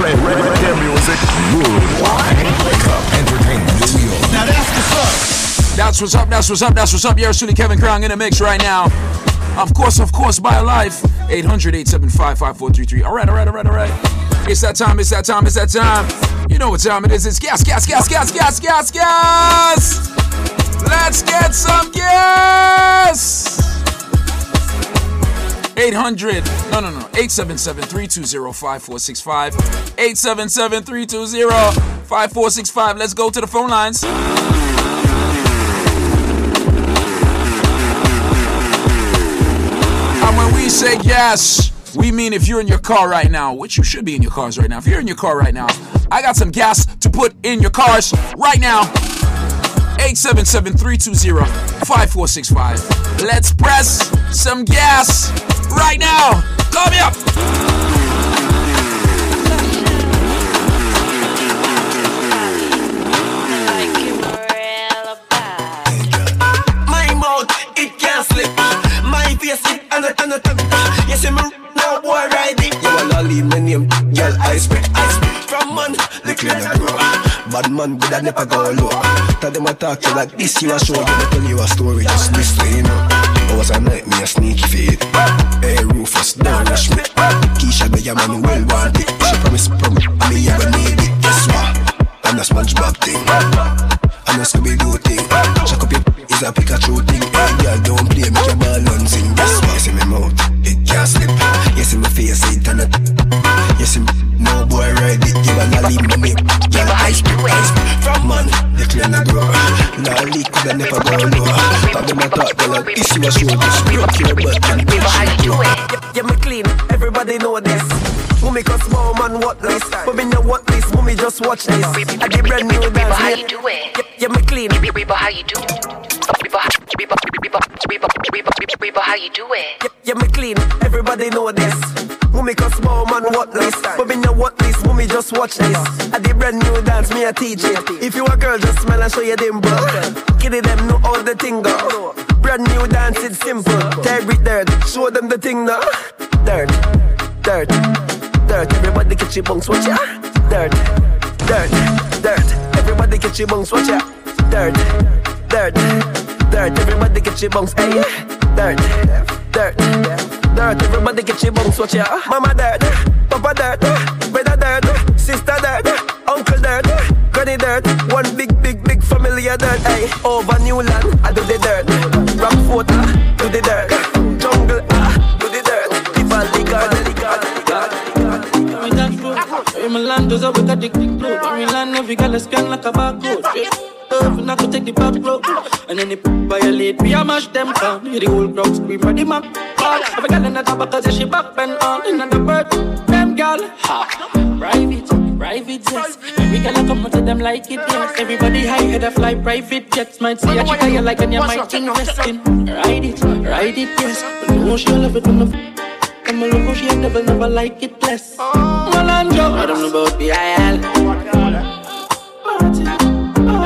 play reggae music. Wake up, entertainment. Now that's what's up. That's what's up. That's what's up. That's what's up. Yours truly, Kevin Crown, in the mix right now. Of course, of course, BioLife. 800 875 5433. All right, all right, all right, all right. It's that time, it's that time, it's that time. You know what time it is. It's gas, gas, gas, gas, gas, gas, gas. Let's get some gas. 800, no, no, no, 877 320 5465. 877 320 5465. Let's go to the phone lines. And when we say gas, we mean if you're in your car right now, which you should be in your cars right now. If you're in your car right now, I got some gas to put in your cars right now. 877 320 5465. Let's press some gas right now. Call me up. My it can't. My face, it You no boy. You my name, girl. I spit, I spit from man. Bad man, good I never go low. Tell them I talk to like this, you a show. Gonna tell you a story, just this you know. Was a night, me a sneaky fade. Hey, Rufus, don't rush me. Keisha, the man, well want it. She promise, promise, I mean, you need it. Guess what? I'm a SpongeBob thing. I'm a Scooby Doo thing. Chuck up your is a Pikachu thing. Hey, girl, don't play, make your ball and sing. Guess what? You see me mouth, it can't slip. You see me face, it and it. See me, no boy ride it. You a lolly me, girl, I spit, I spit. From man, the clean and grow. Lolly could I never go low. Talk them a talk, girl, this you a show. Just broke your butt and bitch, you me clean, everybody know this. Mummy cause small man what this. But me know what this, mummy just watch this. I did brand new dance how you do it? Yeah, yeah, me clean. Reba, how you do? Reba, Reba, how you do it? yeah, yeah, me clean, everybody know this. Mummy cause small man what this. But me know what this, mummy just watch this. I did brand new dance, me a teach it If you a girl, just smile and show your dimple Kitty them know all the thing go Brand new dance, it's simple. Tear it dirt, show them the thing now Dirt, dirt, dirt. Everybody get your bunks, watch ya. Dirt, dirt, dirt. Everybody get your bunks, watch ya. Dirt, dirt, dirt. Everybody get your bunks, hey Dirt, dirt, dirt. Everybody get your bunks, watch ya. Mama dirt, Papa dirt. Brother dirt, sister dirt. Uncle dirt, granny dirt. One big, big, big family of dirt, hey Over new land, I do the dirt. Rock fort, ah, do the dirt. Jungle, ah, road. In land, those are with a dick dick load. My land, every girl is scan like a barcode. Love, and I take the back road. And then it violate, we a mash them down. Hear the whole crowd scream, ready, man. All every girl in the top because she back bend on. In the bird, them girl, ha. Private, private jets. Every girl I come to them like it, yes. Everybody high head a fly private jets. Might see a chick you like and you might invest in. Ride it, ride it, yes. But no, she love it when the I'm a lover, she never, never like it less. Malandro, I don't know about the IL. I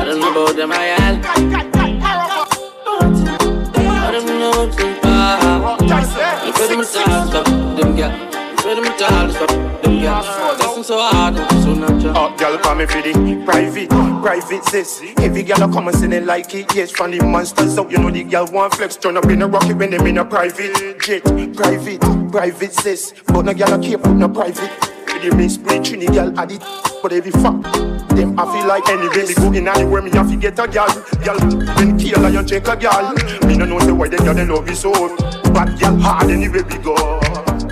don't know about them IL. I don't know them IL. You feel me talk, stop them girl. You feel me talk, stop them girl. Listen so hard, so natural. Up, girl, call me for the private, private sis. Every girl I come and say they like it. Yes, from the monsters out, you know the girl want flex. Turn up in a rocket when them in a private jet. Private, private sis. But no girl I keep put no private. Preaching the girl add it. But every fuck, them I feel like anyway. Me go in anywhere, me have to get a girl. Girl, when kill a you check a girl. Me no know say why they girl they love you so. But girl hard anyway we go.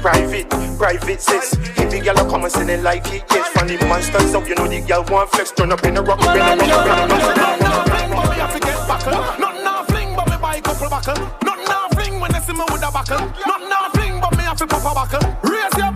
Private, private sis. Every girl I come and say they like it. Yes, the monsters out, you know the girl want flex. Turn up in a rock, when a rock, Nothing now fling, but me buy couple buckle. Nothing fling when they see me with a buckle. Nothing now fling, but me have to pop a buckle. Raise your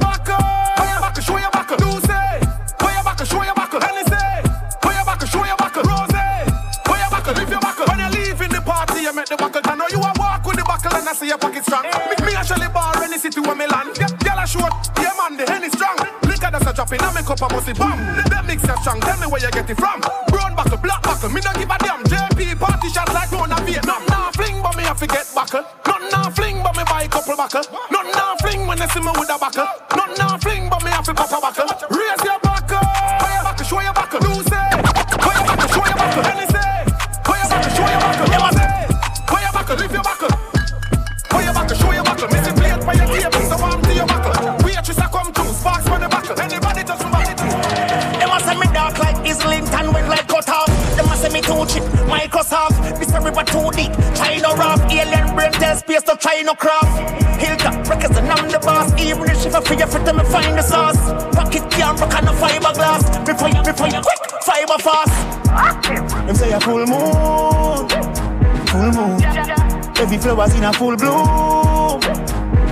see your pocket strong. Me, me actually bar any city where me land. Girl a short, yeah man, the henny strong. Liquor that's a dropping, I make up a musty bomb. Them mix are strong, tell me where you get it from. Brown buckle, black buckle, me don't give a damn. JP party shot like no na Vietnam. Nah fling, but me have to get buckle. Nothing nah fling, but me buy a couple buckle. Nothing nah fling when they see me with a buckle. Nothing nah fling, but me have to pop a buckle. Raise your buckle, where your buckle, show your buckle. Do say, where your buckle, show your buckle. Say, where your buckle, show your buckle. Say. too cheap. Microsoft, this a river too deep. China rough, alien brain test space to no craft. Hilltop records and I'm the boss. Even if figure for them, find the sauce. Pocket can of fiberglass. Before you, before you quick, fiber fast. Them say a full moon, full moon. Every flower's in a full bloom,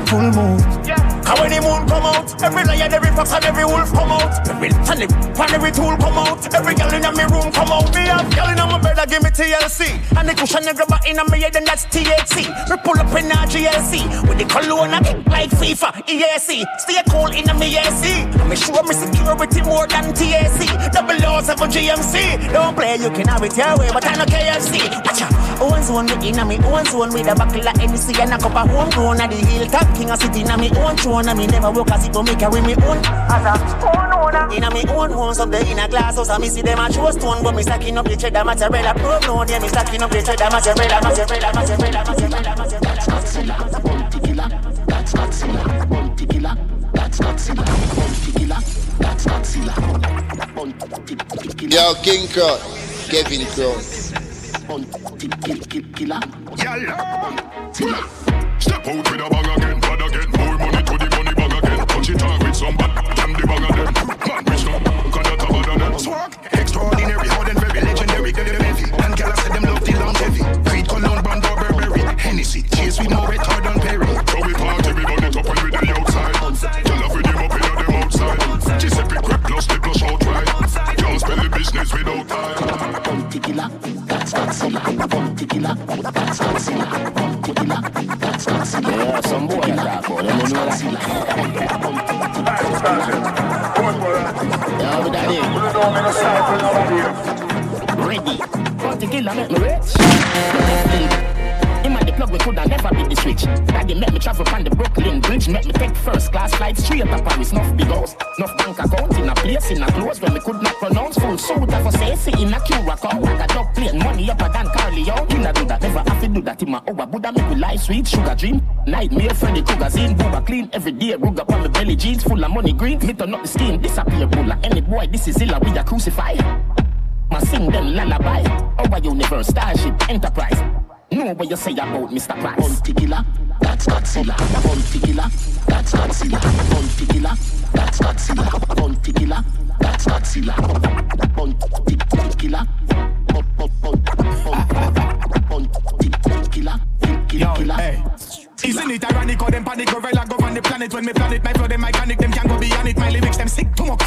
full moon. Cause when the moon come out, every lion, every fox and every wolf come out. Every and every, and every tool come out. Every girl in my room come out. Me have girl in my bed, I give me TLC. And the cushion the grabber in my head, and that's THC. Me pull up in a GLC. With the cologne, I kick like FIFA, EAC. Stay cool in my AC. And me sure me security more than TAC. Double laws of a GMC. Don't play, you can have it your way, but I no KFC. Watch out. Own zone, me in a me own zone. With a buckle of NC and a cup of homegrown. At the hilltop, king of city, in a me own throne. And me never walk as if I make carry me own. As a own owner. In a me own home, someday in a glass house. And me see them a show stone. But me stacking up the cheddar mozzarella. Prove no, yeah, me stacking up the cheddar mozzarella, mozzarella, mozzarella, mozzarella, mozzarella, mozzarella. That's Godzilla. Bounty killer. That's Godzilla. Bounty killer. That's Godzilla. Bounty killer. Yo, King Crown, Kevin Crown. Bounty killer. Uh, step out with a bang again, bad again. Bag again. Touch it out with some bad damn the bag of them. Man, rich no cannot have other than swag. Extraordinary, hard and very legendary. Get them heavy. And girl, I said them love the longevity. Creed, Cologne, Brand, or Burberry. Hennessy, chase with more red, hard and Perry. So we party, we burn it up when we the outside. Girl, I with them up in them outside. Giuseppe Crep plus they blush outright. Can't spell the business without time. Bounty killer. That's Godzilla. Bounty killer. That's Godzilla. Bounty killer. That's Godzilla. Yeah, some boy I talk about them, you know that. Yeah, with that Ready. Bounty killer make me rich. Him and the plug we coulda never beat the switch. Daddy make me travel on the Brooklyn Bridge. Make me take first class flight straight to Paris. Enough big house, enough bank account in a place in a clothes when me could not pronounce full suit. For say see in a cure Curacao. Like a dog plane, money up a than Carly out. You do that, never have to do that in my over. Buddha make me life sweet, sugar dream. Nightmare, Freddy Krueger, Zine, Booba clean every day. Rug up on my belly jeans, full of money green. Me turn up the skin, disappear bulla. Any boy, this is illa, we a crucify. Ma sing them lullaby. Our universe, starship, enterprise. Know what you say about Mr. Price. Bounty killer. That's Godzilla. Bounty killer. That's Godzilla. Bounty killer. That's Godzilla. Bounty killer. That's Godzilla. Bounty killer. Bounty killer. Yo, hey. Isn't it ironic how them panic gorilla go on the planet when me planet my flow them iconic them can't go beyond it my lyrics them sick too much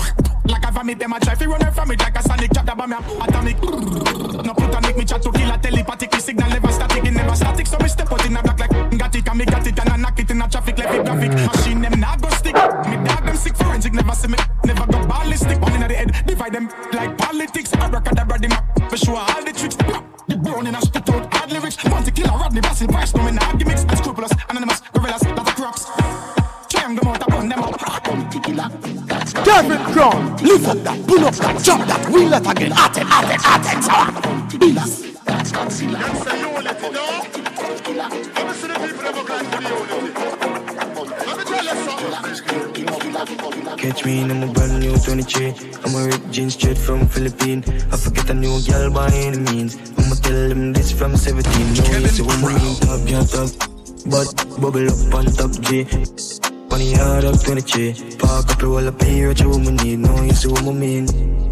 like a vomit them a try fi run away from it like a sonic chop that bomb me atomic no plutonic me chat to kill a telepathic signal never it never static so me step out in a black like got it and me got it and I knock it in a traffic like a graphic. Machine them not go stick. Me dog them sick forensic never see me. Never go ballistic. One in the head divide them like politics. Abracadabra the map for sure all the tricks. The brown in a spit out hard lyrics. Bounty Killer Rodney Basil Price no me not gimmicks unscrupulous anonymous gorillas lot of crocs. Triangle mount upon them up. Ah, Bounty killer. That's Kevin Crown, lift up that, pull up that, jump that, wheel it again, at it, at it, at it, so. Beast. That's Godzilla. Catch me in a brand new 23. I'm a ripped jeans straight from Philippines. I forget a new girl by any means. I'ma tell them this from 17. No, you see what I mean, top, yeah, top. But bubble up on top G. Money hard up 23. Park up roll up here, what you woman need. No, you see what I mean.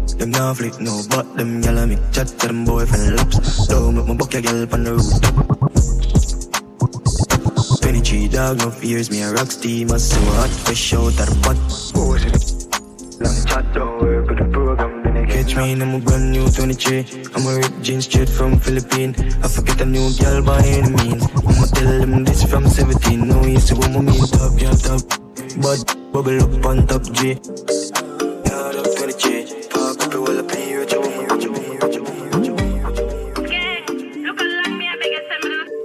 Them now flick no, but them a make chat to them boyfriend laps. Don't make my buck a gyal on the rooftop. 23 dog, no fears, me a rock steam, I so hot, fresh out of the pot. Catch me in a brand new 23. I'm a ripped jeans straight from Philippines. I forget a new girl by any means. I'ma tell them this from 17. No, you see what I mean, top, yeah, top. But bubble up on top G. Yard up 23. Park up, roll up here, what you want, what you want, what you want, what you want.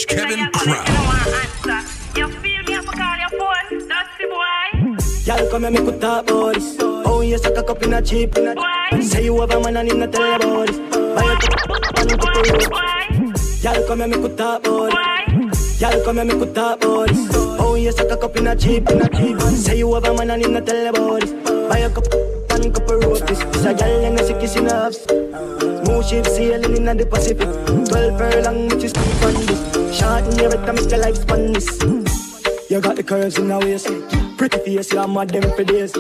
Kevin Crown. Y'all come and make we talk Oh, you suck a cup in a cheap. Say you have a man and him not tell you about this. Buy a cup and cup of. Y'all come and make we talk about this. Y'all come and make we talk about. Oh, you suck a cup in a cheap. Say you have a man and him not tell you about this. Buy a cup and cup of road. This is a girl and a sick kissing ups. Smooth ship sailing in the Pacific. Twelve furlong, which is on this. Short in your better make your life span this. You got the curves in the waist. Pretty face, you're mad them for days.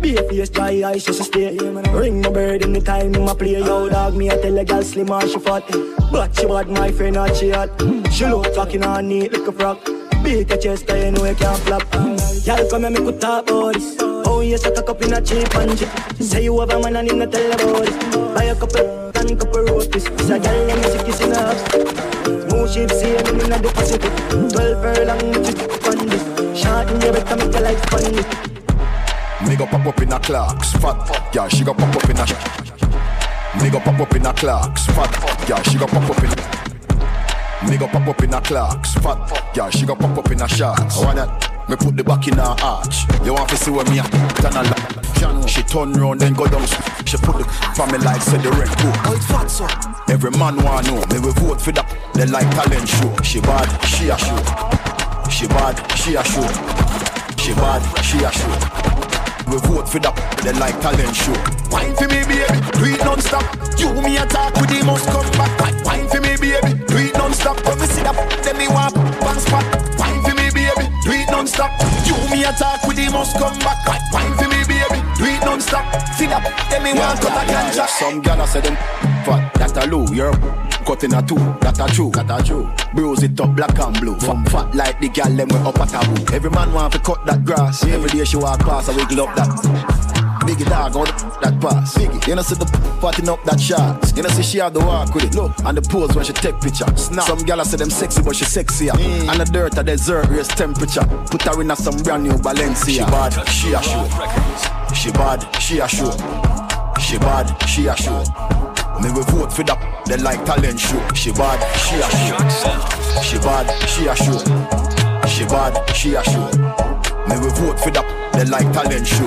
Be a face, dry eyes, just stay. Ring my bird in the time, my play. Yo, dog, me, I tell a girl slim or she fat. But she bad, my friend, not she hot. She look talking on neat like a frock. Beat your chest, I know you can't flop. Y'all come and make we talk about this. Oh, yes, I cock up in a cheap and chip. Say you have a man and him not tell about it. Buy a couple and couple rotis. Say, girl, let me see kissing up. Smooth ship sailing in the Pacific. Twelve furlong, which is on this. Short in your better make your life funny. Me. Go pop up in a clocks, fat. Fuck, Yeah, she go pop up in a Me go pop up in a clocks, fat. Fuck, Yeah, she go pop up in Me go pop up in a clocks, fat. Fuck, Yeah, she go pop up in a shots I want that Me put the back in her arch. You want to see where me a turn a lot. She turn round then go down. She put the for me like said the red book. Oh, it's fat so. Every man want know. Me we vote for that They like talent show. She bad, she a show She bad, she a show She bad, she a show we vote for that, they like talent show. Wine for me, baby, do it non-stop. You me attack with the must come back. Wine- for me, baby, do it non-stop. When we see that, then me want one spot. Wine for me, baby, do it non-stop. You me attack with the must come back. Wine- for me, baby, do it non-stop. See that, then me want cut a ganja. Some gyal a say them fat, that a low, you're cut in a two, that a true, that a true. Bruise it up black and blue, fat, fat like the gyal them we up at a boo. Every man want to cut that grass, every day she walk past, I wiggle up that. Biggie dog on the, that pass. Biggie, you know see the parting up that shots. You know see she have the walk with it. Look, and the pose when she take picture. Snap. Some a say them sexy, but she sexier. Mm. And the dirt a desert raise temperature. Put her in a some brand new Balenciaga. She bad, she a show. She bad, she a show. She bad, she a show. Me we vote for that, they like talent show. She bad, she a show. She bad, she a show. She bad, she a show. Me we vote for that, they like talent show.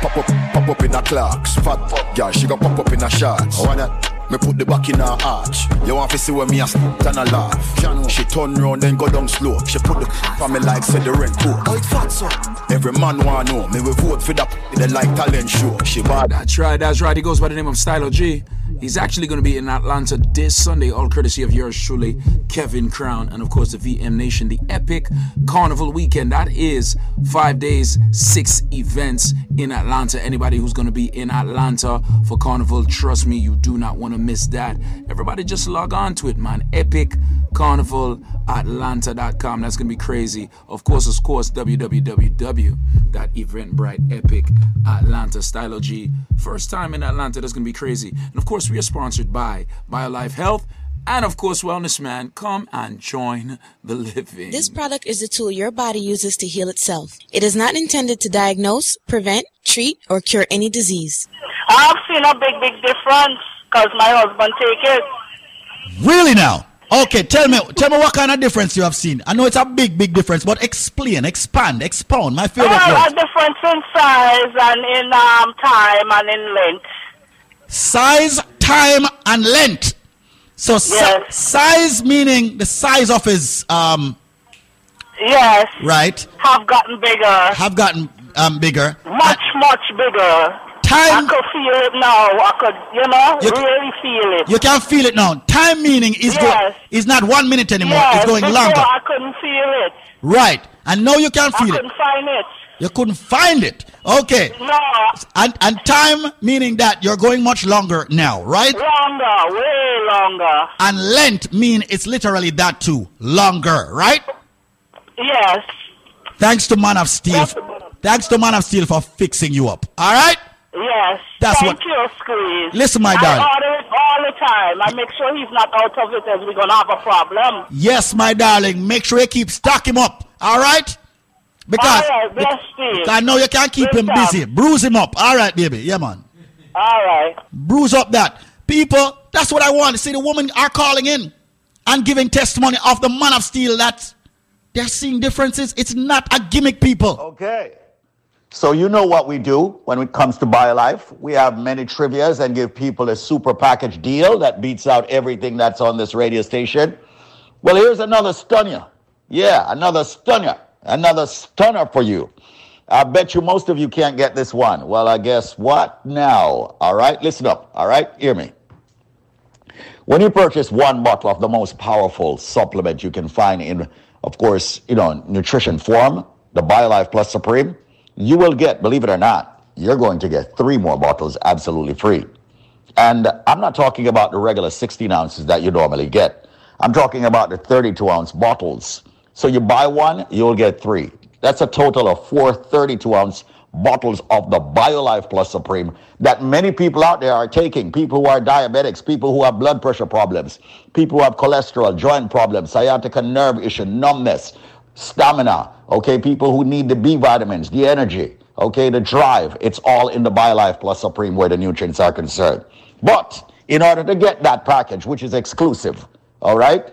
Pop up, pop up in a clocks, fat girl, she go pop up in a shots. Oh, want that. Me put the back in her arch. You want to see where me a stand and a laugh. She turn round then go down slow. She put the for me like said the rent coat. Oh, fat so. Every man wanna know. Me we vote for that. They like talent show. She bad. That's right, that's right. He goes by the name of Stylo G. He's actually going to be in Atlanta this Sunday, all courtesy of yours truly, Kevin Crown, and of course the VM Nation, the epic carnival weekend. That is five days, six events in Atlanta. Anybody who's going to be in Atlanta for carnival, trust me, you do not want to miss that. Everybody just log on to it, man. Epic carnival atlanta.com that's gonna be crazy of course of course www.eventbrite epic atlanta stylo g first time in atlanta that's gonna be crazy and of course we are sponsored by biolife health and of course wellness man come and join the living This product is the tool your body uses to heal itself. It is not intended to diagnose, prevent, treat, or cure any disease. I've seen a big, big difference because my husband take it. Really now? Okay, tell me, tell me what kind of difference you have seen. I know it's a big, big difference, but explain, expand, expound. My favorite Well, a difference in size and in um, time and in length. Size, time, and length. So si- size meaning the size of his um Yes, right have gotten bigger, have gotten um bigger. much, much bigger. Time. I could feel it now. I could, you know, You really feel it. You can feel it now. Time meaning is go- is not one minute anymore. yes, it's going before longer. I couldn't feel it. Right. And now you can I feel it. couldn't find it. You couldn't find it. Okay. No, And and time meaning that you're going much longer now, right? longer, way longer. And length mean it's literally that too. Longer, right? Yes. Thanks to Man of Steel. Thanks to Man of Steel for fixing you up. All right? Yes. That's Thank what- you, Squeeze. Listen, my darling. I order it all the time. I make sure he's not out of it as we're going to have a problem. Yes, my darling. Make sure you keep stock him up. All right? Because, All right, bless you. because I know you can't keep Good him job. busy. Bruise him up. All right, baby. Yeah, man. All right. bruise up that. People, that's what I want to see. The women are calling in and giving testimony of the man of steel that they're seeing differences. It's not a gimmick, people. Okay. So you know what we do when it comes to BioLife. We have many trivias and give people a super package deal that beats out everything that's on this radio station. Well, here's another stunner. Yeah, another stunner. Another stunner for you. I bet you most of you can't get this one. Well, I guess what now? All right, listen up. All right, hear me. When you purchase one bottle of the most powerful supplement you can find in, of course, you know, nutrition form, the BioLife Plus Supreme, you will get, believe it or not, you're going to get three more bottles absolutely free. And I'm not talking about the regular 16 ounces that you normally get. I'm talking about the 32 ounce bottles. So you buy one, you'll get three. That's a total of four 32 ounce bottles of the BioLife Plus Supreme that many people out there are taking. People who are diabetics, people who have blood pressure problems, people who have cholesterol, joint problems, sciatica nerve issue, numbness, stamina, okay, people who need the B vitamins, the energy, okay, the drive. It's all in the BioLife Plus Supreme where the nutrients are concerned. But in order to get that package, which is exclusive, all right,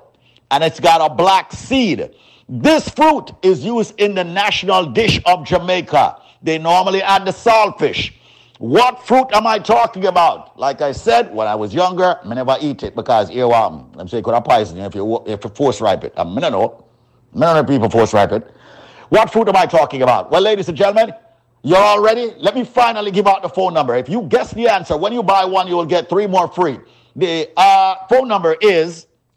and it's got a black seed. This fruit is used in the national dish of Jamaica. They normally add the saltfish. What fruit am I talking about? Like I said, when I was younger, I never eat it because earworm. I'm saying could have poison you if you if you force ripe it. I mean, I know. I people force ripe it. What fruit am I talking about? Well, ladies and gentlemen, you're all ready? Let me finally give out the phone number. If you guess the answer, when you buy one, you will get three more free. The uh, phone number is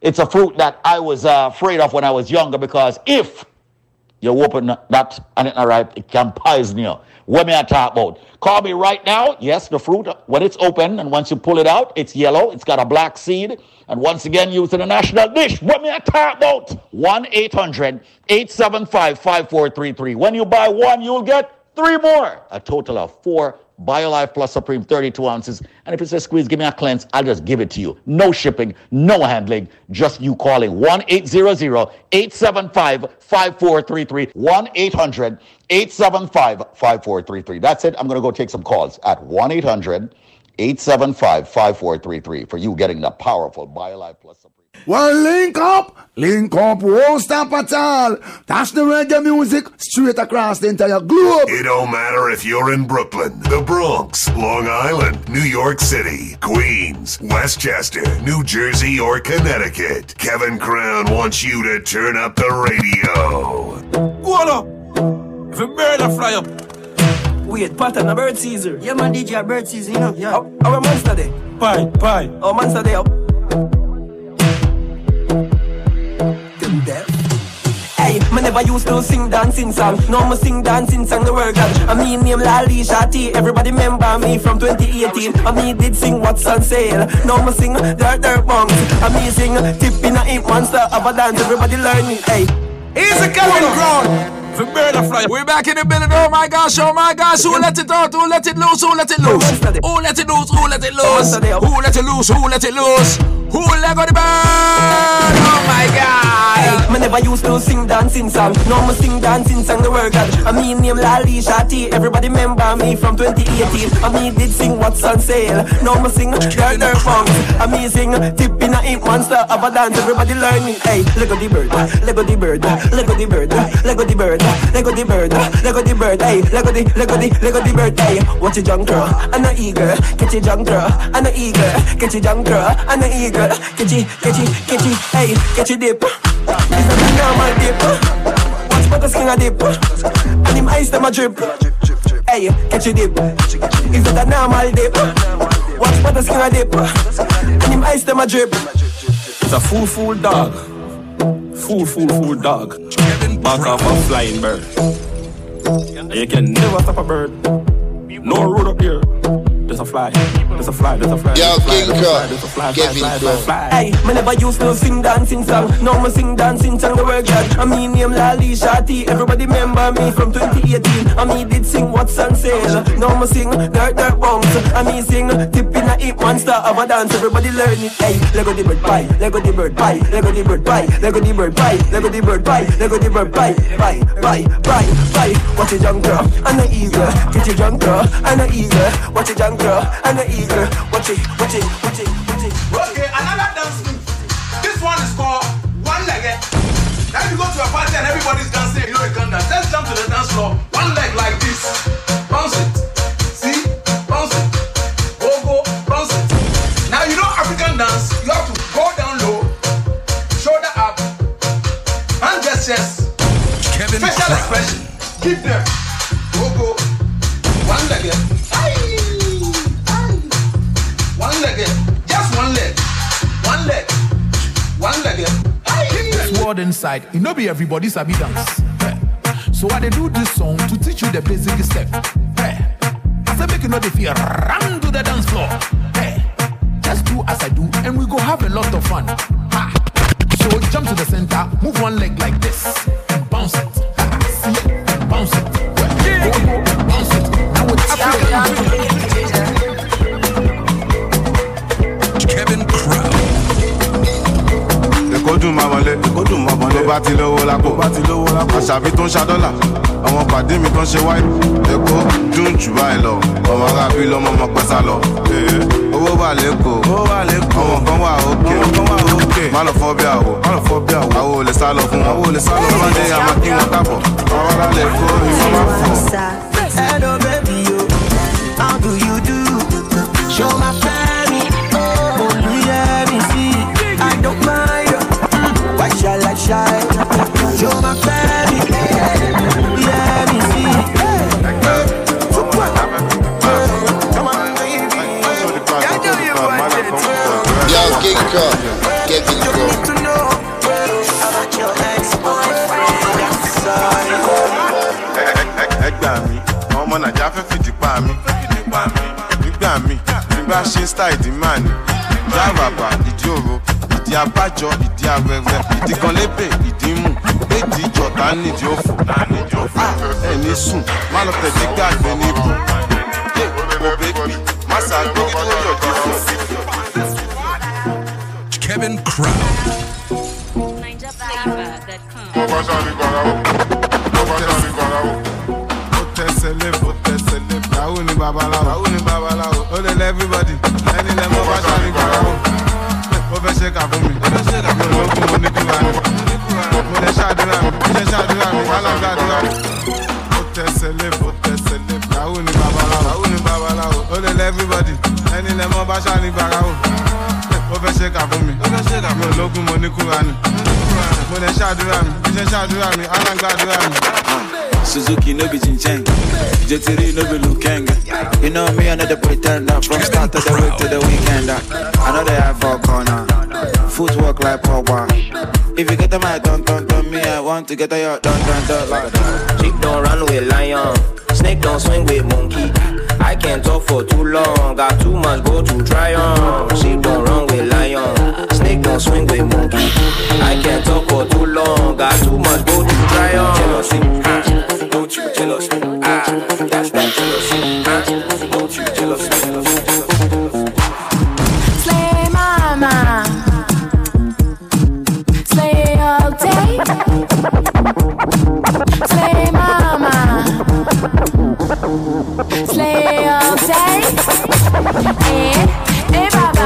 It's a fruit that I was uh, afraid of when I was younger because if you open that and it's not ripe, it can poison you. What may I talk about? Call me right now. Yes, the fruit, when it's open and once you pull it out, it's yellow. It's got a black seed. And once again, used in a national dish. What may I talk about? 1 800 875 5433. When you buy one, you'll get three more. A total of four BioLife Plus Supreme 32 ounces. And if it says squeeze, give me a cleanse, I'll just give it to you. No shipping, no handling, just you calling 1 800 875 5433. 1 800 875 5433. That's it. I'm going to go take some calls at 1 800 875 5433 for you getting the powerful BioLife Plus. Well, link up, link up, won't stop at all. That's the reggae music straight across the entire globe. It don't matter if you're in Brooklyn, the Bronx, Long Island, New York City, Queens, Westchester, New Jersey, or Connecticut. Kevin Crown wants you to turn up the radio. Go on up. If a bird a fly up. Wait, pattern a bird Caesar. Yeah, man, DJ a bird Caesar, you know. Yeah. How, how a monster day? Pie, pie. Oh, monster day up. Me never used to sing dancing song. No, me sing dancing song the world God. I mean name Lali Shati. Everybody remember me from 2018. I me did sing what's on sale. No, me sing dirt dirt bongs. I me sing tip in a hip monster of a dance. Everybody learn learning. Hey, Easy Kevin Crown. We're back in the building. Oh my gosh, oh my gosh. Who let it out? Who let it loose? Who let it loose? Who let it loose? Who let it loose? Who let it loose? Who let it loose? Who let go the bird? Oh my God. Hey, me never used to sing dancing song. Now me sing dancing song the word God. I mean name Lali Shati. Everybody remember me from 2018. I mean did sing what's on sale. Now me sing dirt dirt songs. I mean sing tip in a ink monster of a dance. Everybody learning. Hey, Lego the bird, Lego the bird, Lego the bird, Lego the bird, Lego the bird, Lego the bird. Hey, Lego the Lego the Lego the bird. Hey, watch your junk girl, I'm not eager. Catch your junk girl, I'm not eager. Catch your junk girl, I'm not eager. Catch it, catch it, catch it. Hey, catch your dip. It's not a normal dip. Watch the skin a dip. And him ice them a drip. Hey, catch a dip. Not a normal dip. Watch the skin a dip. And him ice them a drip. It's a fool, fool dog. Fool, fool, fool dog. Back off a flying bird. You can never stop a bird. No road up here. There's a fly. There's a fly. There's a fly. Yo, there's a fly, King there's a Kong, there's a fly, Kevin fly, fly, Kong. fly. Hey, me never used to sing dancing song. Now me sing dancing song the word God. I mean name Lali Shati. Everybody remember me from 2018. I mean did sing what's on sale. Now me sing dirt dirt bounce. I mean sing tip in a hip monster of a dance. Everybody learn it. Hey, Lego the bird pie, Lego the bird pie, Lego the bird pie, Lego the bird pie, Lego the bird pie, Lego the bird pie, pie, pie, pie, pie. Watch your junk girl, and a eagle. Get your junk girl, and a eagle. Watch your junk girl, and a eagle. Watch it, watch it, watch it, watch it. Okay, another dance move. This one is called one legged. Eh? Now if you go to a party and everybody's dancing, you know you can dance. Let's jump to the dance floor. One leg like this. Bounce it. See? Bounce it. Go, go, bounce it. Now you know African dance, you have to go down low, shoulder up, hand gestures, Kevin facial Crown. expression. Give them. Go, go. One legged. Eh? Word inside. It no be everybody sabi dance. Eh. So I dey do this song to teach you the basic step. Eh. I say make you know the fear. Run to the dance floor. Eh. Just do as I do, and we go have a lot of fun. Ha. So jump to the center, move one leg like this, and bounce it. Ha. See it? And bounce it. Well, go, go, bounce it. Now it's African. Dùn máa wọlé. Èkó dùn máa wọlé. Tó bá ti lówó lápò. Bá ti lówó lápò. Àṣàbí tó ń ṣa dọ́là. Àwọn pàdé mi tó ń ṣe wáyé. Èkó dùn jù báyìí lọ. Ọmọ arábí lọmọ ọmọ pẹ́sà lọ. Owó wà lẹ́kọ̀ọ́. Ọmọ kan wà òkè má lọ fọ́ bí àwò má lọ fọ́ bí àwò ò lè sá lọ fún wọn. Àwò ò lè sá lọ fún wọn. Ọmọdé àmà kí wọn kábọ̀ kó ìwọ́n má fọ̀. Ọmọ nàìjíríà fẹ́ fìdí pa mí. Nígbà mí. Nígbà ṣe style ìdí máa ní. Ìdí àràbà ìdí òro ìdí abájọ ìdí awẹwẹ ìdí kan lébè ìdí mú. Èdè ìjọta nídìí òfò. Ẹ ní sùn má lọ tẹ̀lé gbàgbé níbù ó bébí má ṣàgbégi tó yọjú fún. Kevin Crown. ó tẹsẹ̀ lébò tẹsẹ̀ ni babaláwo yahoo ni babaláwo ó lè lẹ́ everybody everybody. Ó fẹ́ ṣe kà fún mi ó fẹ́ ṣe kà fún mi olókùn mo ní kúra ni mo lè ṣàdúrà mi mo lè ṣàdúrà mi wàhálà gbàdúrà mi. Suzuki no be Jincheng, Jetiri no be Lukeng. You know me, another pretender from start of the week to the weekend. I know they have four corner, footwork like Pogba. If you get the mic, don't, don't, don't me, I want to get a yacht, don't, don't, don't, like that. Chick don't run with lion. Snake don't swing with monkey. I can't talk for too long. Got too much go to try on. She don't run with lion. Snake don't swing with monkey. I can't talk for too long. Got too much go to try on. Jealousy, ah, don't you jealous? Ah, that's that jealousy. Ah, don't you jealous?